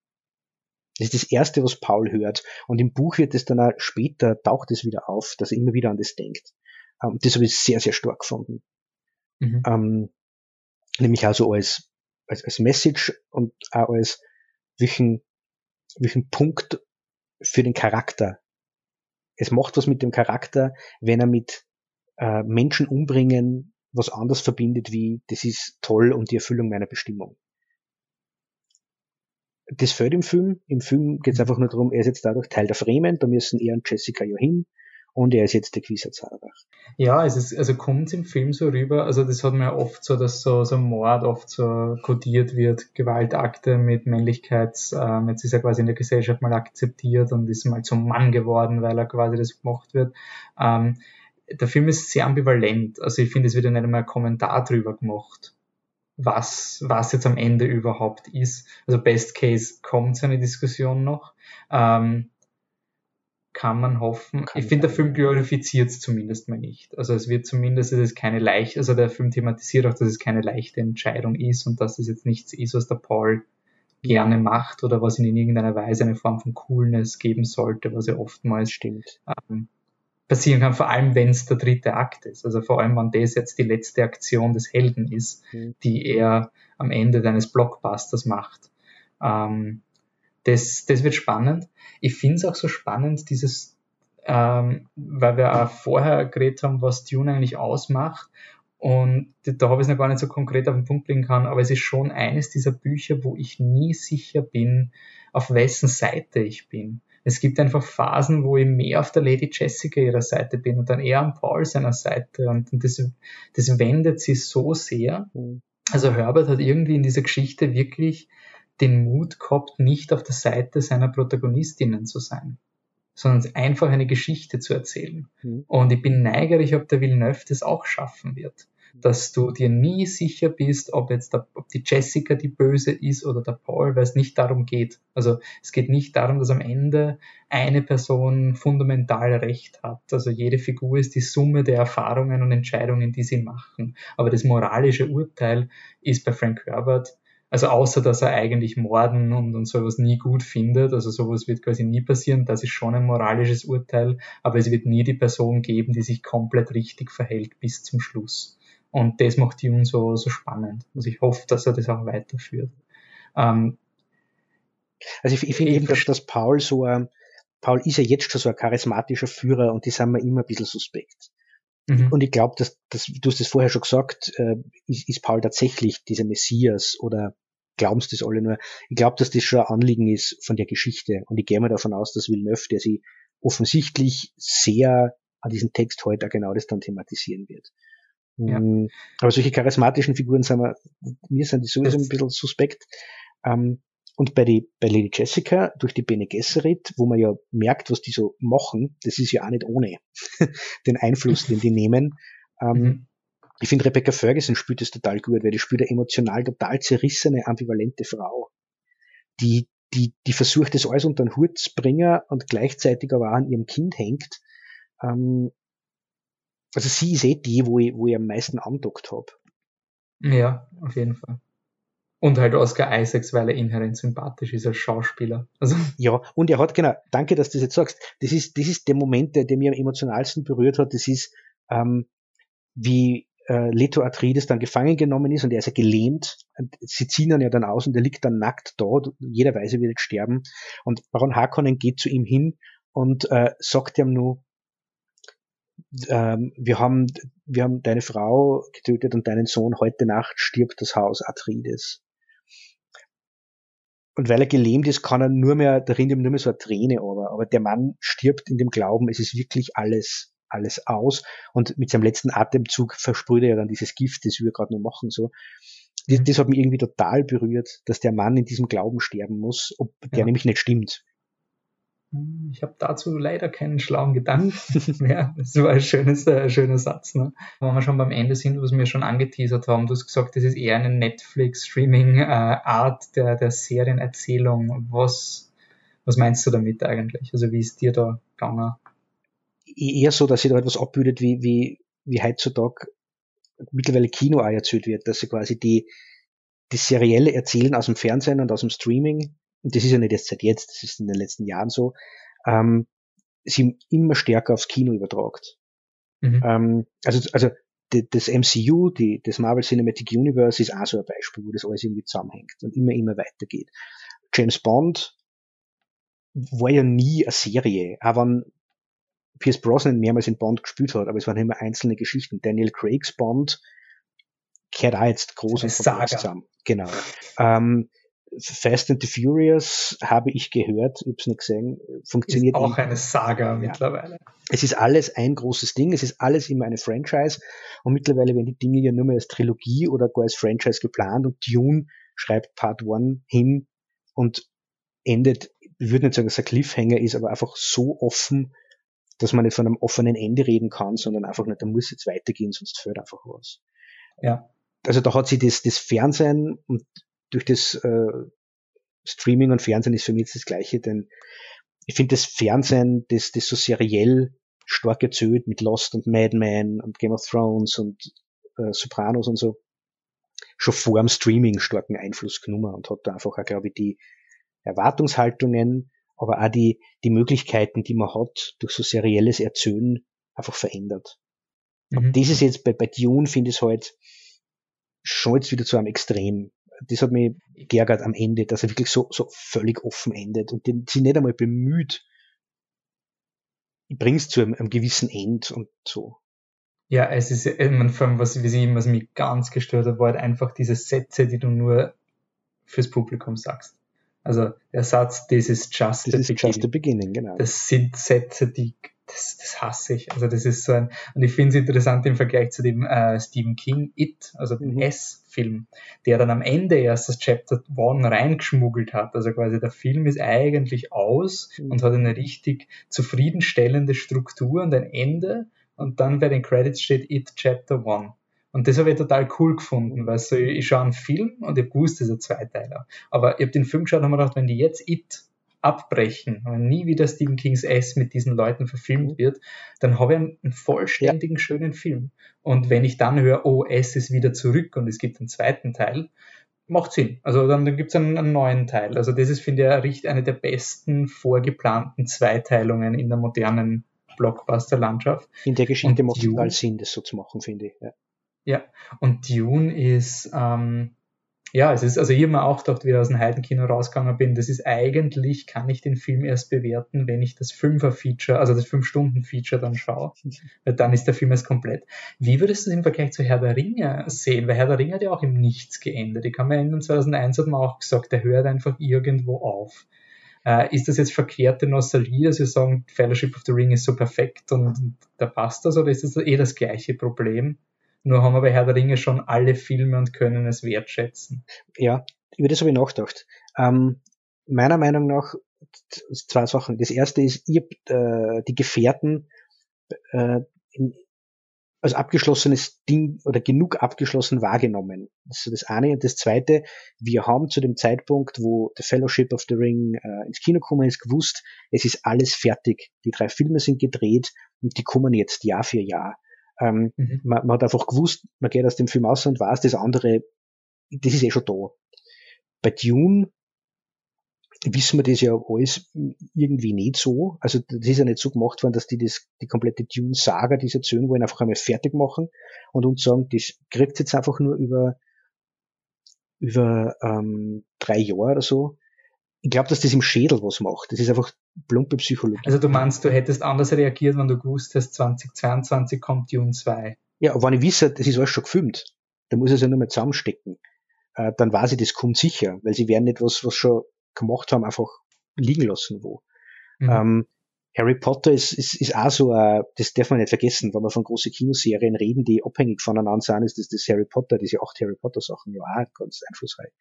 Das ist das Erste, was Paul hört. Und im Buch wird es dann auch später, taucht es wieder auf, dass er immer wieder an das denkt. Ähm, das habe ich sehr, sehr stark gefunden. Mhm. Ähm, nämlich auch so als, als, als Message und auch als welchen, welchen Punkt für den Charakter es macht was mit dem Charakter, wenn er mit äh, Menschen umbringen was anders verbindet wie, das ist toll und die Erfüllung meiner Bestimmung. Das fällt im Film. Im Film geht es einfach nur darum, er ist jetzt dadurch Teil der Fremen, da müssen er und Jessica ja hin und er ist jetzt der Quisatz Zarbach. Ja, es ist, also kommt im Film so rüber, also das hat man ja oft so, dass so, so Mord oft so kodiert wird, Gewaltakte mit Männlichkeits, ähm, jetzt ist er quasi in der Gesellschaft mal akzeptiert und ist mal zum Mann geworden, weil er quasi das gemacht wird. Ähm, der Film ist sehr ambivalent, also ich finde, es wird ja nicht einmal ein Kommentar drüber gemacht was, was jetzt am Ende überhaupt ist. Also Best Case kommt so eine Diskussion noch. Ähm, kann man hoffen. Kann ich finde, der Film glorifiziert es zumindest mal nicht. Also es wird zumindest, es ist keine leicht, also der Film thematisiert auch, dass es keine leichte Entscheidung ist und dass es jetzt nichts ist, was der Paul gerne macht oder was ihn in irgendeiner Weise eine Form von Coolness geben sollte, was ja oftmals stimmt. Ähm, passieren kann, vor allem wenn es der dritte Akt ist. Also vor allem, wenn das jetzt die letzte Aktion des Helden ist, mhm. die er am Ende deines Blockbusters macht. Ähm, das, das wird spannend. Ich finde es auch so spannend, dieses, ähm, weil wir auch vorher geredet haben, was Dune eigentlich ausmacht. Und da habe ich es noch gar nicht so konkret auf den Punkt bringen kann, aber es ist schon eines dieser Bücher, wo ich nie sicher bin, auf wessen Seite ich bin. Es gibt einfach Phasen, wo ich mehr auf der Lady Jessica ihrer Seite bin und dann eher am Paul seiner Seite. Und das, das wendet sie so sehr. Mhm. Also Herbert hat irgendwie in dieser Geschichte wirklich den Mut gehabt, nicht auf der Seite seiner Protagonistinnen zu sein, sondern einfach eine Geschichte zu erzählen. Mhm. Und ich bin neigerig, ob der Villeneuve das auch schaffen wird. Dass du dir nie sicher bist, ob jetzt der, ob die Jessica die Böse ist oder der Paul, weil es nicht darum geht. Also es geht nicht darum, dass am Ende eine Person fundamental recht hat. Also jede Figur ist die Summe der Erfahrungen und Entscheidungen, die sie machen. Aber das moralische Urteil ist bei Frank Herbert also außer, dass er eigentlich Morden und, und sowas nie gut findet, also sowas wird quasi nie passieren, das ist schon ein moralisches Urteil, aber es wird nie die Person geben, die sich komplett richtig verhält bis zum Schluss. Und das macht Dune so, so spannend. Also ich hoffe, dass er das auch weiterführt. Ähm, also ich, ich finde eben, dass, dass Paul so ein, Paul ist ja jetzt schon so ein charismatischer Führer und die sind mir immer ein bisschen suspekt. Mhm. Und ich glaube, dass, dass, du hast es vorher schon gesagt, äh, ist, ist Paul tatsächlich dieser Messias oder glauben es das alle nur. Ich glaube, dass das schon ein Anliegen ist von der Geschichte. Und ich gehe mal davon aus, dass Villeneuve, der sie offensichtlich sehr an diesen Text heute genau das dann thematisieren wird. Ja. Mm, aber solche charismatischen Figuren sind wir, mir sind die sowieso ein bisschen suspekt. Ähm, und bei, die, bei Lady Jessica durch die Bene Gesserit, wo man ja merkt, was die so machen, das ist ja auch nicht ohne den Einfluss, den die nehmen. Ähm, mhm. Ich finde, Rebecca Ferguson spielt das total gut, weil die spielt eine emotional total zerrissene, ambivalente Frau, die, die, die versucht, das alles unter den Hut zu bringen und gleichzeitig aber auch an ihrem Kind hängt. Ähm, also sie ist eh die, wo ich, wo ich am meisten andockt habe. Ja, auf jeden Fall. Und halt Oscar Isaacs, weil er inhärent sympathisch ist als Schauspieler. Also. Ja, und er hat, genau, danke, dass du das jetzt sagst. Das ist, das ist der Moment, der, der mir am emotionalsten berührt hat. Das ist, ähm, wie äh, Leto Atreides dann gefangen genommen ist und er ist ja gelähmt. Und sie ziehen ihn ja dann aus und er liegt dann nackt dort. Jeder weiß, er wird sterben. Und Baron Harkonnen geht zu ihm hin und äh, sagt ihm nur, ähm, wir haben, wir haben deine Frau getötet und deinen Sohn. Heute Nacht stirbt das Haus Atreides. Und weil er gelähmt ist, kann er nur mehr, da rinnt ihm nur mehr so eine Träne aber. Aber der Mann stirbt in dem Glauben, es ist wirklich alles alles aus und mit seinem letzten Atemzug versprüht er ja dann dieses Gift, das wir gerade nur machen, so. Das, mhm. das, hat mich irgendwie total berührt, dass der Mann in diesem Glauben sterben muss, ob der ja. nämlich nicht stimmt. Ich habe dazu leider keinen schlauen Gedanken mehr. Das war ein schönes, äh, schöner Satz. Ne? Wenn wir schon beim Ende sind, was wir schon angeteasert haben, du hast gesagt, das ist eher eine Netflix-Streaming-Art äh, der, der Serienerzählung. Was, was meinst du damit eigentlich? Also wie ist dir da gegangen? eher so, dass sie da etwas abbildet, wie, wie, wie heutzutage mittlerweile Kino auch erzählt wird, dass sie quasi die, die serielle Erzählen aus dem Fernsehen und aus dem Streaming, und das ist ja nicht erst seit jetzt, das ist in den letzten Jahren so, ähm, sie immer stärker aufs Kino übertragt. Mhm. Ähm, also, also das MCU, die, das Marvel Cinematic Universe ist auch so ein Beispiel, wo das alles irgendwie zusammenhängt und immer, immer weitergeht. James Bond war ja nie eine Serie, aber wenn Pierce Brosnan mehrmals in Bond gespielt hat, aber es waren immer einzelne Geschichten. Daniel Craigs Bond kehrt auch jetzt groß und zusammen. Genau. Ähm, Fast and the Furious habe ich gehört, ich habe es nicht gesehen, funktioniert. Ist auch eine Saga ja. mittlerweile. Es ist alles ein großes Ding, es ist alles immer eine Franchise und mittlerweile werden die Dinge ja nur mehr als Trilogie oder gar als Franchise geplant und Dune schreibt Part 1 hin und endet, ich würde nicht sagen, dass er Cliffhanger ist, aber einfach so offen, dass man nicht von einem offenen Ende reden kann, sondern einfach nicht, da muss jetzt weitergehen, sonst fällt einfach was. Ja. Also da hat sich das, das Fernsehen und durch das äh, Streaming und Fernsehen ist für mich jetzt das Gleiche, denn ich finde das Fernsehen, das, das so seriell stark erzählt mit Lost und Mad Men und Game of Thrones und äh, Sopranos und so, schon vor dem Streaming starken Einfluss genommen und hat da einfach auch, glaube ich, die Erwartungshaltungen aber auch die, die Möglichkeiten, die man hat, durch so serielles Erzählen einfach verändert. Mhm. Und das ist jetzt bei, bei Dune, finde ich es halt schon jetzt wieder zu einem Extrem. Das hat mich geärgert am Ende, dass er wirklich so, so völlig offen endet und den, sie nicht einmal bemüht, ich bring's zu einem, einem gewissen End und so. Ja, es ist, ich meine, vor allem, was, was mich ganz gestört hat, war halt einfach diese Sätze, die du nur fürs Publikum sagst. Also der Satz, this is just, this the, is just the beginning, genau. Das sind Sätze, die das, das hasse ich. Also das ist so ein, und ich finde es interessant im Vergleich zu dem äh, Stephen King It, also dem mhm. S-Film, der dann am Ende erst das Chapter One reingeschmuggelt hat. Also quasi der Film ist eigentlich aus mhm. und hat eine richtig zufriedenstellende Struktur und ein Ende und dann bei den Credits steht It Chapter One. Und das habe ich total cool gefunden, weil so, ich schaue einen Film und ich wusste, es ist ein Zweiteiler. Aber ich habe den Film geschaut und habe mir gedacht, wenn die jetzt It abbrechen, wenn nie wieder Stephen Kings S mit diesen Leuten verfilmt mhm. wird, dann habe ich einen, vollständigen, ja. schönen Film. Und wenn ich dann höre, oh, S ist wieder zurück und es gibt einen zweiten Teil, macht Sinn. Also dann, dann gibt es einen, einen, neuen Teil. Also das ist, finde ich, eine der besten vorgeplanten Zweiteilungen in der modernen Blockbuster-Landschaft. In der Geschichte macht es total Sinn, das so zu machen, finde ich. Ja. Ja, und Dune ist, ähm, ja, es ist, also ich habe mir auch gedacht, wie ich aus dem Heidenkino rausgegangen bin, das ist eigentlich, kann ich den Film erst bewerten, wenn ich das Fünfer-Feature, also das Fünf-Stunden-Feature dann schaue. Weil dann ist der Film erst komplett. Wie würdest du es im Vergleich zu Herr der Ringe sehen? Weil Herr der Ringe hat ja auch im Nichts geendet. Ich kann mir erinnern, 2001 hat man auch gesagt, der hört einfach irgendwo auf. Äh, ist das jetzt verkehrte Nostalgie, dass wir sagen, Fellowship of the Ring ist so perfekt und da passt das, oder ist das eh das gleiche Problem? Nur haben wir bei Herr der Ringe schon alle Filme und können es wertschätzen. Ja, über das habe ich nachgedacht. Ähm, meiner Meinung nach zwei Sachen. Das erste ist, ihr äh, die Gefährten äh, in, als abgeschlossenes Ding oder genug abgeschlossen wahrgenommen. Das ist das eine. Und das zweite, wir haben zu dem Zeitpunkt, wo The Fellowship of the Ring äh, ins Kino gekommen ist, gewusst, es ist alles fertig. Die drei Filme sind gedreht und die kommen jetzt Jahr für Jahr. Ähm, mhm. man, man, hat einfach gewusst, man geht aus dem Film aus und weiß, das andere, das ist eh schon da. Bei Dune wissen wir das ja alles irgendwie nicht so. Also das ist ja nicht so gemacht worden, dass die das, die komplette Dune-Saga, diese erzählen wollen, einfach einmal fertig machen und uns sagen, das kriegt jetzt einfach nur über, über ähm, drei Jahre oder so. Ich glaube, dass das im Schädel was macht. Das ist einfach plumpe Psychologie. Also du meinst, du hättest anders reagiert, wenn du gewusst hast, 2022 kommt Dune 2. Ja, aber wenn ich wisse, das ist alles schon gefilmt, dann muss ich es ja nur mal zusammenstecken. Äh, dann weiß ich, das kommt sicher, weil sie werden nicht was, was schon gemacht haben, einfach liegen lassen wo. Mhm. Ähm, Harry Potter ist, ist, ist auch so, äh, das darf man nicht vergessen, wenn wir von großen Kinoserien reden, die abhängig voneinander sind, ist das, das Harry Potter, diese acht Harry Potter Sachen, ja auch ganz einflussreich.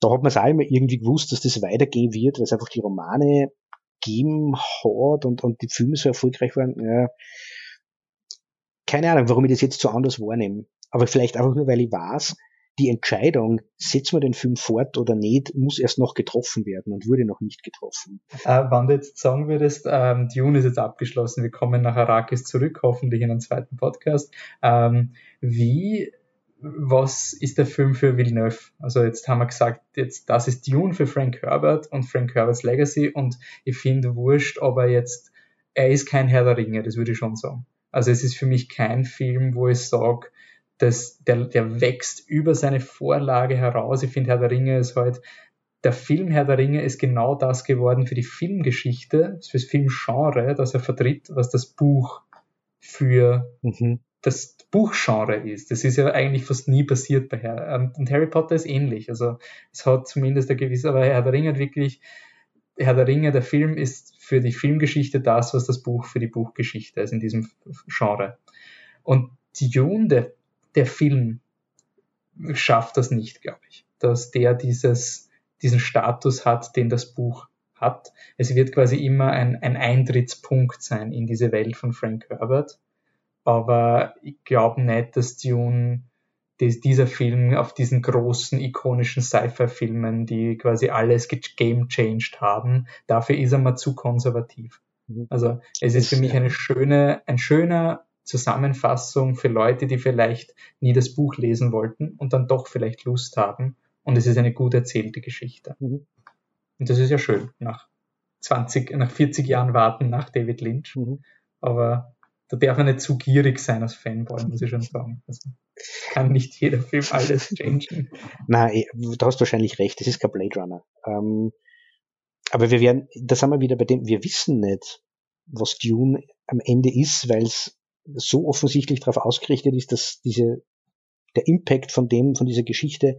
Da hat man es auch immer irgendwie gewusst, dass das weitergehen wird, weil es einfach die Romane geben hat und, und die Filme so erfolgreich waren. Ja. Keine Ahnung, warum ich das jetzt so anders wahrnehme. Aber vielleicht einfach nur, weil ich weiß, die Entscheidung, setzen wir den Film fort oder nicht, muss erst noch getroffen werden und wurde noch nicht getroffen. Äh, wenn du jetzt sagen würdest, ähm, Dune ist jetzt abgeschlossen, wir kommen nach Arrakis zurück, hoffentlich in einen zweiten Podcast. Ähm, wie, was ist der Film für Villeneuve? Also jetzt haben wir gesagt, jetzt das ist Dune für Frank Herbert und Frank Herberts Legacy und ich finde wurscht, aber jetzt, er ist kein Herr der Ringe, das würde ich schon sagen. Also es ist für mich kein Film, wo ich sage, das, der, der wächst über seine Vorlage heraus. Ich finde, Herr der Ringe ist halt, der Film Herr der Ringe ist genau das geworden für die Filmgeschichte, für das Filmgenre, das er vertritt, was das Buch für mhm. Das Buchgenre ist. Das ist ja eigentlich fast nie passiert bei Herr. Ähm, und Harry Potter ist ähnlich. Also es hat zumindest ein gewisses, aber Herr der Ringe hat wirklich, Herr der Ringe, der Film ist für die Filmgeschichte das, was das Buch für die Buchgeschichte ist in diesem Genre. Und Dune, der der Film schafft das nicht, glaube ich, dass der dieses, diesen Status hat, den das Buch hat. Es wird quasi immer ein, ein Eintrittspunkt sein in diese Welt von Frank Herbert. Aber ich glaube nicht, dass Dune, dass dieser Film auf diesen großen, ikonischen Sci-Fi-Filmen, die quasi alles game-changed haben, dafür ist er mal zu konservativ. Mhm. Also es ist für mich eine schöne, ein schöner Zusammenfassung für Leute, die vielleicht nie das Buch lesen wollten und dann doch vielleicht Lust haben. Und es ist eine gut erzählte Geschichte. Mhm. Und das ist ja schön, nach 20, nach 40 Jahren warten nach David Lynch. Mhm. Aber da darf man nicht zu gierig sein als Fanboy, muss ich schon sagen. Also kann nicht jeder Film alles changen. Nein, eh, du hast wahrscheinlich recht, es ist kein Blade Runner. Ähm, aber wir werden, da sind wir wieder bei dem, wir wissen nicht, was Dune am Ende ist, weil es so offensichtlich darauf ausgerichtet ist, dass diese, der Impact von dem, von dieser Geschichte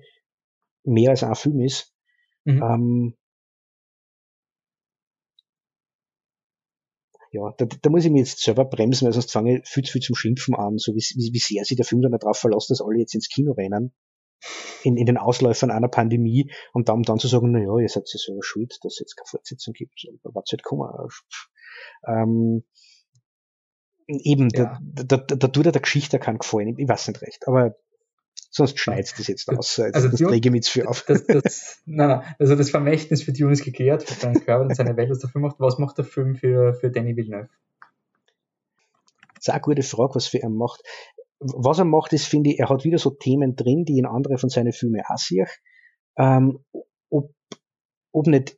mehr als ein Film ist. Mhm. Ähm, ja, da, da muss ich mich jetzt selber bremsen, weil sonst fange ich viel zu viel zum Schimpfen an, so wie, wie, wie sehr sich der Film dann darauf verlässt, dass alle jetzt ins Kino rennen, in, in den Ausläufern einer Pandemie, und dann, dann zu sagen, na ja, ihr seid ja selber schuld, dass es jetzt keine Fortsetzung gibt, was halt kommen. Ähm, eben, ja. da, da, da tut er der Geschichte keinen Gefallen. Ich weiß nicht recht, aber sonst schneidet das jetzt aus. Also, also das Dune, lege ich mit für auf. Das, das, nein, nein, also das Vermächtnis für Dune ist geklärt, für seinen Körper und seine Welt, was der Film macht. Was macht der Film für, für Danny Villeneuve? Das ist eine gute Frage, was für er macht. Was er macht, ist, finde ich, er hat wieder so Themen drin, die in andere von seinen Filmen auch sehe. Ähm, ob, ob nicht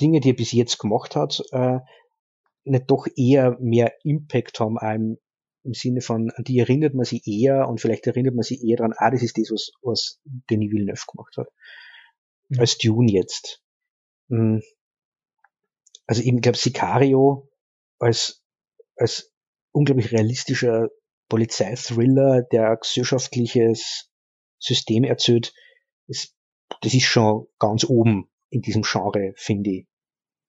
Dinge, die er bis jetzt gemacht hat, äh, nicht doch eher mehr Impact haben, einem im Sinne von, an die erinnert man sich eher und vielleicht erinnert man sich eher daran, ah, das ist das, was, was Denis Villeneuve gemacht hat. Mhm. Als Dune jetzt. Hm. Also eben, ich glaube, Sicario als, als unglaublich realistischer Polizeithriller, der gesellschaftliches System erzählt, ist, das ist schon ganz oben in diesem Genre, finde ich.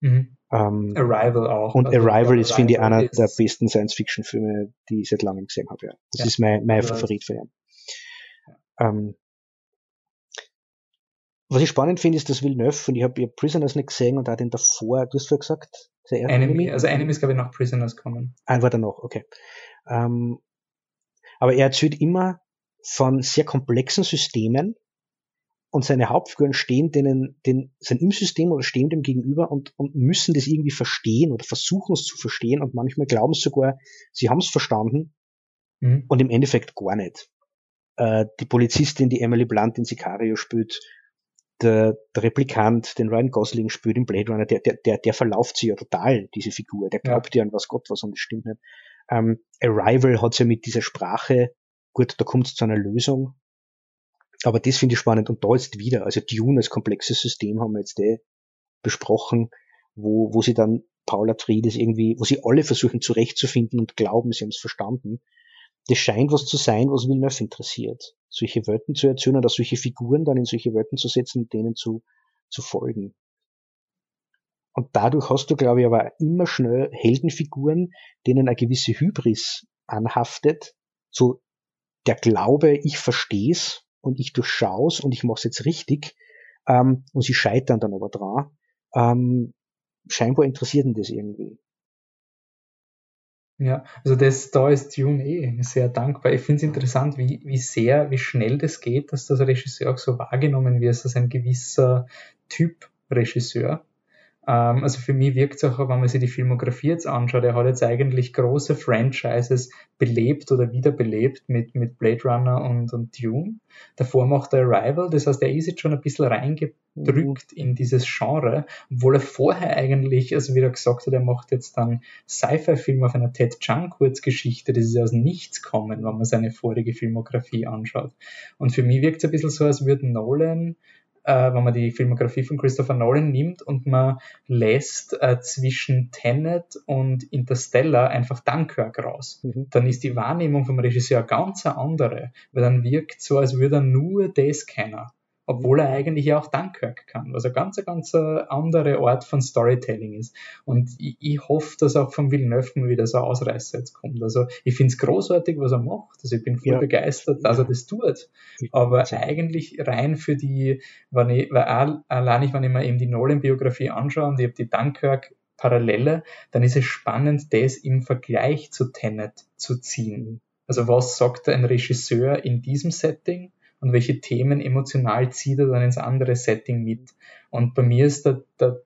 Mhm. Ähm, Arrival auch. Und also Arrival ist, finde ich, einer der besten Science-Fiction-Filme, die ich seit langem gesehen habe. Ja. Das ja. ist mein, mein Favorit für ihn. Ähm, was ich spannend finde, ist, dass Villeneuve, und ich habe ja Prisoners nicht gesehen und auch den davor, du hast vorher gesagt, Enemy, Enemy, also Enemy ist, glaube ich, nach Prisoners kommen. Ein war noch, okay. Ähm, aber er erzählt immer von sehr komplexen Systemen, und seine Hauptfiguren stehen denen, den, sind im System oder stehen dem gegenüber und, und müssen das irgendwie verstehen oder versuchen es zu verstehen und manchmal glauben sie sogar, sie haben es verstanden mhm. und im Endeffekt gar nicht. Äh, die Polizistin, die Emily Blunt in Sicario spielt, der, der Replikant, den Ryan Gosling spielt im Blade Runner, der, der, der, der verlauft sich ja total, diese Figur. Der glaubt ja, ja an was Gott was und das stimmt nicht. Ähm, Arrival hat ja mit dieser Sprache, gut, da kommt es zu einer Lösung. Aber das finde ich spannend. Und da jetzt wieder, also Dune als komplexes System haben wir jetzt eh besprochen, wo, wo sie dann Paula Triedes irgendwie, wo sie alle versuchen zurechtzufinden und glauben, sie haben es verstanden. Das scheint was zu sein, was Villeneuve interessiert. Solche Welten zu erzählen oder solche Figuren dann in solche Welten zu setzen und denen zu, zu folgen. Und dadurch hast du, glaube ich, aber immer schnell Heldenfiguren, denen eine gewisse Hybris anhaftet. So der Glaube, ich versteh's und ich durchschau's und ich mach's jetzt richtig. Ähm, und sie scheitern dann aber dran. Ähm, scheinbar interessiert ihn das irgendwie. Ja, also das, da ist Dune eh sehr dankbar. Ich finde es interessant, wie, wie sehr, wie schnell das geht, dass das Regisseur auch so wahrgenommen wird, als ein gewisser Typ Regisseur. Ähm, also für mich wirkt es auch, wenn man sich die Filmografie jetzt anschaut, er hat jetzt eigentlich große Franchises belebt oder wiederbelebt mit, mit Blade Runner und, und Dune. Davor macht er Arrival, das heißt, er ist jetzt schon ein bisschen reingedrückt mhm. in dieses Genre, obwohl er vorher eigentlich, also wie er gesagt hat, er macht jetzt dann Sci-Fi-Film auf einer Ted Chiang Kurzgeschichte, das ist ja aus nichts kommen, wenn man seine vorige Filmografie anschaut. Und für mich wirkt es ein bisschen so, als würde Nolan äh, wenn man die Filmografie von Christopher Nolan nimmt und man lässt äh, zwischen Tenet und Interstellar einfach Dunkirk raus. Mhm. Dann ist die Wahrnehmung vom Regisseur ganz eine andere, weil dann wirkt so, als würde er nur das kennen obwohl er eigentlich ja auch Dunkirk kann, was ein ganz, ganz andere Art von Storytelling ist. Und ich, ich hoffe, dass auch von Villeneuve mal wieder so ein Ausreißer jetzt kommt. Also ich finde es großartig, was er macht. Also ich bin voll ja. begeistert, dass er das tut. Aber ja. eigentlich rein für die, wenn ich, weil allein ich, wenn ich mir eben die Nolan-Biografie anschaue und ich habe die Dunkirk Parallele, dann ist es spannend, das im Vergleich zu Tenet zu ziehen. Also was sagt ein Regisseur in diesem Setting und welche Themen emotional zieht er dann ins andere Setting mit. Und bei mir ist der, der,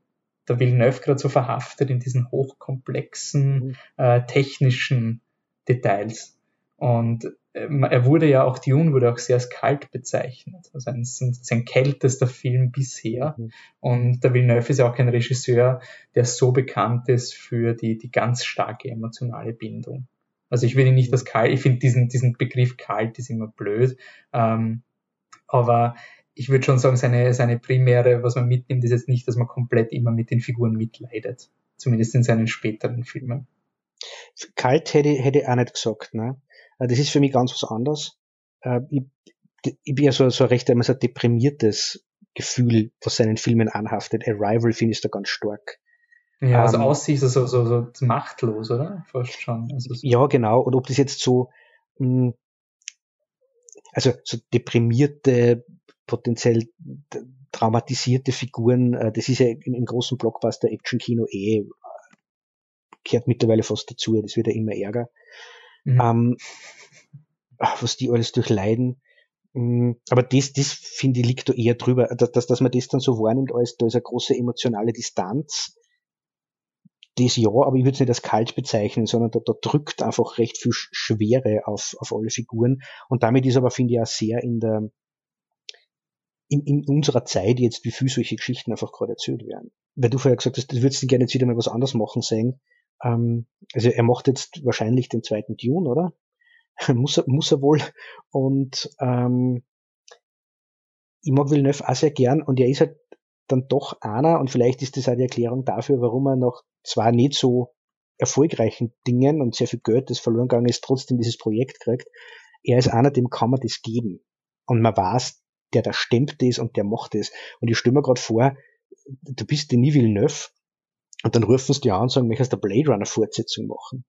der Villeneuve gerade so verhaftet in diesen hochkomplexen mhm. äh, technischen Details. Und äh, er wurde ja auch, Dune wurde auch sehr als kalt bezeichnet. Also ein, sein kältester Film bisher. Mhm. Und der Villeneuve ist ja auch kein Regisseur, der so bekannt ist für die, die ganz starke emotionale Bindung. Also ich will ihn nicht als kalt, ich finde diesen, diesen Begriff kalt ist immer blöd. Ähm, aber ich würde schon sagen, seine, seine primäre, was man mitnimmt, ist jetzt nicht, dass man komplett immer mit den Figuren mitleidet. Zumindest in seinen späteren Filmen. Kalt hätte, hätte ich auch nicht gesagt, ne? Äh, das ist für mich ganz was anderes. Äh, ich, ich bin ja so, so recht immer so ein deprimiertes Gefühl, was seinen Filmen anhaftet. Arrival finde ich da ganz stark. Ja, also ähm, aussicht so, so, so machtlos, oder? Fast schon. Also so. Ja, genau. Und ob das jetzt so, mh, hm, also so deprimierte, potenziell traumatisierte Figuren, äh, das ist ja im großen Blockbuster-Action-Kino eh, kehrt mittlerweile fast dazu, das wird ja immer ärger. Mhm. Ähm, was die alles durchleiden. Mm, aber das, das finde ich liegt da eher drüber, dass, dass man das dann so wahrnimmt, als da ist eine große emotionale Distanz das ja, aber ich würde es nicht als kalt bezeichnen, sondern da, da drückt einfach recht viel Schwere auf, auf alle Figuren. Und damit ist aber, finde ich, auch sehr in der, in, in unserer Zeit jetzt, wie viel solche Geschichten einfach gerade erzählt werden. Weil du vorher gesagt hast, du würdest gerne jetzt wieder mal was anderes machen sehen. Ähm, also er macht jetzt wahrscheinlich den zweiten Dune, oder? muss, er, muss er wohl. Und ähm, ich mag Villeneuve auch sehr gern und er ist halt dann doch einer, und vielleicht ist das auch die Erklärung dafür, warum er nach zwar nicht so erfolgreichen Dingen und sehr viel Geld, das verloren gegangen ist, trotzdem dieses Projekt kriegt. Er ist einer, dem kann man das geben. Und man weiß, der da stemmt das und der macht das. Und ich stelle mir gerade vor, du bist Denis Villeneuve und dann rufen sie dir an und sagen, möchtest du eine Blade Runner Fortsetzung machen?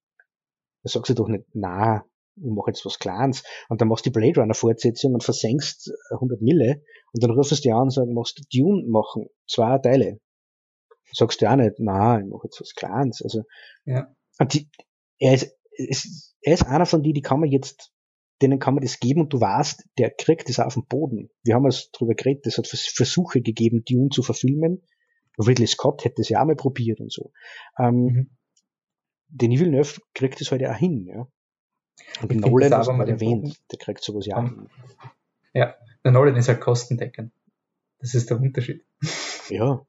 Da sagst du doch nicht, na, ich mache jetzt was Kleines. Und dann machst du die Blade Runner Fortsetzung und versenkst 100 Mille und dann rufen sie dir an und sagen, machst du Dune machen, zwei Teile sagst du auch nicht, na, ich mache jetzt was Kleines. Also, ja. und die, er ist, ist, er ist einer von denen, die kann man jetzt, denen kann man das geben und du weißt, der kriegt das auf den Boden. Wir haben es drüber geredet, es hat Versuche gegeben, Dune zu verfilmen. Ridley Scott hätte es ja auch mal probiert und so. Ähm, mhm. Denis Villeneuve kriegt das heute halt auch hin, ja. Und Nolan, hast du mal erwähnt, der kriegt sowas ja hin. Ja, der Nolan ist halt kostendeckend. Das ist der Unterschied. Ja.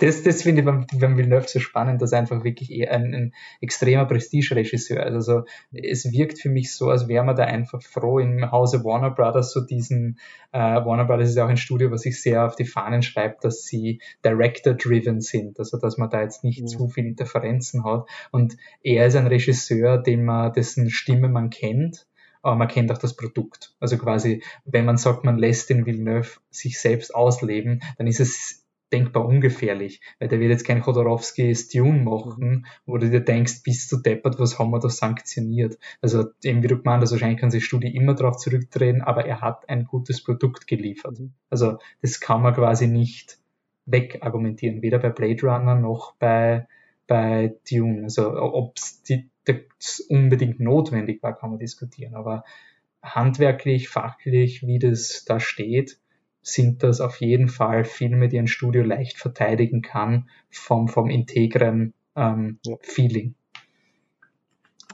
Das, das finde ich beim, beim Villeneuve so spannend, dass er einfach wirklich eher ein, ein extremer Prestige-Regisseur ist. Also es wirkt für mich so, als wäre man da einfach froh im Hause Warner Brothers so diesen, äh, Warner Brothers ist ja auch ein Studio, was sich sehr auf die Fahnen schreibt, dass sie Director-driven sind, also dass man da jetzt nicht mhm. zu viele Interferenzen hat. Und er ist ein Regisseur, den man, dessen Stimme man kennt, aber man kennt auch das Produkt. Also quasi, wenn man sagt, man lässt den Villeneuve sich selbst ausleben, dann ist es denkbar ungefährlich, weil der wird jetzt kein Chodorowski Dune machen, wo du dir denkst, bist du deppert, was haben wir da sanktioniert? Also eben wie du gemeint hast, wahrscheinlich kann sich Studie immer darauf zurückdrehen, aber er hat ein gutes Produkt geliefert. Also das kann man quasi nicht wegargumentieren, weder bei Blade Runner noch bei, bei Dune. Also ob es unbedingt notwendig war, kann man diskutieren, aber handwerklich, fachlich, wie das da steht, sind das auf jeden Fall Filme, die ein Studio leicht verteidigen kann vom, vom integren ähm, ja. Feeling.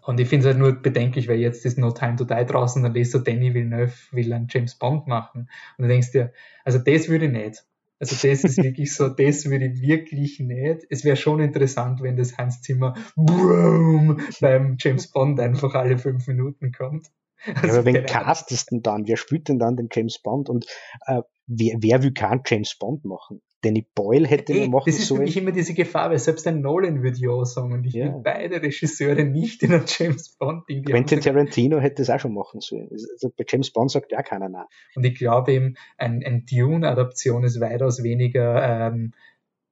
Und ich finde es halt nur bedenklich, weil jetzt ist No Time to Die draußen, dann lest du Danny Villeneuve will einen James Bond machen. Und du denkst dir, also das würde ich nicht. Also das ist wirklich so, das würde ich wirklich nicht. Es wäre schon interessant, wenn das Hans Zimmer boom, beim James Bond einfach alle fünf Minuten kommt. Also ja, aber wenn castest denn dann? Wer spielt denn dann den James Bond? Und äh, wer, wer will keinen James Bond machen? Danny Boyle hätte hey, machen Das ist sollen. für mich immer diese Gefahr, weil selbst ein Nolan würde ja sagen und ich ja. will beide Regisseure nicht in ein James Bond Ding. Quentin Tarantino hätte das auch schon machen sollen. Also bei James Bond sagt ja keiner nein. Und ich glaube eben, ein, ein Dune-Adaption ist weitaus weniger ähm,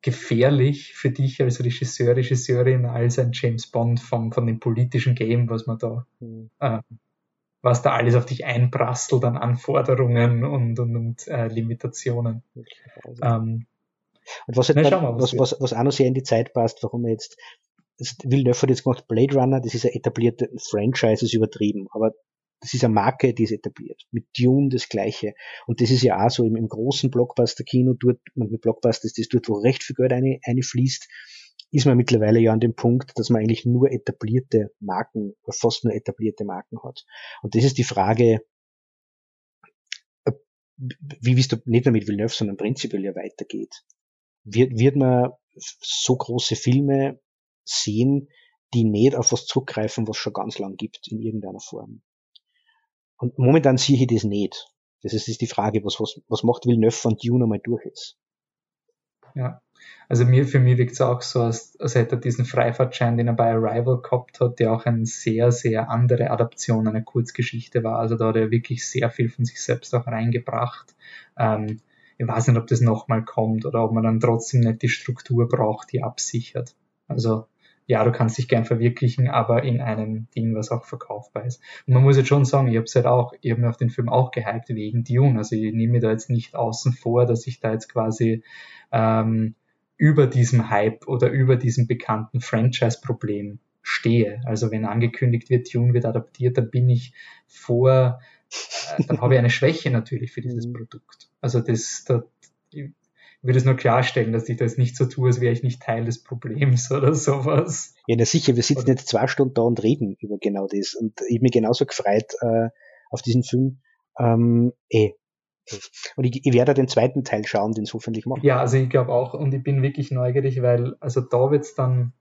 gefährlich für dich als Regisseur, Regisseurin als ein James Bond von, von dem politischen Game, was man da mhm. ähm, was da alles auf dich einprasselt an Anforderungen und, und, und äh, Limitationen. Ähm, und was, halt na, mal, was, was, was, auch noch sehr in die Zeit passt, warum er jetzt, Villeneuve hat jetzt gemacht, Blade Runner, das ist ein etablierte Franchise, ist übertrieben, aber das ist eine Marke, die ist etabliert. Mit Dune das Gleiche. Und das ist ja auch so im, im großen Blockbuster-Kino, dort, mit Blockbuster ist das dort, wo recht viel Geld eine, eine fließt, ist man mittlerweile ja an dem Punkt, dass man eigentlich nur etablierte Marken, fast nur etablierte Marken hat. Und das ist die Frage, wie es nicht nur mit Villeneuve, sondern prinzipiell ja weitergeht. Wird, wird man so große Filme sehen, die nicht auf was zurückgreifen, was schon ganz lang gibt, in irgendeiner Form. Und momentan sehe ich das nicht. Das ist, die Frage, was, was, was macht Villeneuve von Dune einmal durch ist. Ja, also mir, für mich wirkt es auch so, als, als hätte er diesen Freifahrtschein, den er bei Arrival gehabt hat, der auch eine sehr, sehr andere Adaption einer Kurzgeschichte war. Also da hat er wirklich sehr viel von sich selbst auch reingebracht. Ähm, ich weiß nicht, ob das nochmal kommt oder ob man dann trotzdem nicht die Struktur braucht, die absichert. Also ja, du kannst dich gern verwirklichen, aber in einem Ding, was auch verkaufbar ist. Und man muss jetzt schon sagen, ich habe halt auch, ich habe mir auf den Film auch gehypt wegen Dune. Also ich nehme mir da jetzt nicht außen vor, dass ich da jetzt quasi ähm, über diesem Hype oder über diesem bekannten Franchise-Problem stehe. Also wenn angekündigt wird, Dune wird adaptiert, dann bin ich vor, äh, dann habe ich eine Schwäche natürlich für dieses mhm. Produkt. Also das, da, ich würde es nur klarstellen, dass ich das nicht so tue, als wäre ich nicht Teil des Problems oder sowas. Ja, na sicher, wir sitzen jetzt zwei Stunden da und reden über genau das. Und ich bin genauso gefreut äh, auf diesen Film. Ähm, eh. Und ich, ich werde den zweiten Teil schauen, den es hoffentlich macht. Ja, also ich glaube auch, und ich bin wirklich neugierig, weil, also da wird es dann,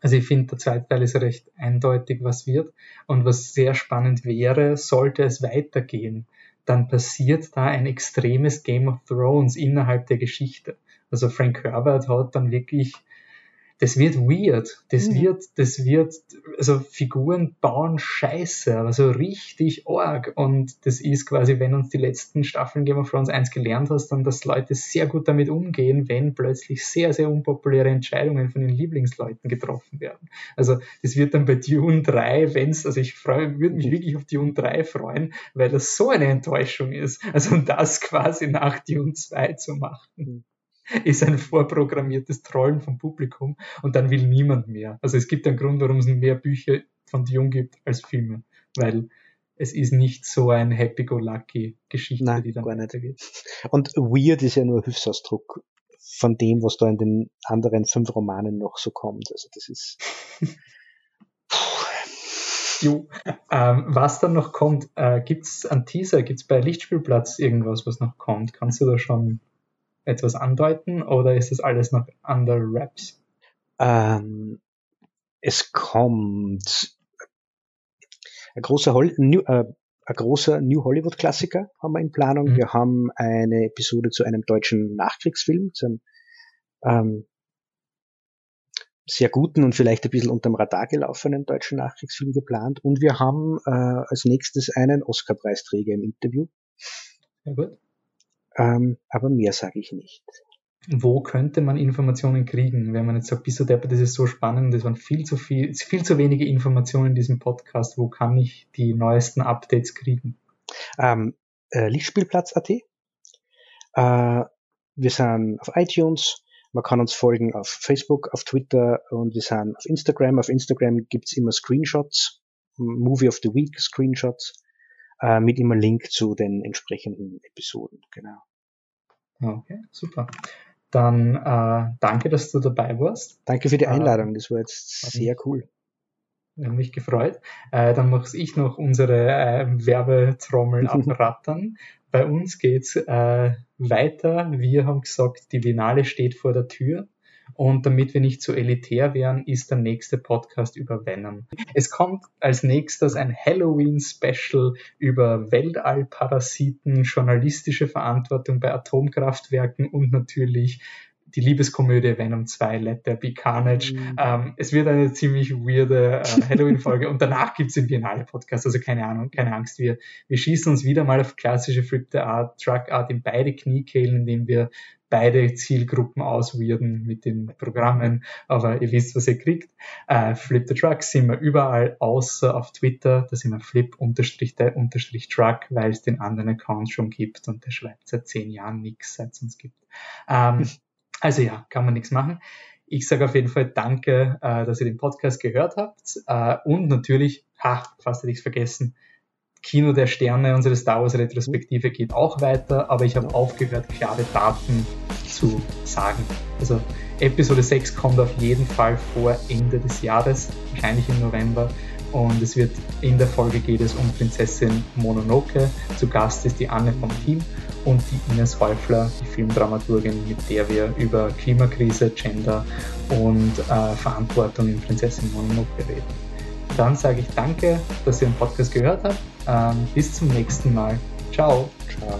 also ich finde, der zweite Teil ist recht eindeutig, was wird. Und was sehr spannend wäre, sollte es weitergehen dann passiert da ein extremes Game of Thrones innerhalb der Geschichte. Also Frank Herbert hat dann wirklich das wird weird. Das mhm. wird, das wird, also Figuren bauen scheiße, also richtig arg. Und das ist quasi, wenn uns die letzten Staffeln Game of Thrones 1 gelernt hast, dann, dass Leute sehr gut damit umgehen, wenn plötzlich sehr, sehr unpopuläre Entscheidungen von den Lieblingsleuten getroffen werden. Also das wird dann bei Dune 3, wenn's, also ich freue, würde mich wirklich auf Dune 3 freuen, weil das so eine Enttäuschung ist. Also um das quasi nach Dune 2 zu machen. Ist ein vorprogrammiertes Trollen vom Publikum und dann will niemand mehr. Also es gibt einen Grund, warum es mehr Bücher von Jung gibt als Filme, weil es ist nicht so ein Happy-Go-Lucky-Geschichte, Nein, die dann gar nicht. weitergeht. Und weird ist ja nur Hilfsausdruck von dem, was da in den anderen fünf Romanen noch so kommt. Also das ist. Jo. Ähm, was dann noch kommt, äh, gibt es an Teaser, gibt es bei Lichtspielplatz irgendwas, was noch kommt? Kannst du da schon etwas andeuten oder ist das alles noch under wraps? Ähm, es kommt ein großer, Hol New, äh, ein großer New Hollywood Klassiker haben wir in Planung. Mhm. Wir haben eine Episode zu einem deutschen Nachkriegsfilm, zu einem ähm, sehr guten und vielleicht ein bisschen unterm Radar gelaufenen deutschen Nachkriegsfilm geplant. Und wir haben äh, als nächstes einen Oscar-Preisträger im Interview. Sehr gut. Ähm, aber mehr sage ich nicht. Wo könnte man Informationen kriegen, wenn man jetzt sagt, bist du Deppert, das ist so spannend, das waren viel zu viel, viel zu wenige Informationen in diesem Podcast. Wo kann ich die neuesten Updates kriegen? Ähm, äh, Lichtspielplatz.at. Äh, wir sind auf iTunes, man kann uns folgen auf Facebook, auf Twitter und wir sind auf Instagram. Auf Instagram gibt's immer Screenshots, Movie of the Week Screenshots, äh, mit immer Link zu den entsprechenden Episoden. Genau. Okay, super. Dann äh, danke, dass du dabei warst. Danke für die äh, Einladung, das war jetzt sehr cool. Ich habe mich gefreut. Äh, dann muss ich noch unsere äh, Werbetrommel abrattern. Bei uns geht's äh, weiter. Wir haben gesagt, die Biennale steht vor der Tür. Und damit wir nicht zu so elitär wären, ist der nächste Podcast über Venom. Es kommt als nächstes ein Halloween-Special über Weltallparasiten, journalistische Verantwortung bei Atomkraftwerken und natürlich die Liebeskomödie Venom 2, Let There Be Carnage. Mhm. Ähm, es wird eine ziemlich weirde äh, Halloween-Folge und danach gibt's den Biennale-Podcast, also keine Ahnung, keine Angst. Wir, wir schießen uns wieder mal auf klassische Flip the Art, Truck Art in beide Kniekehlen, indem wir beide Zielgruppen ausweirden mit den Programmen, aber ihr wisst, was ihr kriegt. Äh, Flip the Truck sind wir überall, außer auf Twitter, da sind wir flip-the-truck, weil es den anderen Account schon gibt und der schreibt seit zehn Jahren nichts, seit es uns gibt. Ähm, also ja, kann man nichts machen. Ich sage auf jeden Fall danke, äh, dass ihr den Podcast gehört habt. Äh, und natürlich, ha, fast hätte ich es vergessen, Kino der Sterne, unsere Star Wars Retrospektive geht auch weiter, aber ich habe aufgehört, klare Daten zu sagen. Also Episode 6 kommt auf jeden Fall vor Ende des Jahres, wahrscheinlich im November. Und es wird in der Folge geht es um Prinzessin Mononoke. Zu Gast ist die Anne vom Team und die Ines Häufler, die Filmdramaturgin, mit der wir über Klimakrise, Gender und äh, Verantwortung in Prinzessin Mononoke reden. Dann sage ich danke, dass ihr den Podcast gehört habt. Ähm, bis zum nächsten Mal. Ciao. Ciao.